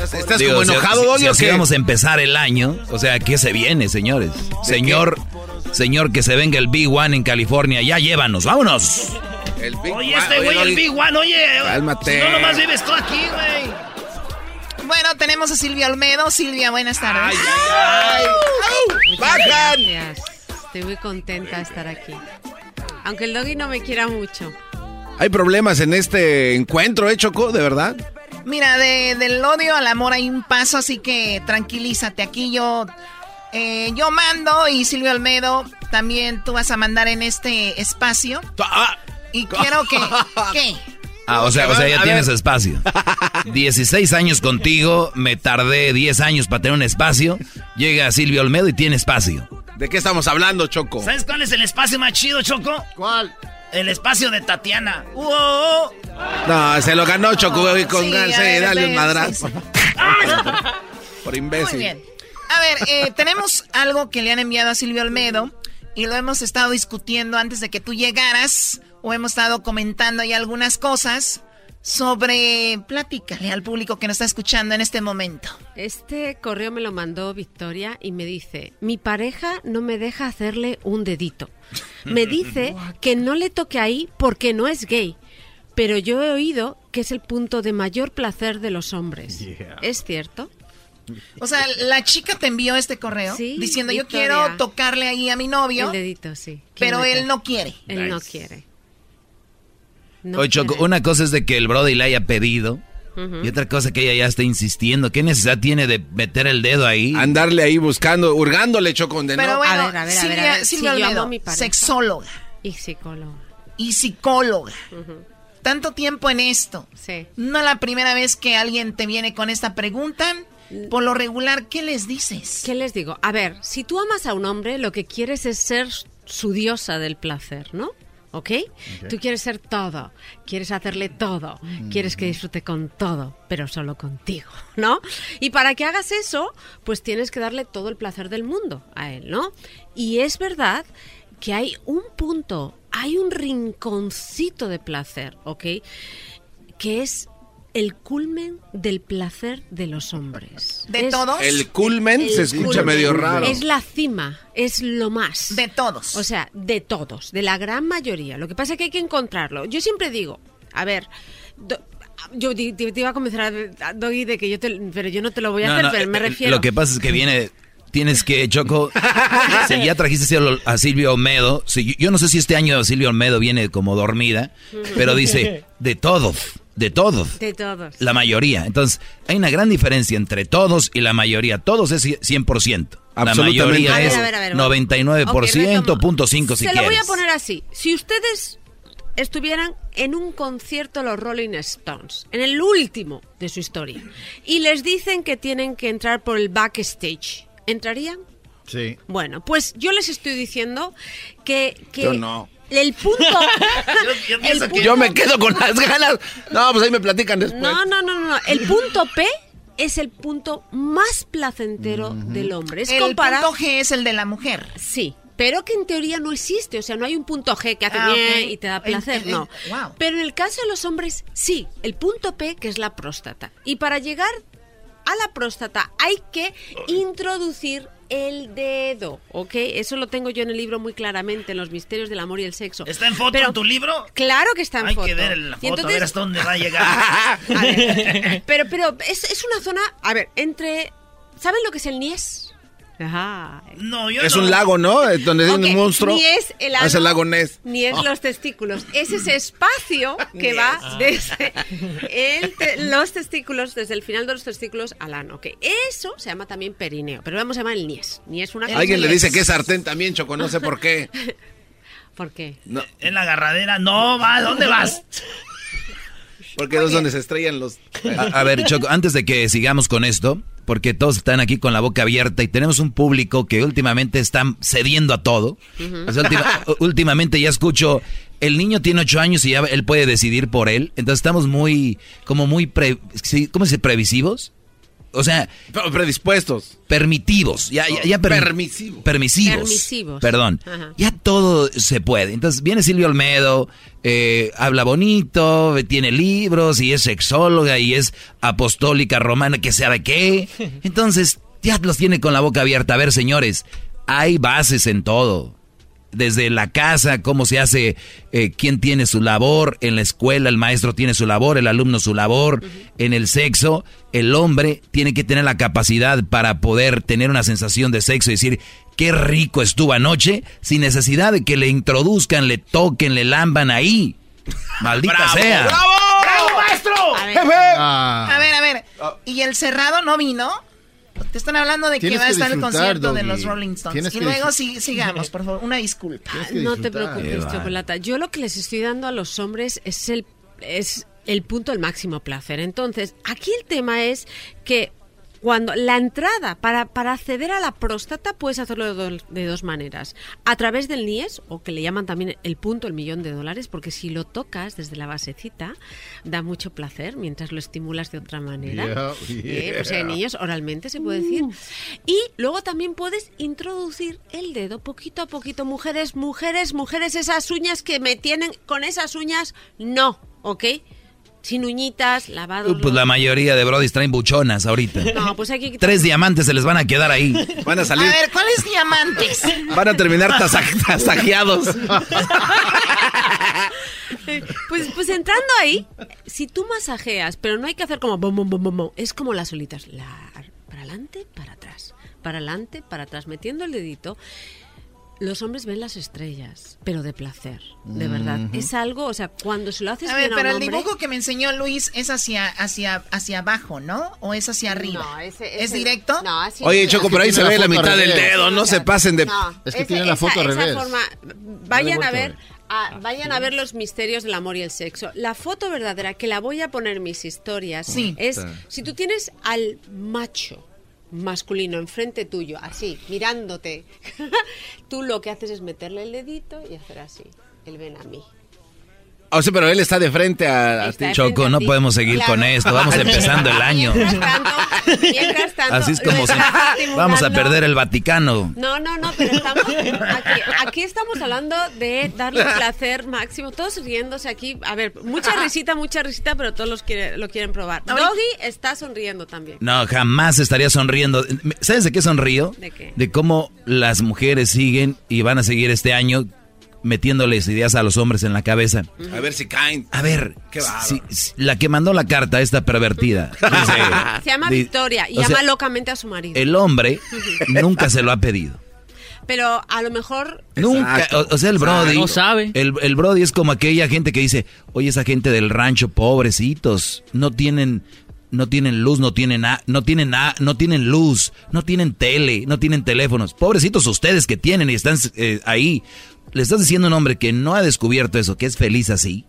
S7: ¿Estás
S6: Digo,
S7: como
S6: si-
S7: enojado,
S6: si,
S7: Doggy,
S6: si
S7: o qué?
S6: vamos a empezar el año, o sea, ¿qué se viene, señores? Señor, señor, que se venga el Big One en California, ya llévanos, vámonos.
S7: El Big
S5: Oye, este güey, el. Big One, oye.
S7: Cálmate.
S5: Si no nomás vives tú aquí, güey.
S17: Bueno, tenemos a Silvia Olmedo. Silvia, buenas tardes.
S46: Gracias. Estoy muy contenta de estar aquí. Aunque el doggy no me quiera mucho.
S7: Hay problemas en este encuentro, ¿eh, Choco? ¿De verdad?
S17: Mira, de- del odio al amor hay un paso, así que tranquilízate. Aquí yo, eh, yo mando y Silvia Olmedo también tú vas a mandar en este espacio. Y quiero que... ¿Qué?
S6: Ah, o sea, o sea, ya tienes espacio. 16 años contigo, me tardé 10 años para tener un espacio. Llega Silvio Olmedo y tiene espacio.
S7: ¿De qué estamos hablando, Choco?
S5: ¿Sabes cuál es el espacio más chido, Choco?
S8: ¿Cuál?
S5: El espacio de Tatiana. ¡Wow!
S7: No, se lo ganó Choco güey, con
S17: Sí,
S7: de
S17: ver,
S7: darle un
S17: sí,
S7: madrazo.
S17: sí.
S7: Por imbécil.
S17: Muy bien. A ver, eh, tenemos algo que le han enviado a Silvio Olmedo y lo hemos estado discutiendo antes de que tú llegaras o hemos estado comentando ahí algunas cosas sobre... Platícale al público que nos está escuchando en este momento.
S46: Este correo me lo mandó Victoria y me dice, mi pareja no me deja hacerle un dedito. Me dice que no le toque ahí porque no es gay. Pero yo he oído que es el punto de mayor placer de los hombres. ¿Es cierto?
S17: O sea, la chica te envió este correo
S46: Sí,
S17: diciendo yo quiero tocarle ahí a mi novio,
S46: El dedito, sí.
S17: pero él no quiere.
S46: Él no quiere. No
S6: Oye, Choco, una cosa es de que el Brody le haya pedido. Y otra cosa que ella ya está insistiendo. ¿Qué necesidad tiene de meter el dedo ahí?
S7: Andarle ahí buscando, hurgándole, Choco, de
S17: Pero
S7: no.
S17: bueno,
S46: A ver, a ver, a ver, a ver.
S17: Silvia
S46: amo
S17: Olmedo,
S46: mi
S17: sexóloga
S46: Y psicólogo.
S17: y psicóloga. Tanto tiempo en esto.
S46: Sí.
S17: No es la primera vez que alguien te viene con esta pregunta. Por lo regular, ¿qué les dices?
S46: ¿Qué les digo? A ver, si tú amas a un hombre, lo que quieres es ser su diosa del placer, ¿no? ¿Ok? Tú quieres ser todo, quieres hacerle todo, quieres que disfrute con todo, pero solo contigo, ¿no? Y para que hagas eso, pues tienes que darle todo el placer del mundo a él, ¿no? Y es verdad que hay un punto, hay un rinconcito de placer, ¿ok? Que es el culmen del placer de los hombres.
S17: ¿De
S46: Es-
S17: todos?
S7: El culmen se escucha
S46: culmen.
S7: medio raro.
S46: Es la cima, es lo más.
S17: De todos.
S46: O sea, de todos, de la gran mayoría. Lo que pasa es que hay que encontrarlo. Yo siempre digo, a ver, do- yo te, te iba a convencer a, a Doggy de que yo te, pero yo no te lo voy a
S6: No,
S46: hacer,
S6: no,
S46: pero me
S6: eh,
S46: refiero.
S6: Lo que pasa es que viene. Tienes que, Choco. si ya trajiste a Silvio Olmedo. si- yo no sé si este año Silvio Olmedo viene como dormida. Pero dice de todos. De todos.
S46: De todos.
S6: La mayoría. Entonces, hay una gran diferencia entre todos y la mayoría. Todos es 100%. La
S7: Absolutamente.
S6: mayoría
S46: A ver,
S6: es
S46: a ver, a ver,
S6: 99%,
S46: Ok,
S6: punto 5 si
S46: Se lo voy a poner así. Si ustedes estuvieran en un concierto de los Rolling Stones, en el último de su historia, y les dicen que tienen que entrar por el backstage, ¿entrarían?
S8: Sí.
S46: Bueno, pues yo les estoy diciendo que, que
S7: Yo no.
S46: El punto...
S7: Yo,
S46: el
S7: que
S46: punto-
S7: yo me quedo con las ganas. No, pues ahí me platican después.
S46: No, no, no, no, no. El punto P es el punto más placentero del hombre. Es
S17: el
S46: comparar-
S17: punto G es el de la mujer.
S46: Sí, pero que en teoría no existe. O sea, no hay un punto G que hace
S17: Ah,
S46: bien y te da placer,
S17: el-
S46: no.
S17: wow.
S46: Pero en el caso de los hombres, sí. El punto P, que es la próstata. Y para llegar a la próstata hay que introducir el dedo, ¿ok? Eso lo tengo yo en el libro muy claramente, en los misterios del amor y el sexo.
S5: ¿Está en foto
S46: Pero-
S5: en tu libro?
S46: Claro que está en
S5: Hay
S46: foto.
S5: que ver la foto, a ver
S46: entonces-
S5: hasta dónde va a llegar.
S46: A ver, pero, pero es, es una zona, a ver, entre... ¿Saben lo que es el Nies? Ajá.
S5: No, yo
S7: Es
S5: no.
S7: un lago, ¿no? Donde hay
S46: Ok,
S7: un monstruo.
S46: Ni es el
S7: Ah,
S46: ano,
S7: es el lago Ness.
S46: Ni es
S7: Ah.
S46: los testículos. Es ese espacio que va desde el te- los testículos, desde el final de los testículos al ano. Que eso se llama también perineo. Pero vamos a llamar el nies. Ni es una
S7: Alguien le dice que es sartén también, Choco, no sé por qué.
S46: ¿Por qué?
S7: No,
S5: En la agarradera. No, va, ¿dónde vas?
S7: porque es donde se estrellan los...
S6: A, a ver, Choco, antes de que sigamos con esto, porque todos están aquí con la boca abierta y tenemos un público que últimamente están cediendo a todo.
S49: Ujú.
S6: O sea, última- últimamente ya escucho, el niño tiene ocho años y ya él puede decidir por él. Entonces estamos muy, como muy, pre- ¿cómo se dice? ¿Previsivos? O sea...
S7: Predispuestos.
S6: Permitivos. Ya, ya, ya permi-
S7: Permisivos.
S6: Permisivos.
S46: Permisivos.
S6: Perdón.
S46: Ajá.
S6: Ya todo se puede. Entonces viene Silvio Olmedo, eh, habla bonito, tiene libros y es sexóloga y es apostólica romana, que sabe qué. Entonces ya los tiene con la boca abierta. A ver, señores, hay bases en todo. Desde la casa, cómo se hace, eh, quién tiene su labor, en la escuela el maestro tiene su labor, el alumno su labor, en el sexo, el hombre tiene que tener la capacidad para poder tener una sensación de sexo y decir, qué rico estuvo anoche, sin necesidad de que le introduzcan, le toquen, le lamban ahí. Maldita
S5: ¡Bravo,
S6: sea.
S5: bravo! ¡Bravo, maestro!
S17: A ver,
S8: Ah.
S17: a ver, a ver. ¿Y el cerrado no vino? Te están hablando de que va a estar el concierto de los Rolling Stones.
S8: Tienes
S17: Y luego sí- sigamos, por favor. Una disculpa.
S46: No te preocupes. Chocolata. Yo lo que les estoy dando a los hombres es el, es el punto del máximo placer. Entonces, aquí el tema es que cuando la entrada para, para acceder a la próstata puedes hacerlo de, do- de dos maneras. A través del NIES, o que le llaman también el punto, el millón de dólares, porque si lo tocas desde la basecita, da mucho placer mientras lo estimulas de otra manera.
S8: Yeah,
S46: Eh, pues, niños, oralmente se puede decir. Y luego también puedes introducir el dedo poquito a poquito. Mujeres, mujeres, mujeres, esas uñas que me tienen con esas uñas, no, ¿ok? Sin uñitas, lavado.
S6: Pues la mayoría de brodis traen buchonas ahorita.
S46: No, pues hay que quitar-
S6: Tres diamantes se les van a quedar ahí.
S7: Van a
S17: A
S7: salir,
S17: ver, ¿cuáles diamantes?
S7: van a terminar tasa- tasajeados.
S46: Pues, pues entrando ahí, si tú masajeas, pero no hay que hacer como bom, bom, bom, bom, bom, es como las olitas. La- para adelante, para atrás. Para adelante, para atrás. Metiendo el dedito. Los hombres ven las estrellas, pero de placer, de verdad. Es algo, o sea, cuando se lo haces
S17: A ver,
S46: bien a
S17: pero
S46: un
S17: el
S46: hombre-
S17: dibujo que me enseñó Luis es hacia, hacia, hacia abajo, ¿no? ¿O es hacia arriba?
S46: No, ese-
S17: ¿Es
S46: ese-
S17: directo?
S46: No, así
S7: Oye. Choco, pero ahí se ve la mitad del dedo, no se pasen de...
S46: No,
S8: Es que
S46: esa-
S8: tiene la
S46: esa-
S8: foto al
S46: esa
S8: revés.
S46: forma- vayan a ver, a- vayan a ver los misterios del amor y el sexo. La foto verdadera que la voy a poner en mis historias
S17: Sí.
S46: es si tú tienes al macho masculino enfrente tuyo, así, mirándote, tú lo que haces es meterle el dedito y hacer así. Él ven a mí.
S7: O sea, pero él está de frente a, a ti.
S6: Choco, no podemos seguir
S46: Claro.
S6: con esto. Vamos empezando el año.
S46: Mientras tanto, mientras tanto,
S6: Así es como si
S46: estás
S6: vamos a perder el Vaticano.
S46: No, no, no, pero estamos aquí, aquí estamos hablando de darle placer máximo, todos riéndose aquí. A ver, mucha risita, mucha risita, pero todos los quiere- lo quieren probar. Doggy está sonriendo también.
S6: No, jamás estaría sonriendo. ¿Sabes de qué sonrío?
S46: ¿De qué?
S6: De cómo las mujeres siguen y van a seguir este año metiéndoles ideas a los hombres en la cabeza.
S7: A ver si caen.
S6: A ver,
S7: Qué
S6: si- si- la que mandó la carta, esta pervertida. dice,
S46: Se llama
S6: di-
S46: Victoria y llama
S6: sea,
S46: locamente a su marido.
S6: El hombre nunca se lo ha pedido.
S46: Pero a lo mejor
S6: Nunca, o, o sea, el Brody.
S42: No sabe.
S6: El, el Brody es como aquella gente que dice, oye, esa gente del rancho, pobrecitos, no tienen, no tienen luz, no tienen, a- no tienen, a- no tienen luz, no tienen tele, no tienen teléfonos. Pobrecitos ustedes que tienen y están eh, ahí. Le estás diciendo a un hombre que no ha descubierto eso, que es feliz así,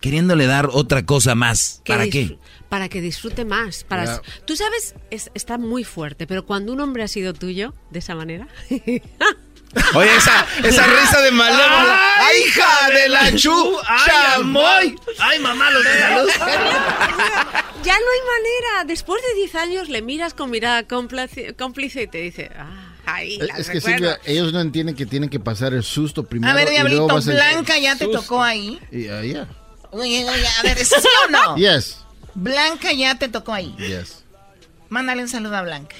S6: queriéndole dar otra cosa más. ¿Para qué?
S46: Para que disfrute más. Para... Tú sabes, es- está muy fuerte, pero cuando un hombre ha sido tuyo de esa manera...
S7: Oye, esa, esa risa de malévola. ¡Ay, hija de la chu!
S5: ¡Ay,
S7: ¡Chamoy!
S5: ¡Ay, mamá, los de la luz!
S46: ya no hay manera. Después de 10 años le miras con mirada cómplice y te dice, ah, la
S8: Es que
S46: recuerdo".
S8: Silvia, ellos no entienden que tienen que pasar el susto primero.
S17: A ver,
S8: y luego
S17: Diablito, Blanca ya te
S8: Susto.
S17: tocó ahí.
S8: Ah, yeah.
S17: Oye, oye, a ver, ¿sí o no?
S8: Yes.
S17: Blanca ya te tocó ahí.
S8: Yes.
S17: Mándale un saludo a Blanca.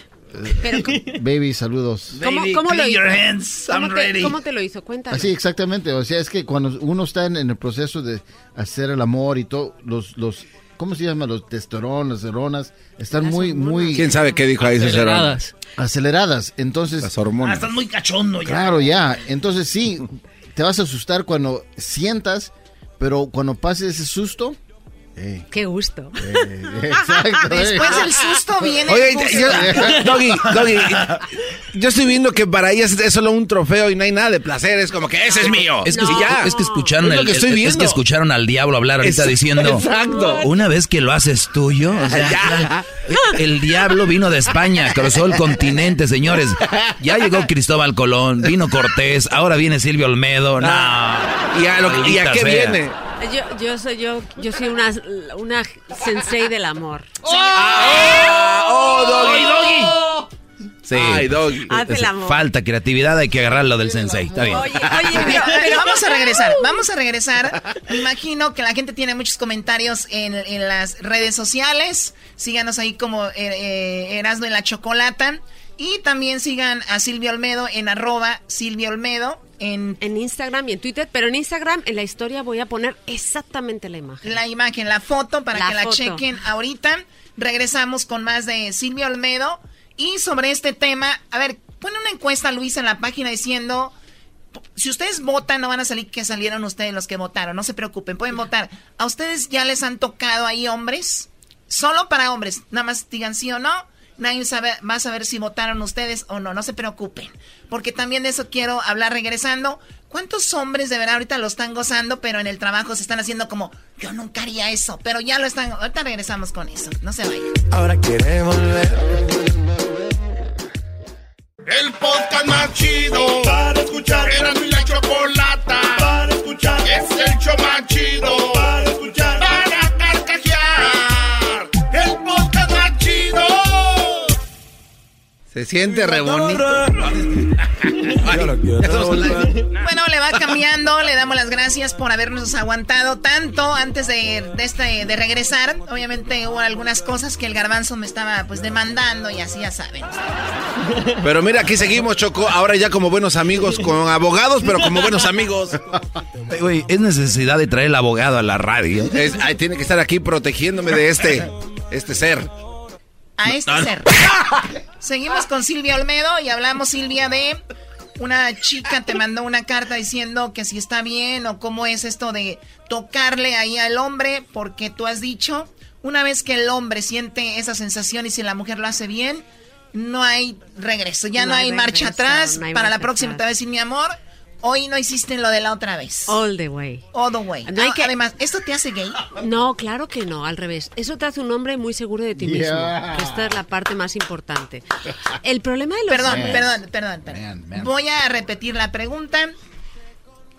S8: Baby, saludos.
S46: ¿Cómo,
S5: Baby,
S46: lo hizo?
S5: your hands,
S46: ¿Cómo,
S5: I'm
S46: te,
S5: ready.
S46: cómo te lo hizo? Cuéntame.
S8: Así, exactamente. O sea, es que cuando uno está en, en el proceso de hacer el amor y todo, los, los, ¿cómo se llama? Los testosterón, las heronas, están muy, muy...
S7: ¿Quién sabe qué dijo ahí
S5: Aceleradas.
S8: Aceleradas. Entonces... Las
S5: Ah,
S7: hormonas.
S5: estás muy cachondo ya.
S8: Claro, ya. Entonces sí, te vas a asustar cuando sientas, pero cuando pase ese susto... eh,
S46: Qué gusto.
S8: exacto, eh.
S17: Después del susto viene
S7: Oye,
S17: el gusto.
S7: yo- Doggy, Doggy, yo estoy viendo que para ellas es solo un trofeo y no hay nada de placer. Es como que ese es mío.
S6: Es que,
S7: Y ya.
S6: es que escucharon
S7: Es lo
S6: el-
S7: que estoy
S6: el- es
S7: viendo.
S6: que escucharon al diablo hablar ahorita
S7: Es-
S6: diciendo
S7: Exacto.
S6: una vez que lo haces tuyo, o sea,
S7: Ya.
S6: el diablo vino de España, cruzó el continente, señores. Ya llegó Cristóbal Colón, vino Cortés, ahora viene Silvio Olmedo. No.
S7: ¿Y a, lo que- y a qué
S6: sea.
S7: viene?
S46: Yo, yo soy yo, yo soy una, una sensei del amor.
S7: ¡Oh, Doggy!
S5: Doggy!
S6: Sí.
S7: Ay, Doggy.
S46: Haz el amor.
S6: Falta creatividad, hay que agarrarlo del sensei. Está bien.
S46: Oye, oye,
S17: Pero, pero vamos a regresar, vamos a regresar. Me imagino que la gente tiene muchos comentarios en, en las redes sociales. Síganos ahí como eh, eh, Erasmo y la Chocolata. Y también sigan a Silvia Olmedo en arroba Silvia Olmedo en
S46: en Instagram y en Twitter, pero en Instagram en la historia voy a poner exactamente la imagen.
S17: la imagen, la foto para
S46: La
S17: que la chequen ahorita. Regresamos con más de Silvia Olmedo. Y sobre este tema, a ver, pone una encuesta, Luis, en la página diciendo, si ustedes votan, no van a salir que salieron ustedes los que votaron, no se preocupen, pueden votar. ¿A ustedes ya les han tocado ahí hombres? Solo para hombres, nada más digan sí o no. Nadie sabe, va a saber si votaron ustedes o no, no se preocupen. Porque también de eso quiero hablar regresando. ¿Cuántos hombres de verdad ahorita lo están gozando, pero en el trabajo se están haciendo como, yo nunca haría eso, pero ya lo están, ahorita regresamos con eso, no se vayan.
S48: Ahora queremos volver.
S7: Siente re bonito.
S17: Bueno, le va cambiando, le damos las gracias por habernos aguantado tanto antes de, de este, de regresar. Obviamente hubo algunas cosas que el garbanzo me estaba pues demandando y así ya saben.
S7: Pero mira, aquí seguimos, Choco. Ahora ya como buenos amigos, con abogados, pero como buenos amigos.
S6: Güey, es necesidad de traer el abogado a la radio.
S7: Es- ay, tiene que estar aquí protegiéndome de este, este ser.
S17: A este
S7: No, no.
S17: ser. Seguimos con Silvia Olmedo y hablamos, Silvia, de una chica te mandó una carta diciendo que si está bien o cómo es esto de tocarle ahí al hombre, porque tú has dicho, una vez que el hombre siente esa sensación y si la mujer lo hace bien, no hay regreso, ya no,
S46: No
S17: hay,
S46: hay
S17: marcha atrás.
S46: no hay
S17: Para la próxima
S46: atrás.
S17: te voy a decir, mi amor, hoy no hiciste lo de la otra vez.
S46: All the way.
S17: All the way.
S46: No hay
S17: Ah,
S46: que-
S17: Además, ¿esto te hace gay?
S46: No, claro que no, al revés. Eso te hace un hombre muy seguro de ti mismo. Esta es la parte más importante. El problema de los
S17: Perdón,
S46: hombres-
S17: perdón, perdón, perdón. Voy a repetir la pregunta.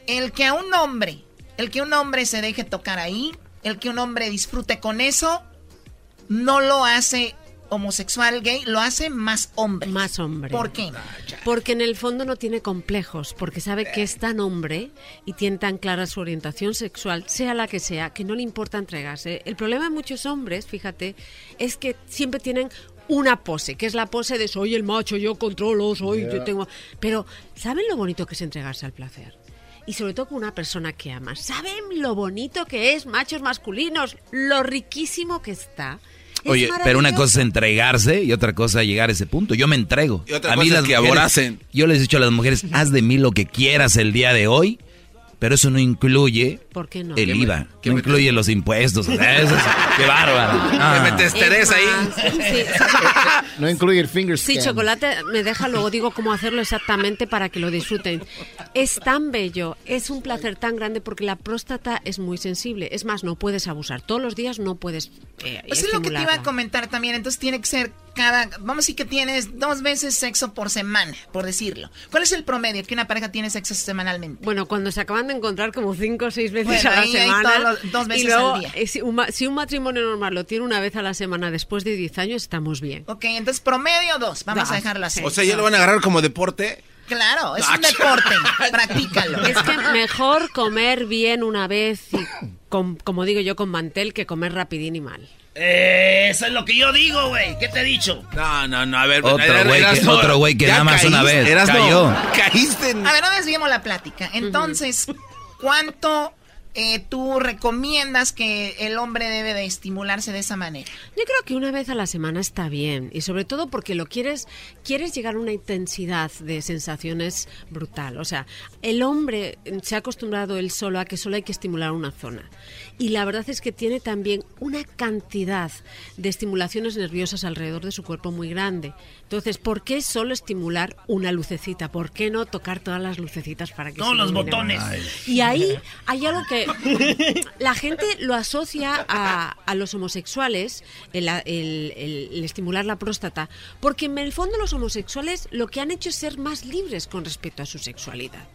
S17: El que a un hombre, el que un hombre se deje tocar ahí, el que un hombre disfrute con eso, no lo hace homosexual gay, lo hace más hombre.
S46: Más hombre.
S17: ¿Por qué?
S46: Porque en el fondo no tiene complejos, porque sabe que es tan hombre y tiene tan clara su orientación sexual, sea la que sea, que no le importa entregarse. El problema de muchos hombres, fíjate, es que siempre tienen una pose, que es la pose de soy el macho, yo controlo, soy, yo
S49: Yeah.
S46: tengo... Pero, ¿saben lo bonito que es entregarse al placer? Y sobre todo con una persona que amas. ¿Saben lo bonito que es, machos masculinos? Lo riquísimo que está.
S6: Oye, pero una cosa es entregarse y otra cosa es llegar a ese punto. Yo me entrego.
S7: Y otra
S6: a
S7: cosa es que
S6: mujeres-
S7: aboracen.
S6: Yo les he dicho a las mujeres, haz de mí lo que quieras el día de hoy. Pero eso no incluye
S46: ¿Por qué no?
S6: el
S46: ¿Qué me-
S6: IVA, no incluye los impuestos. eso es- ¡Qué bárbaro! Ah.
S7: Me testeres ahí.
S46: Sí,
S8: No incluye el finger
S46: Si
S8: scan.
S46: chocolate me deja, luego digo cómo hacerlo exactamente para que lo disfruten. Es tan bello, es un placer tan grande porque la próstata es muy sensible. Es más, no puedes abusar. Todos los días no puedes eh,
S17: Pues es lo que te iba a comentar también. Entonces tiene que ser cada. Vamos a decir que tienes dos veces sexo por semana, por decirlo. ¿Cuál es el promedio que una pareja tiene sexo semanalmente?
S46: Bueno, cuando se acaban de encontrar como cinco o seis veces
S17: Bueno,
S46: a la semana.
S17: los- dos veces
S46: y luego,
S17: al día.
S46: eh, si, un, si un matrimonio normal lo tiene una vez a la semana después de 10 años, estamos bien.
S17: Ok, entonces promedio dos. Vamos
S46: Dos,
S17: a dejarlo así.
S7: O sea, ya lo van a agarrar como deporte.
S17: Claro, es
S7: Ah,
S17: un deporte. Practícalo.
S46: Es que mejor comer bien una vez y, con- como digo yo, con mantel que comer rapidín y mal.
S5: Eh, eso es lo que yo digo, güey. ¿Qué te he dicho?
S7: No, no, no, a ver.
S6: Otro
S7: Eras-
S6: güey que- otro güey que nada más una vez
S7: Erasmo,
S6: cayó.
S7: Caíste en...
S17: A ver, no desviemos la plática. Entonces, ¿cuánto eh, tú recomiendas que el hombre debe de estimularse de esa manera?
S46: Yo creo que una vez a la semana está bien y sobre todo porque lo quieres quieres llegar a una intensidad de sensaciones brutal. O sea, el hombre se ha acostumbrado él solo a que solo hay que estimular una zona. Y la verdad es que tiene también una cantidad de estimulaciones nerviosas alrededor de su cuerpo muy grande. Entonces, ¿por qué solo estimular una lucecita? ¿Por qué no tocar todas las lucecitas para que
S5: Todos
S46: se
S5: los botones. Ay.
S46: Y ahí hay algo que la gente lo asocia a, a los homosexuales, el, el- el- el estimular la próstata, porque en el fondo los homosexuales lo que han hecho es ser más libres con respecto a su sexualidad.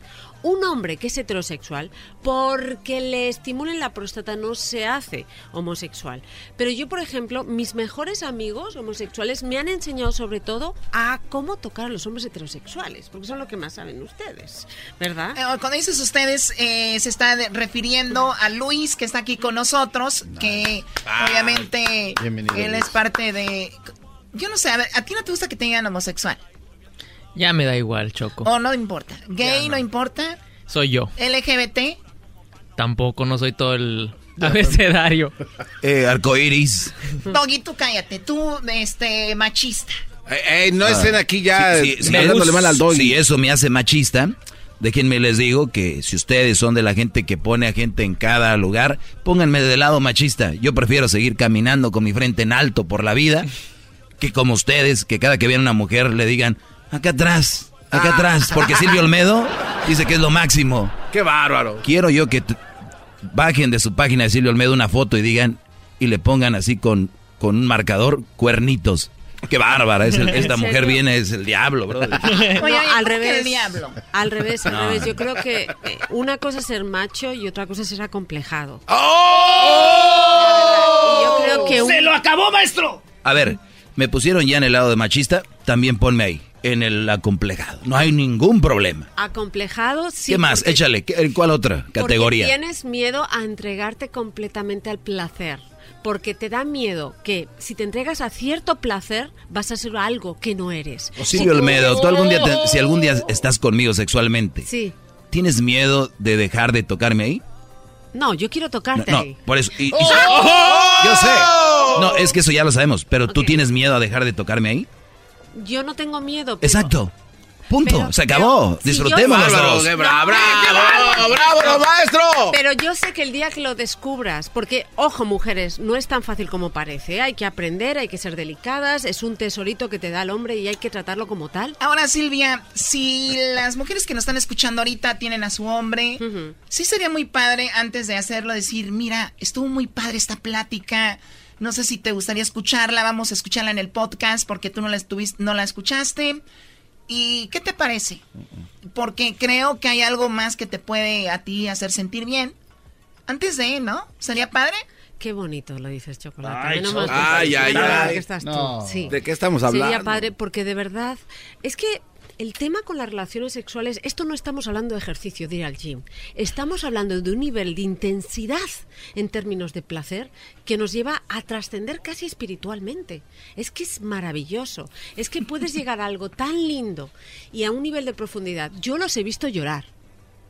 S46: Un hombre que es heterosexual, porque le estimulen la próstata, no se hace homosexual. Pero yo, por ejemplo, mis mejores amigos homosexuales me han enseñado sobre todo a cómo tocar a los hombres heterosexuales, porque son lo que más saben ustedes, ¿verdad?
S17: Eh, Cuando dices ustedes, eh, se está de- refiriendo a Luis, que está aquí con nosotros, que obviamente
S8: Bienvenido,
S17: él
S8: Luis.
S17: es parte de... Yo no sé, a ver, ¿a ti no te gusta que te digan homosexual?
S49: Ya me da igual, Choco.
S17: ¿O no importa? ¿Gay no. importa?
S49: Soy yo.
S17: ¿LGBT?
S49: Tampoco no soy todo el abecedario.
S6: Eh, arcoiris.
S17: Doggy, tú cállate, tú, este, machista.
S7: Eh, no
S6: Ah.
S7: estén aquí ya mal al doggy.
S6: Si eso me hace machista, déjenme les digo que si ustedes son de la gente que pone a gente en cada lugar, pónganme de lado machista. Yo prefiero seguir caminando con mi frente en alto por la vida que como ustedes, que cada que vean una mujer le digan, acá atrás, acá
S7: Ah.
S6: atrás, porque Silvio Olmedo dice que es lo máximo.
S7: Qué bárbaro.
S6: Quiero yo que bajen de su página de Silvio Olmedo una foto y digan, y le pongan así con, con un marcador, cuernitos. Qué bárbara, es el- esta
S46: ¿En
S6: mujer viene, es el diablo, bro.
S17: Oye,
S46: No, al
S17: ¿cómo que
S46: revés.
S17: el diablo?
S46: Al revés, al
S6: No.
S46: revés. Yo creo que eh, una cosa es ser macho y otra cosa es ser acomplejado.
S6: ¡Oh!
S46: Y yo creo que un-
S5: ¡Se lo acabó, maestro!
S6: A ver, me pusieron ya en el lado de machista, también ponme ahí, en el acomplejado. No hay ningún problema.
S46: acomplejado, sí.
S6: ¿Qué más?
S46: porque-
S6: Échale, ¿qué- ¿cuál otra
S46: porque
S6: categoría?
S46: tienes miedo a entregarte completamente al placer. Porque te da miedo que si te entregas a cierto placer, vas a ser algo que no eres.
S6: O Silvio Olmedo, tú algún día, te- si algún día estás conmigo sexualmente,
S46: Sí.
S6: ¿tienes miedo de dejar de tocarme ahí?
S46: No, yo quiero
S6: No,
S46: tocarte
S6: no,
S46: ahí.
S6: por eso. y- y-
S46: ¡Oh!
S6: Yo sé. No, es que eso ya lo sabemos, pero ¿tú tienes miedo a dejar de tocarme ahí?
S46: Yo no tengo miedo. pero-
S6: Exacto. Punto.
S46: pero-
S6: Se acabó.
S46: pero si
S6: Disfrutemos
S46: yo-
S6: los
S7: Bárbaro,
S6: dos.
S7: qué bra-
S46: No,
S7: bravo, bravo, maestro.
S46: Pero yo sé que el día que lo descubras, porque, ojo, mujeres, no es tan fácil como parece. ¿eh? Hay que aprender, hay que ser delicadas, es un tesorito que te da el hombre y hay que tratarlo como tal.
S17: Ahora, Silvia, si las mujeres que nos están escuchando ahorita tienen a su hombre, sí sería muy padre antes de hacerlo decir, mira, estuvo muy padre esta plática. No sé si te gustaría escucharla, vamos a escucharla en el podcast porque tú no la, estuviste, no la escuchaste. ¿Y qué te parece? Porque creo que hay algo más que te puede a ti hacer sentir bien. Antes de, ¿no? ¿Sería padre?
S46: Qué bonito lo dices, Chocolate.
S7: Ay,
S46: Menos mal
S7: Ay, ay, ay.
S46: que estás tú.
S7: No.
S46: Sí.
S7: ¿De qué estamos hablando?
S46: Sería padre porque de verdad es que el tema con las relaciones sexuales, esto no estamos hablando de ejercicio, de ir al gym. Estamos hablando de un nivel de intensidad en términos de placer que nos lleva a trascender casi espiritualmente. Es que es maravilloso. Es que puedes llegar a algo tan lindo y a un nivel de profundidad. Yo los he visto llorar.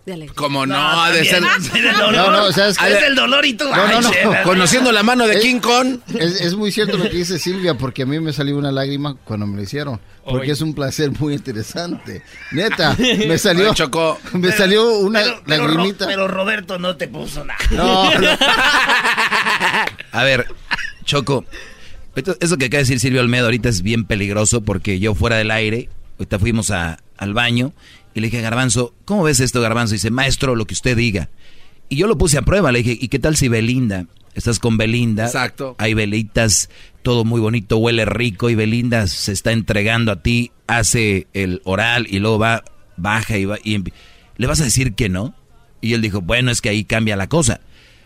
S46: De alegría.
S7: Como no,
S5: No,
S7: ha de ser.
S5: Es el dolor.
S8: No, no, ¿sabes qué?
S5: Es el dolor y tú.
S8: No, no, no.
S7: Conociendo la mano de
S8: Es-
S7: King Kong.
S8: Es, es muy cierto lo que dice Silvia, porque a mí me salió una lágrima cuando me lo hicieron. Porque es un placer muy interesante. Neta, me salió, me salió una
S5: Pero, pero,
S8: lagrimita.
S5: Ro- pero Roberto no te puso nada.
S8: No, no.
S6: A ver, Choco, eso que acaba de decir Silvio Olmedo ahorita es bien peligroso porque yo fuera del aire, ahorita fuimos a- al baño y le dije Garbanzo, ¿cómo ves esto Garbanzo? Y dice, maestro, lo que usted diga. Y yo lo puse a prueba, le dije, ¿y qué tal si Belinda? Estás con Belinda.
S7: Exacto.
S6: Hay velitas, todo muy bonito, huele rico y Belinda se está entregando a ti, hace el oral y luego va, baja y va. Y ¿Le vas a decir que no? Y él dijo, bueno, es que ahí cambia la cosa.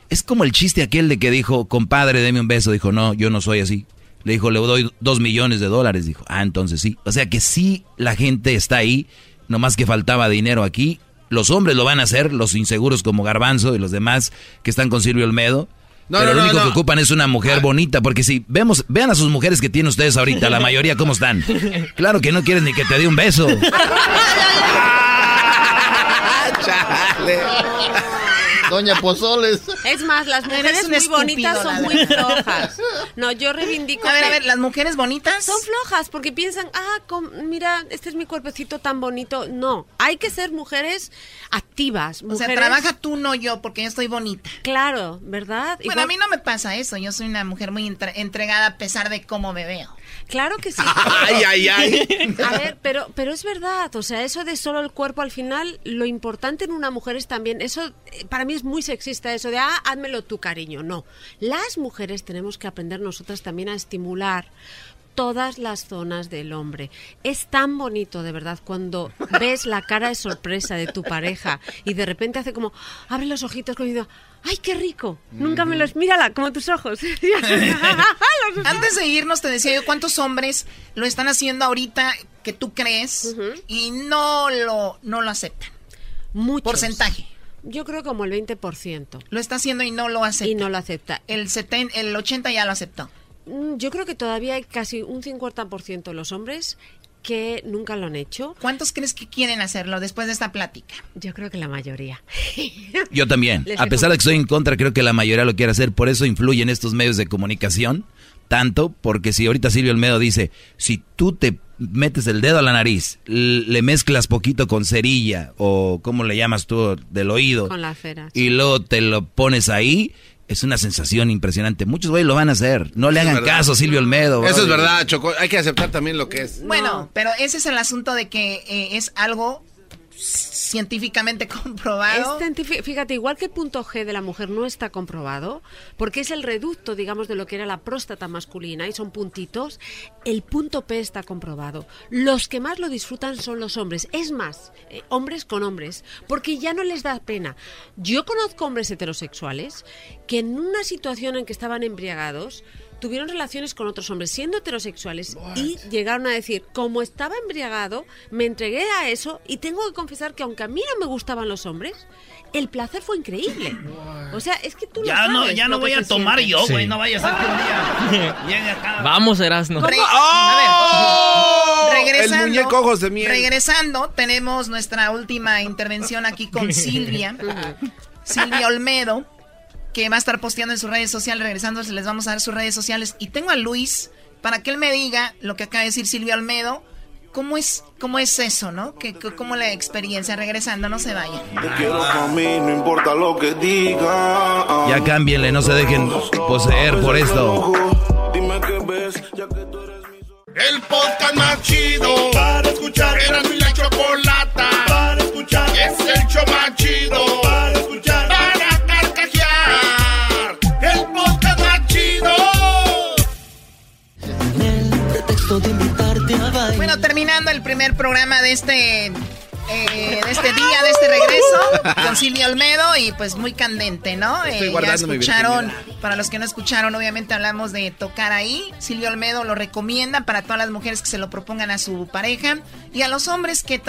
S6: Es como el chiste aquel de que dijo, compadre, deme un beso. Dijo, no, yo no soy así. Le dijo, le doy dos millones de dólares. Dijo, ah, entonces sí. O sea que sí, la gente está ahí, nomás que faltaba dinero aquí. Los hombres lo van a hacer, los inseguros como Garbanzo y los demás que están con Silvio Olmedo.
S7: No,
S6: pero
S7: no,
S6: lo único
S7: no.
S6: que ocupan es una mujer bonita, porque si vemos, vean a sus mujeres que tienen ustedes ahorita, la mayoría cómo están. Claro que no quieren ni que te dé un beso.
S7: Chale.
S8: Doña Pozoles.
S46: Es más, las
S17: Eres
S46: mujeres muy bonitas son muy flojas. No, yo reivindico
S17: A ver,
S46: que
S17: a ver, las mujeres bonitas.
S46: son flojas porque piensan, ah, mira, este es mi cuerpecito tan bonito. No, hay que ser mujeres activas.
S17: O sea, trabaja tú, no yo, porque yo estoy bonita.
S46: Claro, ¿verdad?
S17: Bueno, a mí no me pasa eso. Yo soy una mujer muy entre- entregada a pesar de cómo me veo.
S46: Claro que sí.
S7: Ay, ay, ay.
S46: A ver, pero, pero es verdad, o sea, eso de solo el cuerpo al final, lo importante en una mujer es también, eso eh, para mí es muy sexista, eso de, ah, házmelo tu cariño. No, las mujeres tenemos que aprender nosotras también a estimular todas las zonas del hombre. Es tan bonito, de verdad, cuando ves la cara de sorpresa de tu pareja y de repente hace como, abre los ojitos como diciendo, ¡ay, qué rico! Nunca me los... Mírala, como tus ojos.
S17: Antes de irnos, te decía yo cuántos hombres lo están haciendo ahorita que tú crees y no lo, no lo aceptan.
S46: Muchos.
S17: Porcentaje.
S46: Yo creo como el 20%.
S17: Lo está haciendo y no lo acepta.
S46: Y no lo acepta.
S17: El, seten- el 80 ya lo aceptó.
S46: Mm, Yo creo que todavía hay casi un 50% de los hombres que nunca lo han hecho.
S17: ¿Cuántos crees que quieren hacerlo después de esta plática?
S46: Yo creo que la mayoría.
S6: Yo también.
S46: Les
S6: A pesar de que estoy en contra, creo que la mayoría lo quiere hacer. Por eso influyen estos medios de comunicación. Tanto porque si ahorita Silvio Olmedo dice, si tú te metes el dedo a la nariz, le mezclas poquito con cerilla o ¿cómo le llamas tú? del oído.
S46: Con la cera.
S6: Y luego te lo pones ahí, es una sensación impresionante. Muchos güeyes lo van a hacer. No le
S7: Eso
S6: hagan caso a Silvio Olmedo.
S7: Eso es verdad, Choco. Hay que aceptar también lo que es.
S17: Bueno, pero ese es el asunto de que eh, es algo científicamente comprobado.
S46: Fíjate, igual que el punto G de la mujer no está comprobado, porque es el reducto, digamos, de lo que era la próstata masculina y son puntitos, el punto P está comprobado. Los que más lo disfrutan son los hombres. Es más, eh, hombres con hombres, porque ya no les da pena. Yo conozco hombres heterosexuales que en una situación en que estaban embriagados, tuvieron relaciones con otros hombres siendo heterosexuales y llegaron a decir, como estaba embriagado, me entregué a eso y tengo que confesar que aunque a mí no me gustaban los hombres, el placer fue increíble. O sea, es que tú lo
S5: Ya no,
S46: sabes
S5: ya no
S46: lo que
S5: voy a tomar
S46: siente.
S5: yo, güey.
S49: Sí.
S5: No vaya a ser que un día llegue acá.
S49: Vamos, Erasno.
S17: Re-
S7: ¡Oh!
S17: A ver, regresando,
S7: El muñeco ojos de miel.
S17: regresando, tenemos nuestra última intervención aquí con Silvia, Silvia Olmedo, que va a estar posteando en sus redes sociales. Regresando, se les vamos a dar sus redes sociales. Y tengo a Luis para que él me diga lo que acaba de decir Silvia Olmedo. ¿Cómo es, cómo es eso, no? ¿Qué, ¿Cómo la experiencia? Regresando, no se vayan.
S48: Te quiero pa' mí, no importa lo que diga.
S6: Ya cámbienle, no se dejen poseer por esto.
S48: Dime qué ves, ya que tú eres
S3: El podcast más chido para escuchar. Era mi la chocolata
S17: terminando el primer programa de este, eh, de este día, de este regreso, con Silvia Olmedo y pues muy candente, ¿no?
S7: Estoy
S17: Eh, ya escucharon, para los que no escucharon, obviamente hablamos de tocar ahí. Silvia Olmedo lo recomienda para todas las mujeres que se lo propongan a su pareja y a los hombres que...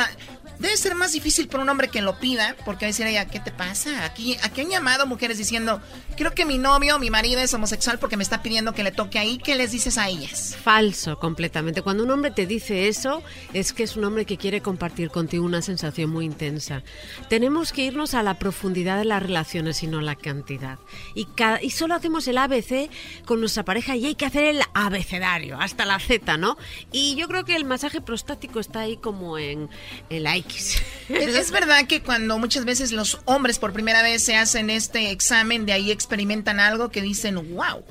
S17: Debe ser más difícil para un hombre que lo pida, porque va a decir ella, ¿qué te pasa? Aquí, aquí han llamado mujeres diciendo, creo que mi novio, mi marido es homosexual porque me está pidiendo que le toque ahí. ¿Qué les dices a ellas?
S46: Falso, completamente. Cuando un hombre te dice eso, es que es un hombre que quiere compartir contigo una sensación muy intensa. Tenemos que irnos a la profundidad de las relaciones y no la cantidad. Y, cada- y solo hacemos el ABC con nuestra pareja y hay que hacer el abecedario, hasta la Z, ¿no? Y yo creo que el masaje prostático está ahí como en, en la X.
S17: Es, es verdad que cuando muchas veces los hombres por primera vez se hacen este examen, de ahí experimentan algo que dicen, wow.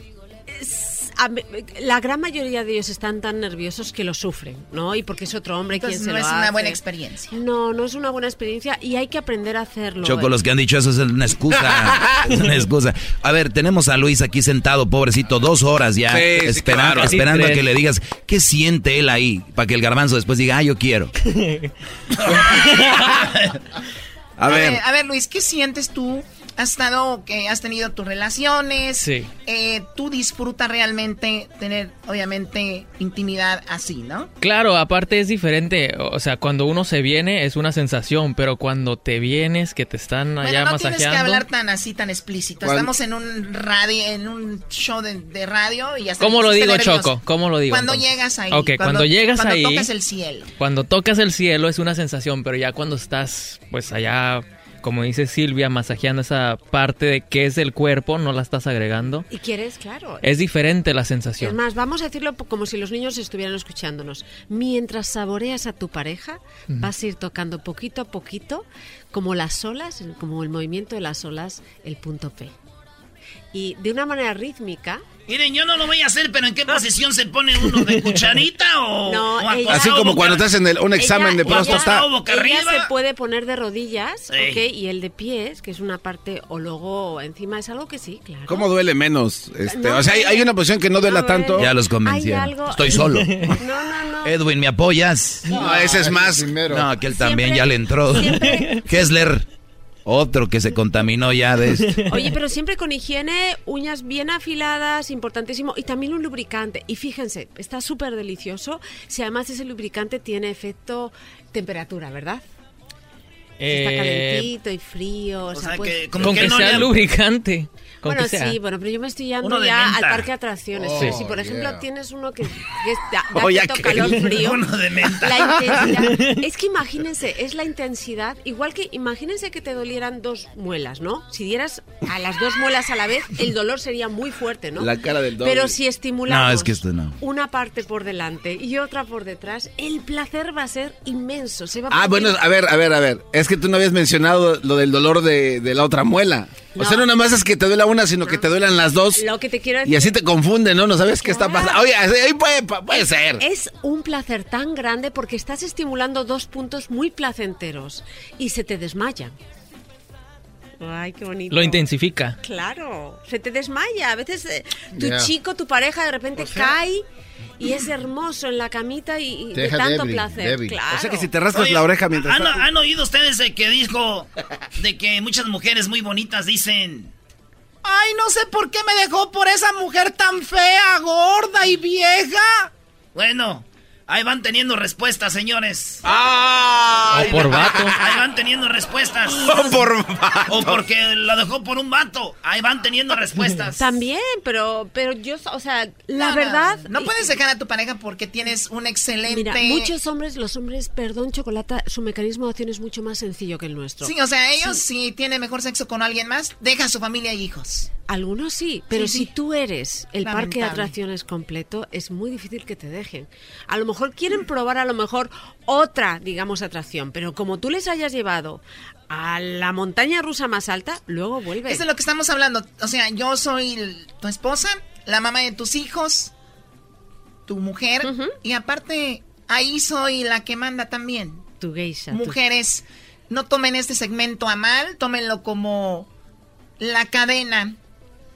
S46: A La gran mayoría de ellos están tan nerviosos que lo sufren, ¿no? Y porque es otro hombre
S17: Entonces
S46: quien se
S17: no
S46: lo
S17: es una
S46: hace.
S17: buena experiencia.
S46: No, no es una buena experiencia y hay que aprender a hacerlo.
S6: Choco, los que han dicho eso es una excusa. es una excusa. A ver, tenemos a Luis aquí sentado, pobrecito, dos horas ya,
S7: Sí, sí,
S6: esperando,
S7: claro.
S6: esperando a que le digas qué siente él ahí, para que el garbanzo después diga, ah, yo quiero.
S7: A ver.
S17: a ver, Luis, ¿qué sientes tú? Has estado, que has tenido tus relaciones.
S49: Sí.
S17: Eh, tú disfrutas realmente tener, obviamente, intimidad así, ¿no?
S49: Claro, aparte es diferente. O sea, cuando uno se viene es una sensación, pero cuando te vienes, que te están allá
S17: Bueno, no tienes que
S49: masajeando.
S17: hablar tan así, tan explícito.
S49: Cuando-
S17: Estamos en un radio, en un show de, de radio y ya
S49: ¿Cómo lo digo,
S17: nervioso.
S49: Choco? ¿Cómo lo digo?
S17: Cuando
S49: entonces?
S17: llegas ahí.
S49: Ok, cuando, llegas
S17: cuando
S49: ahí.
S17: tocas el cielo.
S49: Cuando tocas el cielo es una sensación, pero ya cuando estás, pues allá, como dice Silvia, masajeando esa parte de qué es el cuerpo, no la estás agregando.
S46: ¿Y quieres? Claro.
S49: Es diferente la
S46: Es
S49: sensación.
S46: más, vamos a decirlo como si los niños estuvieran escuchándonos. Mientras saboreas a tu pareja, vas a ir tocando poquito a poquito, como las olas, como el movimiento de las olas, el punto P. Y de una manera rítmica,
S5: Miren, yo no lo voy a hacer, pero ¿en qué posición se pone uno? ¿De cucharita o,
S46: No,
S5: o
S46: ella-
S7: Así como cuando te hacen el- un examen de
S46: ella-
S7: próstata.
S5: o boca
S46: ella
S5: arriba?
S46: se puede poner de rodillas,
S7: Sí.
S46: ¿ok? Y el de pies, que es una parte, o luego encima es algo que sí, claro.
S7: ¿Cómo duele menos? Este,
S46: No,
S7: o sea, hay, hay una posición que no duela tanto.
S6: Ya los
S46: algo-
S6: Estoy solo.
S46: No, no, no.
S6: Edwin, ¿me apoyas?
S7: No, ese es más.
S6: No, aquel también
S46: Siempre-
S6: ya le entró.
S46: siempre-
S6: Kessler, otro que se contaminó ya de esto.
S46: Oye, pero siempre con higiene, uñas bien afiladas, importantísimo, y también un lubricante. Y fíjense, está súper delicioso si además ese lubricante tiene efecto temperatura, ¿verdad? Está
S49: Eh,
S46: calentito y frío. O, sea,
S5: sea,
S46: pues-
S5: que como
S49: con
S5: que
S49: que
S5: no
S49: sea
S5: le-
S49: lubricante. Con
S46: Bueno,
S49: que sea.
S46: sí, bueno, pero yo me estoy yendo ya
S5: menta.
S46: al parque de atracciones.
S5: Oh,
S46: si, por ejemplo,
S5: yeah.
S46: tienes uno que, que es- da, da cierto calor frío.
S5: Uno de menta.
S46: La intensidad. Es que imagínense, es la intensidad. Igual que imagínense que te dolieran dos muelas, ¿no? Si dieras a las dos muelas a la vez, el dolor sería muy fuerte, ¿no?
S7: La cara del doble.
S46: Pero si estimulamos
S6: No, es que esto no.
S46: una parte por delante y otra por detrás, el placer va a ser inmenso. Se va a
S7: Ah, bueno, a ver, a ver, a ver. Es que tú no habías mencionado lo del dolor de, de la otra muela. O
S46: No.
S7: sea, no nada más es que te duela una, sino que te duelan las dos.
S46: Lo que te quiero decir
S7: Y así te confunde, ¿no? No sabes qué está pasando. Oye, ahí puede, puede ser.
S46: Es un placer tan grande porque estás estimulando dos puntos muy placenteros y se te desmayan. Ay, qué bonito.
S49: Lo intensifica.
S46: Claro, se te desmaya. A veces eh, tu
S49: Yeah.
S46: chico, tu pareja de repente
S7: Pues
S46: cae y es hermoso en la camita y, de tanto
S7: débil,
S46: placer.
S7: débil.
S46: Claro.
S7: O sea que si te rascas
S5: Oye,
S7: la oreja mientras...
S5: ¿han, han oído ustedes de que dijo de que muchas mujeres muy bonitas dicen
S17: Ay, no sé por qué me dejó por esa mujer tan fea, gorda y vieja.
S5: Bueno, ahí van teniendo respuestas, señores.
S49: O por vato.
S5: Ahí van teniendo respuestas.
S7: O por vato.
S5: O porque la dejó por un vato. Ahí van teniendo respuestas.
S46: También, pero, pero yo, o sea, la
S17: No,
S46: verdad.
S17: No, puedes dejar a tu pareja porque tienes un excelente.
S46: Mira, muchos hombres, los hombres, perdón, chocolate, su mecanismo de acción es mucho más sencillo que el nuestro.
S17: Sí, o sea, ellos si tienen mejor sexo con alguien más, deja a su familia y hijos.
S46: Algunos sí, pero
S17: Sí,
S46: si tú eres el parque de atracciones completo, es muy difícil que te dejen. A lo mejor quieren probar a lo mejor otra, digamos, atracción, pero como tú les hayas llevado a la montaña rusa más alta, luego vuelven.
S17: Eso es lo que estamos hablando. O sea, yo soy el- tu esposa, la mamá de tus hijos, tu mujer, y aparte, ahí soy la que manda también.
S46: Tu geisha. tu-
S17: Mujeres, no tomen este segmento a mal, tómenlo como la cadena,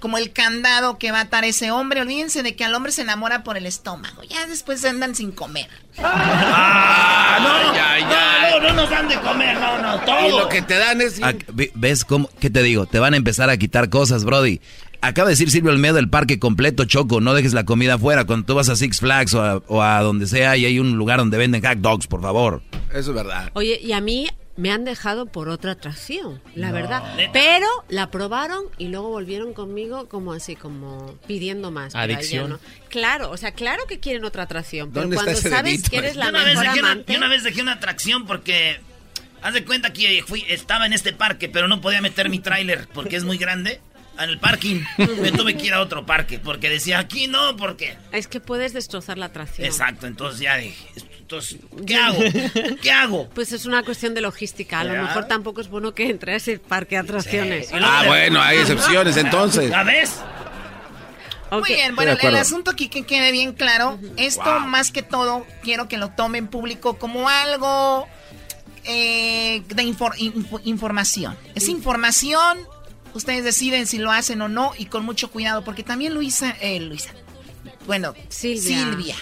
S17: como el candado que va a atar ese hombre. Olvídense de que al hombre se enamora por el estómago. Ya después andan sin comer.
S5: Ah, no, no, no, no nos dan de comer, no, no, todo.
S7: Y lo que te dan es...
S6: Ah, ve- ¿Ves cómo? ¿Qué te digo? Te van a empezar a quitar cosas, Brody. Acaba de decir Silvio Olmedo el parque completo, Choco. No dejes la comida afuera. Cuando tú vas a Six Flags o a, o a donde sea y hay un lugar donde venden hot dogs, por favor.
S7: Eso es verdad.
S46: Oye, y a mí me han dejado por otra atracción, la
S6: No.
S46: verdad. Pero la probaron y luego volvieron conmigo como así, como pidiendo más.
S49: Adicción.
S46: no. Claro, o sea, claro que quieren otra atracción, pero
S5: ¿Dónde está
S46: cuando
S5: ese
S46: sabes
S5: dedito?
S46: que eres la
S5: Yo una, vez
S46: mejor
S5: una, yo una vez dejé una atracción porque haz de cuenta que fui, estaba en este parque, pero no podía meter mi tráiler porque es muy grande. En el parking me tuve que ir a otro parque porque decía aquí no, porque
S46: Es que puedes destrozar la atracción.
S5: exacto. Entonces ya dije, entonces ¿qué hago? ¿Qué hago?
S46: Pues es una cuestión de logística. A lo
S5: Ya.
S46: mejor tampoco es bueno que entre a ese parque de atracciones.
S7: Ah, bueno, hay excepciones entonces.
S5: ¿La ves?
S17: Muy bien, bueno, el, asunto aquí que quede bien claro, esto más que todo quiero que lo tomen público como algo eh, de infor- info- información. Es información, ustedes deciden si lo hacen o no y con mucho cuidado, porque también Luisa, eh, Luisa, bueno,
S46: Silvia.
S17: Silvia.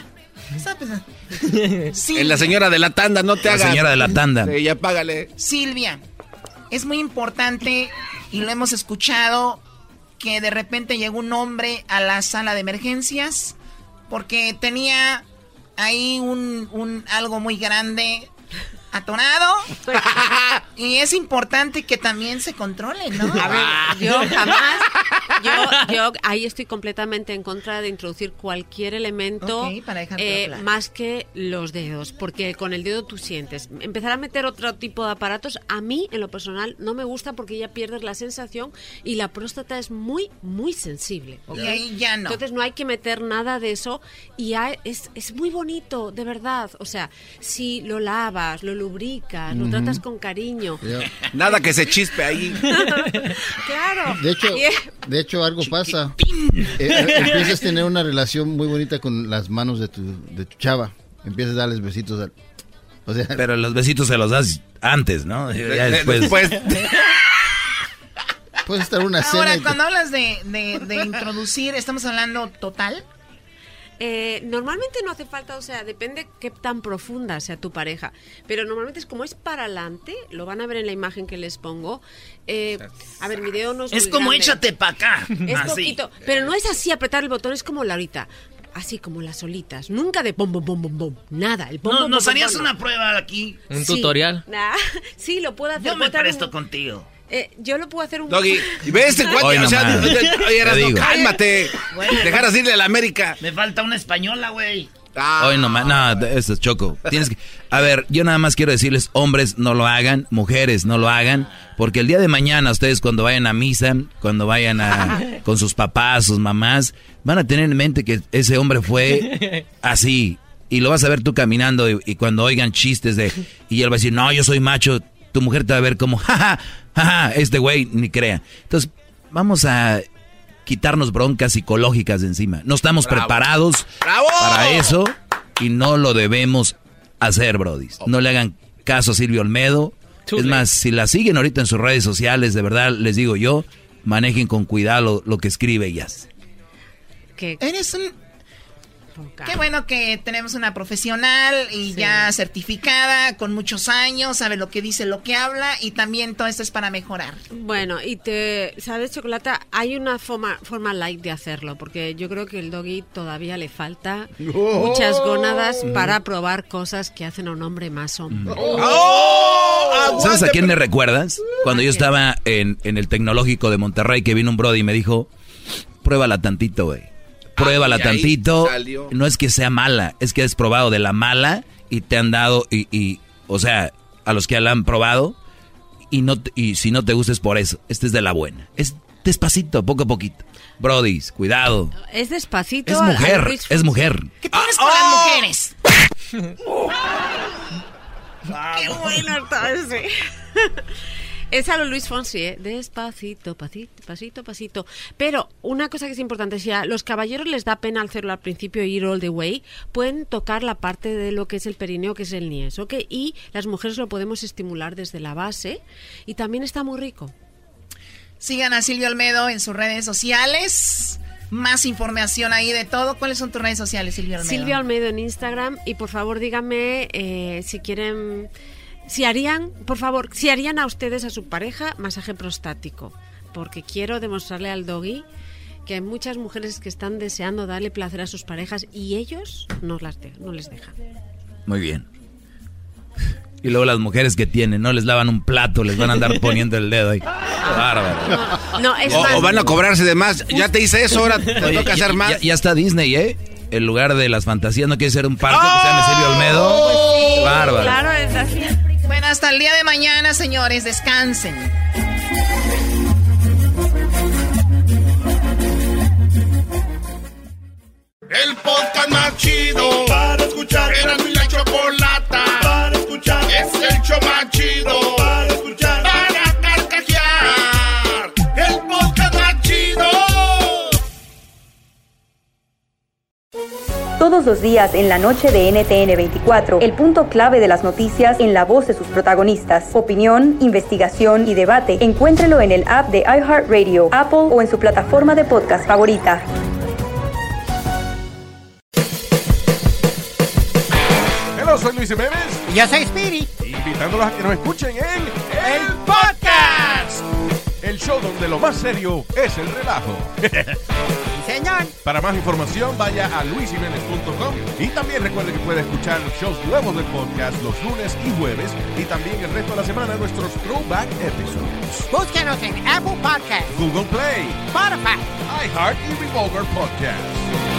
S7: En la señora de la tanda, no te
S6: La
S7: hagas.
S6: señora de la tanda.
S7: Sí, ya págale.
S17: Silvia, es muy importante y lo hemos escuchado que de repente llegó un hombre a la sala de emergencias porque tenía ahí un, un algo muy grande atorado y es importante que también se controle, ¿no?
S46: A ver, yo jamás, yo, yo ahí estoy completamente en contra de introducir cualquier elemento
S17: Ok, para
S46: eh, más que los dedos, porque con el dedo tú sientes. Empezar a meter otro tipo de aparatos, a mí en lo personal no me gusta porque ya pierdes la sensación y la próstata es muy, muy sensible. ¿ok?
S17: Y ahí ya no.
S46: Entonces no hay que meter nada de eso y hay- es, es muy bonito, de verdad. O sea, si lo lavas, lo lubricas, lo tratas con cariño.
S7: Nada que se chispe ahí.
S46: claro.
S8: De hecho, de hecho algo pasa. Eh, eh, empiezas a tener una relación muy bonita con las manos de tu, de tu chava. Empiezas a darles besitos. al- o sea,
S6: Pero los besitos se los das antes, ¿no? Ya
S8: de-
S6: después.
S8: después. puedes estar una cena.
S17: Ahora,
S8: te-
S17: cuando hablas de, de- de introducir, ¿estamos hablando total?
S46: Eh, normalmente no hace falta, o sea, depende qué tan profunda sea tu pareja. Pero normalmente es como es para adelante, lo van a ver en la imagen que les pongo. Eh, a ver, mi dedo no es
S5: Es
S46: muy
S5: como
S46: grande.
S5: échate pa' acá.
S46: Es
S5: Así.
S46: poquito, pero no es así apretar el botón, es como la ahorita. Así como las solitas, nunca de bom bom bom bom bom, nada, el bom
S5: No,
S46: bom,
S5: ¿Nos
S46: bom,
S5: harías
S46: bom,
S5: una
S46: no.
S5: prueba aquí?
S46: Sí. Nah, sí, lo puedo hacer.
S5: Yo me presto
S46: un-
S5: contigo.
S46: Eh, yo lo puedo hacer un
S7: Doggy, y ve este cuate,
S6: Hoy
S7: o sea, oye,
S6: digo.
S7: cálmate. Dejar así de la América.
S5: Me falta una española, güey.
S6: Hoy nomás, no, eso es choco. Tienes que, a ver, yo nada más quiero decirles, hombres no lo hagan, mujeres no lo hagan, porque el día de mañana ustedes cuando vayan a misa, cuando vayan a con sus papás, sus mamás, van a tener en mente que ese hombre fue así y lo vas a ver tú caminando y, y cuando oigan chistes de y él va a decir, "No, yo soy macho." Tu mujer te va a ver como, "Jaja, jaja, este güey ni crea." Entonces, vamos a quitarnos broncas psicológicas de encima. No estamos
S7: Bravo.
S6: preparados
S7: ¡Bravo!
S6: para eso y no lo debemos hacer, Brody. No le hagan caso a Silvio Olmedo. Es más, si la siguen ahorita en sus redes sociales, de verdad les digo yo, manejen con cuidado lo, lo que escribe ellas.
S46: Que
S17: Eres un... Qué bueno que tenemos una profesional y ya certificada, con muchos años, sabe lo que dice, lo que habla y también todo esto es para mejorar.
S46: Bueno, y te, ¿sabes, Chocolata? Hay una forma, forma light de hacerlo, porque yo creo que el doggy todavía le falta
S3: Oh.
S46: muchas gónadas para probar cosas que hacen a un hombre más hombre.
S6: ¿Sabes a quién me recuerdas? Cuando yo estaba en, en el tecnológico de Monterrey, que vino un Brody y me dijo, pruébala tantito, güey. Pruébala
S7: y ahí
S6: tantito.
S7: salió.
S6: No es que sea mala, es que has probado de la mala y te han dado, y, y o sea, a los que la han probado, y, no te- y si no te gusta es por eso. Esta es de la buena. Es despacito, poco a poquito. Brodies, cuidado.
S46: Es despacito.
S6: Es mujer, es mujer.
S17: ¿Qué tienes con las mujeres?
S46: Qué bueno está ese. Es a lo Luis Fonsi, ¿eh? Despacito, pasito, pasito, pasito. Pero una cosa que es importante, si a los caballeros les da pena hacerlo al principio ir all the way, pueden tocar la parte de lo que es el perineo, que es el niés, ¿ok? Y las mujeres lo podemos estimular desde la base y también está muy rico.
S17: Sigan a Silvio Olmedo en sus redes sociales. Más información ahí de todo. ¿Cuáles son tus redes sociales, Silvio Olmedo?
S46: Silvia Olmedo en Instagram y por favor díganme eh, si quieren, si harían, por favor, si harían a ustedes a su pareja masaje prostático, porque quiero demostrarle al doggy que hay muchas mujeres que están deseando darle placer a sus parejas y ellos no, las de- no les dejan.
S6: Muy bien. Y luego las mujeres que tienen, no les lavan un plato, les van a andar poniendo el dedo ahí. Bárbaro.
S46: No, es
S7: O,
S46: más,
S7: o van a cobrarse de más. Ya te hice eso, ahora te
S6: Oye,
S7: toca
S6: ya-
S7: hacer más.
S6: Ya, ya está Disney, ¿eh? El lugar de las fantasías no quiere ser un parque que se llame Silvio Olmedo. Qué bárbaro.
S17: Claro, es así. Bueno, hasta el día de mañana, señores, descansen.
S3: El podcast más chido para escuchar. Era mi la chocolata para escuchar. Es el show
S1: Todos los días en la noche de NTN 24, el punto clave de las noticias en la voz de sus protagonistas. Opinión, investigación y debate. Encuéntrelo en el app de iHeartRadio, Apple o en su plataforma de podcast favorita.
S50: Hello, soy Luis Jiménez.
S51: Y yo soy Spirit.
S50: Invitándolos a que nos escuchen en El Podcast. El show donde lo más serio es el relajo.
S51: señor.
S50: Para más información, vaya a luisiménez.com y también recuerde que puede escuchar shows nuevos del podcast los lunes y jueves y también el resto de la semana nuestros throwback episodes.
S51: Búsquenos en Apple Podcast,
S50: Google Play,
S51: Spotify,
S50: iHeart y Revolver Podcast.